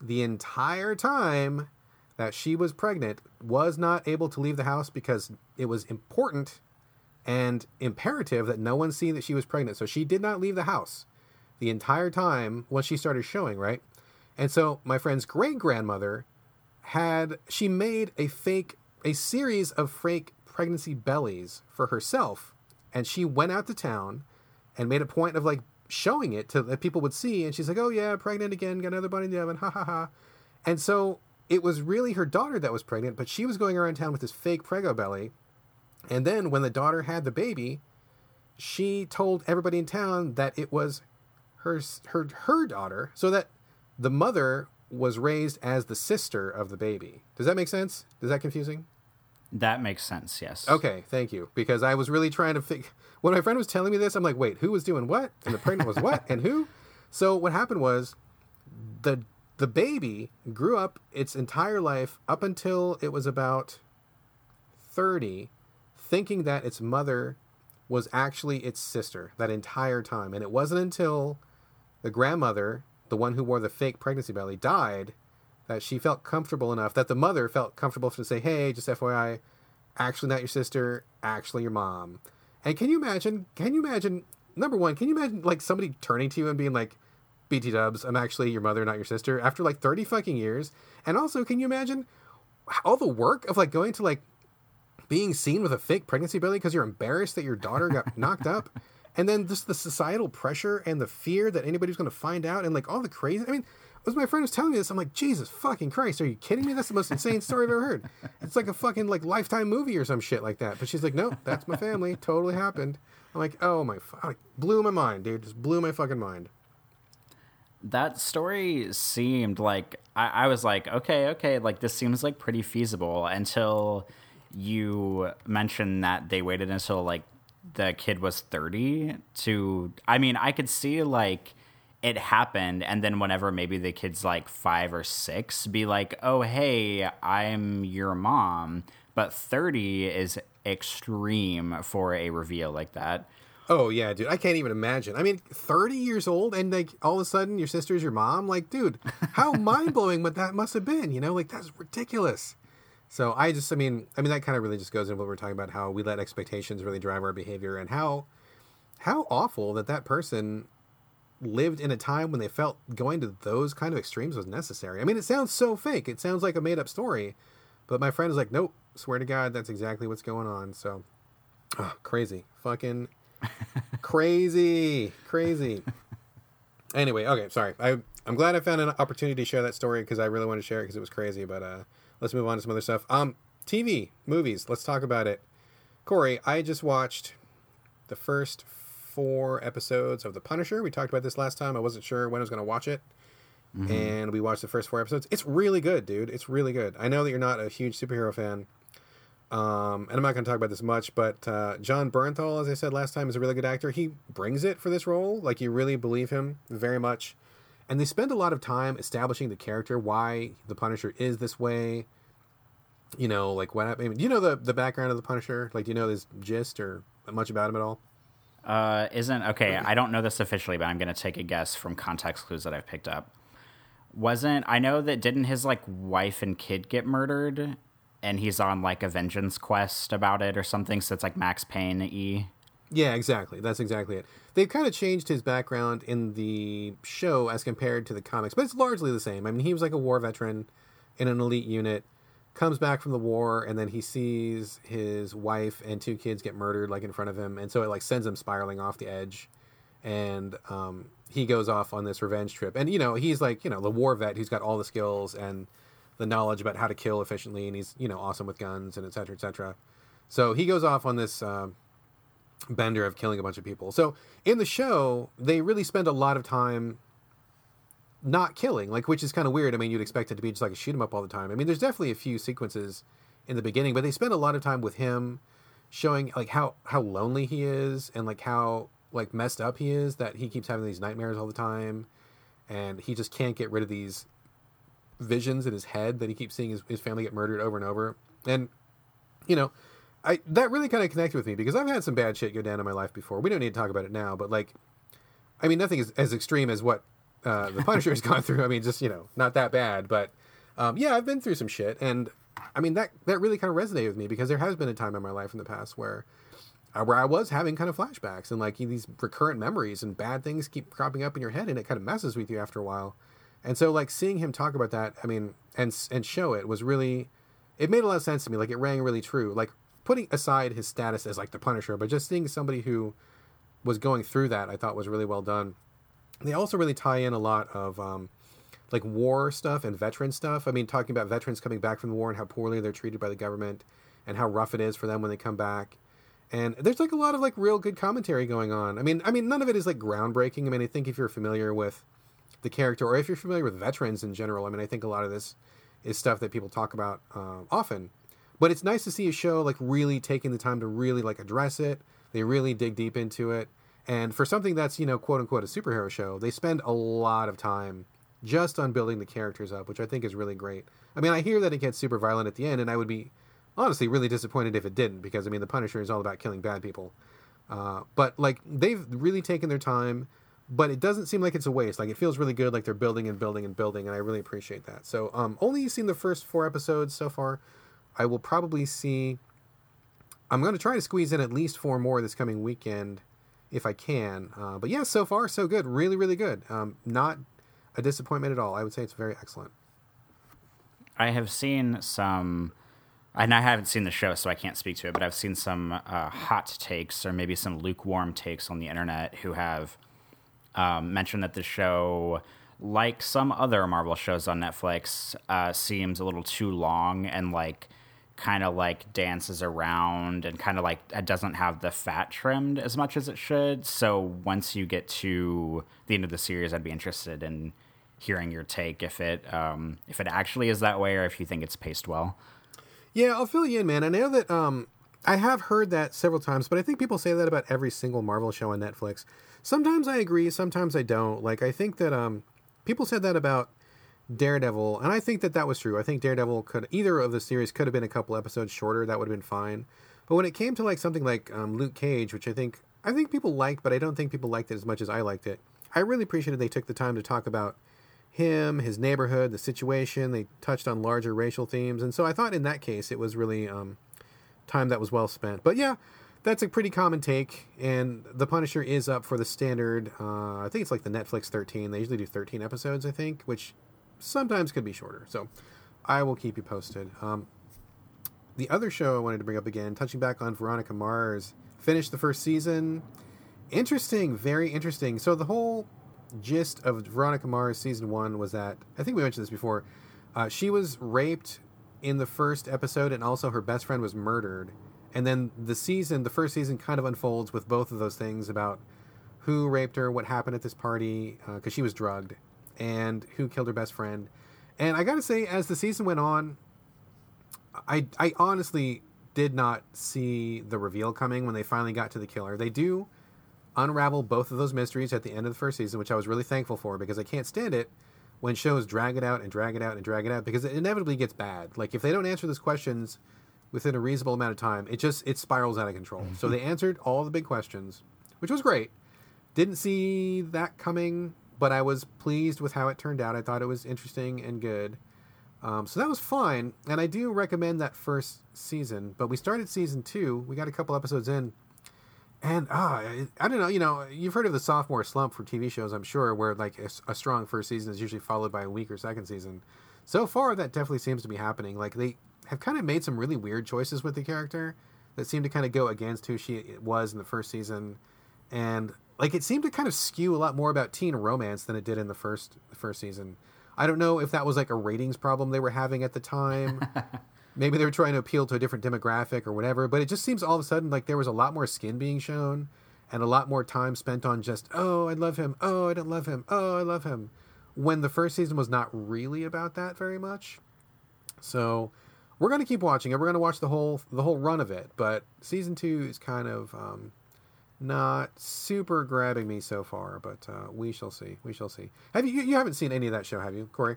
the entire time that she was pregnant, was not able to leave the house because it was important and imperative that no one see that she was pregnant. So she did not leave the house the entire time once she started showing, right? And so my friend's great grandmother had she made a fake a series of fake pregnancy bellies for herself and she went out to town and made a point of like showing it to that people would see and she's like oh yeah pregnant again got another bunny in the oven ha ha ha and so it was really her daughter that was pregnant, but she was going around town with this fake prego belly. And then when the daughter had the baby, she told everybody in town that it was her her her daughter, so that the mother was raised as the sister of the baby. Does that make sense? Is that confusing? That makes sense. Yes. Okay, thank you. Because I was really trying to think. When my friend was telling me this, I'm like, wait, who was doing what? And the pregnant was what? And who? So what happened was the the baby grew up its entire life up until it was about 30 thinking that its mother was actually its sister that entire time and it wasn't until the grandmother the one who wore the fake pregnancy belly died that she felt comfortable enough that the mother felt comfortable to say hey just fyi actually not your sister actually your mom and can you imagine can you imagine number one can you imagine like somebody turning to you and being like BT dubs, I'm actually your mother, not your sister, after like 30 fucking years. And also, can you imagine all the work of like going to like being seen with a fake pregnancy belly because you're embarrassed that your daughter got knocked up? And then just the societal pressure and the fear that anybody's going to find out and like all the crazy. I mean, as my friend was telling me this, I'm like, Jesus fucking Christ, are you kidding me? That's the most insane story I've ever heard. It's like a fucking like lifetime movie or some shit like that. But she's like, no, that's my family. Totally happened. I'm like, oh my, like, blew my mind, dude. Just blew my fucking mind that story seemed like I, I, was like, okay, okay, like this seems like pretty feasible until you mentioned that they waited until like the kid was 30 to I mean, I could see like it happened and then whenever maybe the kid's like 5 or 6 be like, "Oh, hey, I'm your mom." But 30 is extreme for a reveal like that. Oh yeah, dude. I can't even imagine. I mean, 30 years old and like all of a sudden your sister's your mom? Like, dude, how mind-blowing would that must have been, you know? Like that's ridiculous. So I just I mean, I mean that kind of really just goes into what we're talking about how we let expectations really drive our behavior and how how awful that that person lived in a time when they felt going to those kind of extremes was necessary. I mean, it sounds so fake. It sounds like a made-up story. But my friend is like, "Nope, swear to God, that's exactly what's going on." So, oh, crazy. Fucking crazy, crazy. Anyway, okay, sorry. I I'm glad I found an opportunity to share that story because I really want to share it because it was crazy. But uh, let's move on to some other stuff. Um, TV, movies. Let's talk about it. Corey, I just watched the first four episodes of The Punisher. We talked about this last time. I wasn't sure when I was going to watch it. Mm-hmm. And we watched the first four episodes. It's really good, dude. It's really good. I know that you're not a huge superhero fan. Um, and I'm not going to talk about this much, but uh, Jon Bernthal, as I said last time, is a really good actor. He brings it for this role. Like, you really believe him very much. And they spend a lot of time establishing the character, why the Punisher is this way. You know, like what? I mean, do you know the the background of the Punisher? Like, do you know this gist or much about him at all? Uh, isn't okay. I don't know this officially, but I'm going to take a guess from context clues that I've picked up. Wasn't I know that didn't his like wife and kid get murdered, and he's on like a vengeance quest about it or something. So it's like Max Payne e. Yeah, exactly. That's exactly it. They've kind of changed his background in the show as compared to the comics, but it's largely the same. I mean, he was like a war veteran in an elite unit, comes back from the war, and then he sees his wife and two kids get murdered like in front of him, and so it like sends him spiraling off the edge, and um, he goes off on this revenge trip. And you know, he's like you know the war vet who's got all the skills and the knowledge about how to kill efficiently, and he's you know awesome with guns and etc. etc. So he goes off on this. Uh, bender of killing a bunch of people. So in the show, they really spend a lot of time not killing, like which is kind of weird. I mean, you'd expect it to be just like a shoot 'em up all the time. I mean, there's definitely a few sequences in the beginning, but they spend a lot of time with him showing like how how lonely he is and like how like messed up he is that he keeps having these nightmares all the time and he just can't get rid of these visions in his head that he keeps seeing his, his family get murdered over and over. And you know, I that really kind of connected with me because I've had some bad shit go down in my life before. We don't need to talk about it now, but like, I mean, nothing is as extreme as what uh, the Punisher has gone through. I mean, just you know, not that bad, but um, yeah, I've been through some shit, and I mean that that really kind of resonated with me because there has been a time in my life in the past where uh, where I was having kind of flashbacks and like these recurrent memories and bad things keep cropping up in your head, and it kind of messes with you after a while. And so, like seeing him talk about that, I mean, and and show it was really, it made a lot of sense to me. Like it rang really true. Like putting aside his status as like the Punisher, but just seeing somebody who was going through that, I thought was really well done. They also really tie in a lot of um, like war stuff and veteran stuff. I mean, talking about veterans coming back from the war and how poorly they're treated by the government and how rough it is for them when they come back. And there's like a lot of like real good commentary going on. I mean, I mean, none of it is like groundbreaking. I mean, I think if you're familiar with the character or if you're familiar with veterans in general, I mean, I think a lot of this is stuff that people talk about uh, often. But it's nice to see a show like really taking the time to really like address it. They really dig deep into it. And for something that's, you know, quote unquote a superhero show, they spend a lot of time just on building the characters up, which I think is really great. I mean, I hear that it gets super violent at the end, and I would be honestly really disappointed if it didn't, because I mean, the Punisher is all about killing bad people. Uh, but like, they've really taken their time, but it doesn't seem like it's a waste. Like, it feels really good, like they're building and building and building, and I really appreciate that. So, um, only seen the first four episodes so far. I will probably see. I'm going to try to squeeze in at least four more this coming weekend if I can. Uh, but yeah, so far so good. Really, really good. Um, not a disappointment at all. I would say it's very excellent. I have seen some, and I haven't seen the show, so I can't speak to it. But I've seen some uh, hot takes or maybe some lukewarm takes on the internet who have um, mentioned that the show like some other Marvel shows on Netflix, uh, seems a little too long and like kind of like dances around and kind of like it doesn't have the fat trimmed as much as it should. So once you get to the end of the series, I'd be interested in hearing your take if it um, if it actually is that way or if you think it's paced well. Yeah, I'll fill you in, man. I know that um, I have heard that several times, but I think people say that about every single Marvel show on Netflix. Sometimes I agree, sometimes I don't. Like I think that um, people said that about Daredevil, and I think that that was true. I think Daredevil could either of the series could have been a couple episodes shorter. That would have been fine. But when it came to like something like um, Luke Cage, which I think I think people liked, but I don't think people liked it as much as I liked it. I really appreciated they took the time to talk about him, his neighborhood, the situation. They touched on larger racial themes, and so I thought in that case it was really um, time that was well spent. But yeah, that's a pretty common take, and The Punisher is up for the standard. Uh, I think it's like the Netflix 13. They usually do 13 episodes, I think, which sometimes could be shorter. So I will keep you posted. Um, the other show I wanted to bring up again, touching back on Veronica Mars, finished the first season. Interesting, very interesting. So the whole gist of Veronica Mars season one was that I think we mentioned this before. Uh, she was raped in the first episode, and also her best friend was murdered. And then the season, the first season, kind of unfolds with both of those things about who raped her, what happened at this party, because uh, she was drugged, and who killed her best friend. And I gotta say, as the season went on, I I honestly did not see the reveal coming when they finally got to the killer. They do unravel both of those mysteries at the end of the first season, which I was really thankful for because I can't stand it when shows drag it out and drag it out and drag it out because it inevitably gets bad. Like if they don't answer those questions within a reasonable amount of time, it just it spirals out of control. so mm-hmm. they answered all the big questions, which was great. Didn't see that coming, but I was pleased with how it turned out. I thought it was interesting and good. Um, so that was fine, and I do recommend that first season. But we started season two. We got a couple episodes in, and ah, I don't know. You know, you've heard of the sophomore slump for TV shows, I'm sure, where like a, a, strong first season is usually followed by a weaker second season. So far, that definitely seems to be happening. Like they have kind of made some really weird choices with the character that seem to kind of go against who she was in the first season, and like it seemed to kind of skew a lot more about teen romance than it did in the first the first season. I don't know if that was like a ratings problem they were having at the time. maybe they were trying to appeal to a different demographic or whatever but it just seems all of a sudden like there was a lot more skin being shown and a lot more time spent on just oh i love him. Oh i don't love him. Oh i love him. When the first season was not really about that very much. So we're going to keep watching it. We're going to watch the whole the whole run of it but season two is kind of um, not super grabbing me so far but uh, we shall see we shall see have you you haven't seen any of that show have you corey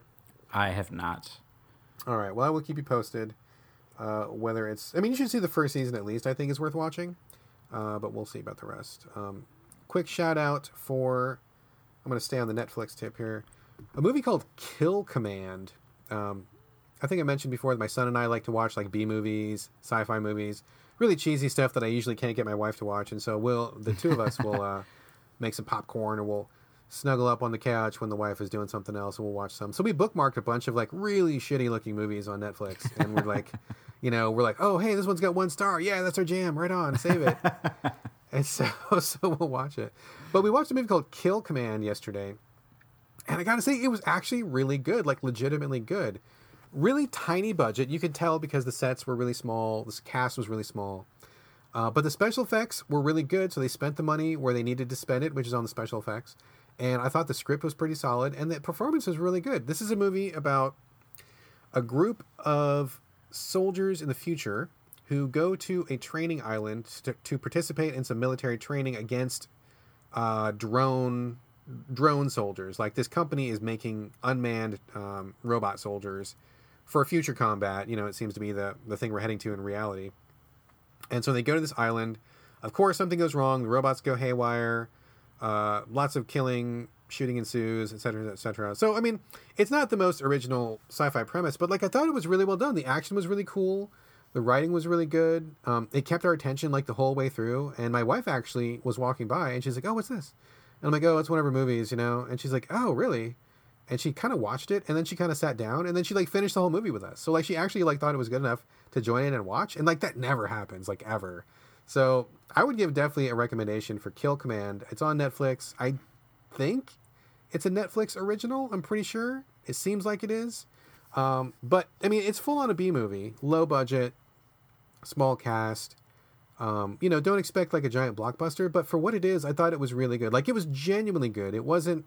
i have not all right well i will keep you posted uh, whether it's, I mean, you should see the first season at least. I think is worth watching, uh, but we'll see about the rest. Um, quick shout out for, I'm going to stay on the Netflix tip here. A movie called Kill Command. Um, I think I mentioned before that my son and I like to watch like B movies, sci-fi movies, really cheesy stuff that I usually can't get my wife to watch, and so we'll the two of us will uh, make some popcorn and we'll snuggle up on the couch when the wife is doing something else and we'll watch some. So we bookmarked a bunch of like really shitty looking movies on Netflix and we're like, you know, we're like, oh, hey, this one's got one star. Yeah, that's our jam. Right on. Save it. and so, so we'll watch it. But we watched a movie called Kill Command yesterday. And I got to say, it was actually really good, like legitimately good. Really tiny budget. You could tell because the sets were really small, the cast was really small. Uh, but the special effects were really good, so they spent the money where they needed to spend it, which is on the special effects and I thought the script was pretty solid, and the performance was really good. This is a movie about a group of soldiers in the future who go to a training island to, to participate in some military training against uh, drone drone soldiers. Like this company is making unmanned um, robot soldiers for future combat. You know, it seems to be the the thing we're heading to in reality. And so they go to this island. Of course, something goes wrong. The robots go haywire. Uh, lots of killing, shooting ensues, etc., etc. So, I mean, it's not the most original sci-fi premise, but like I thought it was really well done. The action was really cool. The writing was really good. Um, it kept our attention like the whole way through. And my wife actually was walking by, and she's like, "Oh, what's this?" And I'm like, "Oh, it's one of her movies, you know." And she's like, "Oh, really?" And she kind of watched it, and then she kind of sat down, and then she like finished the whole movie with us. So like she actually like thought it was good enough to join in and watch, and like that never happens, like ever. So I would give definitely a recommendation for Kill Command. It's on Netflix. I think it's a Netflix original. I'm pretty sure. It seems like it is. Um, but I mean, it's full on a B movie, low budget, small cast. Um, you know, don't expect like a giant blockbuster, but for what it is, I thought it was really good. Like it was genuinely good. It wasn't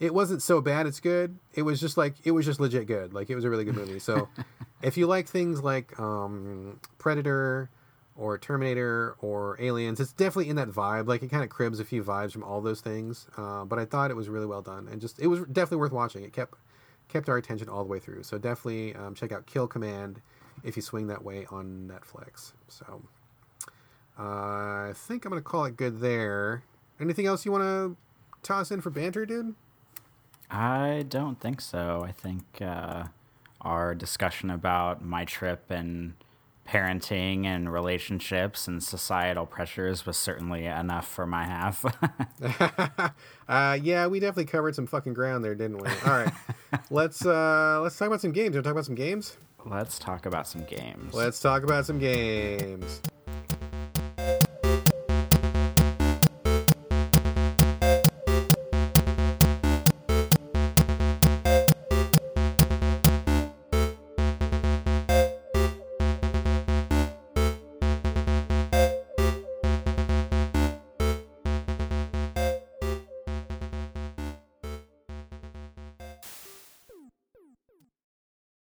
it wasn't so bad it's good. It was just like it was just legit good. Like it was a really good movie. So if you like things like um, Predator, or Terminator or Aliens. It's definitely in that vibe. Like it kind of cribs a few vibes from all those things. Uh, but I thought it was really well done and just it was definitely worth watching. It kept kept our attention all the way through. So definitely um, check out Kill Command if you swing that way on Netflix. So uh, I think I'm gonna call it good there. Anything else you want to toss in for banter, dude? I don't think so. I think uh, our discussion about my trip and parenting and relationships and societal pressures was certainly enough for my half. uh, yeah, we definitely covered some fucking ground there, didn't we? All right, let's uh, let's talk about some games. You want to talk about some games? Let's talk about some games. Let's talk about some games.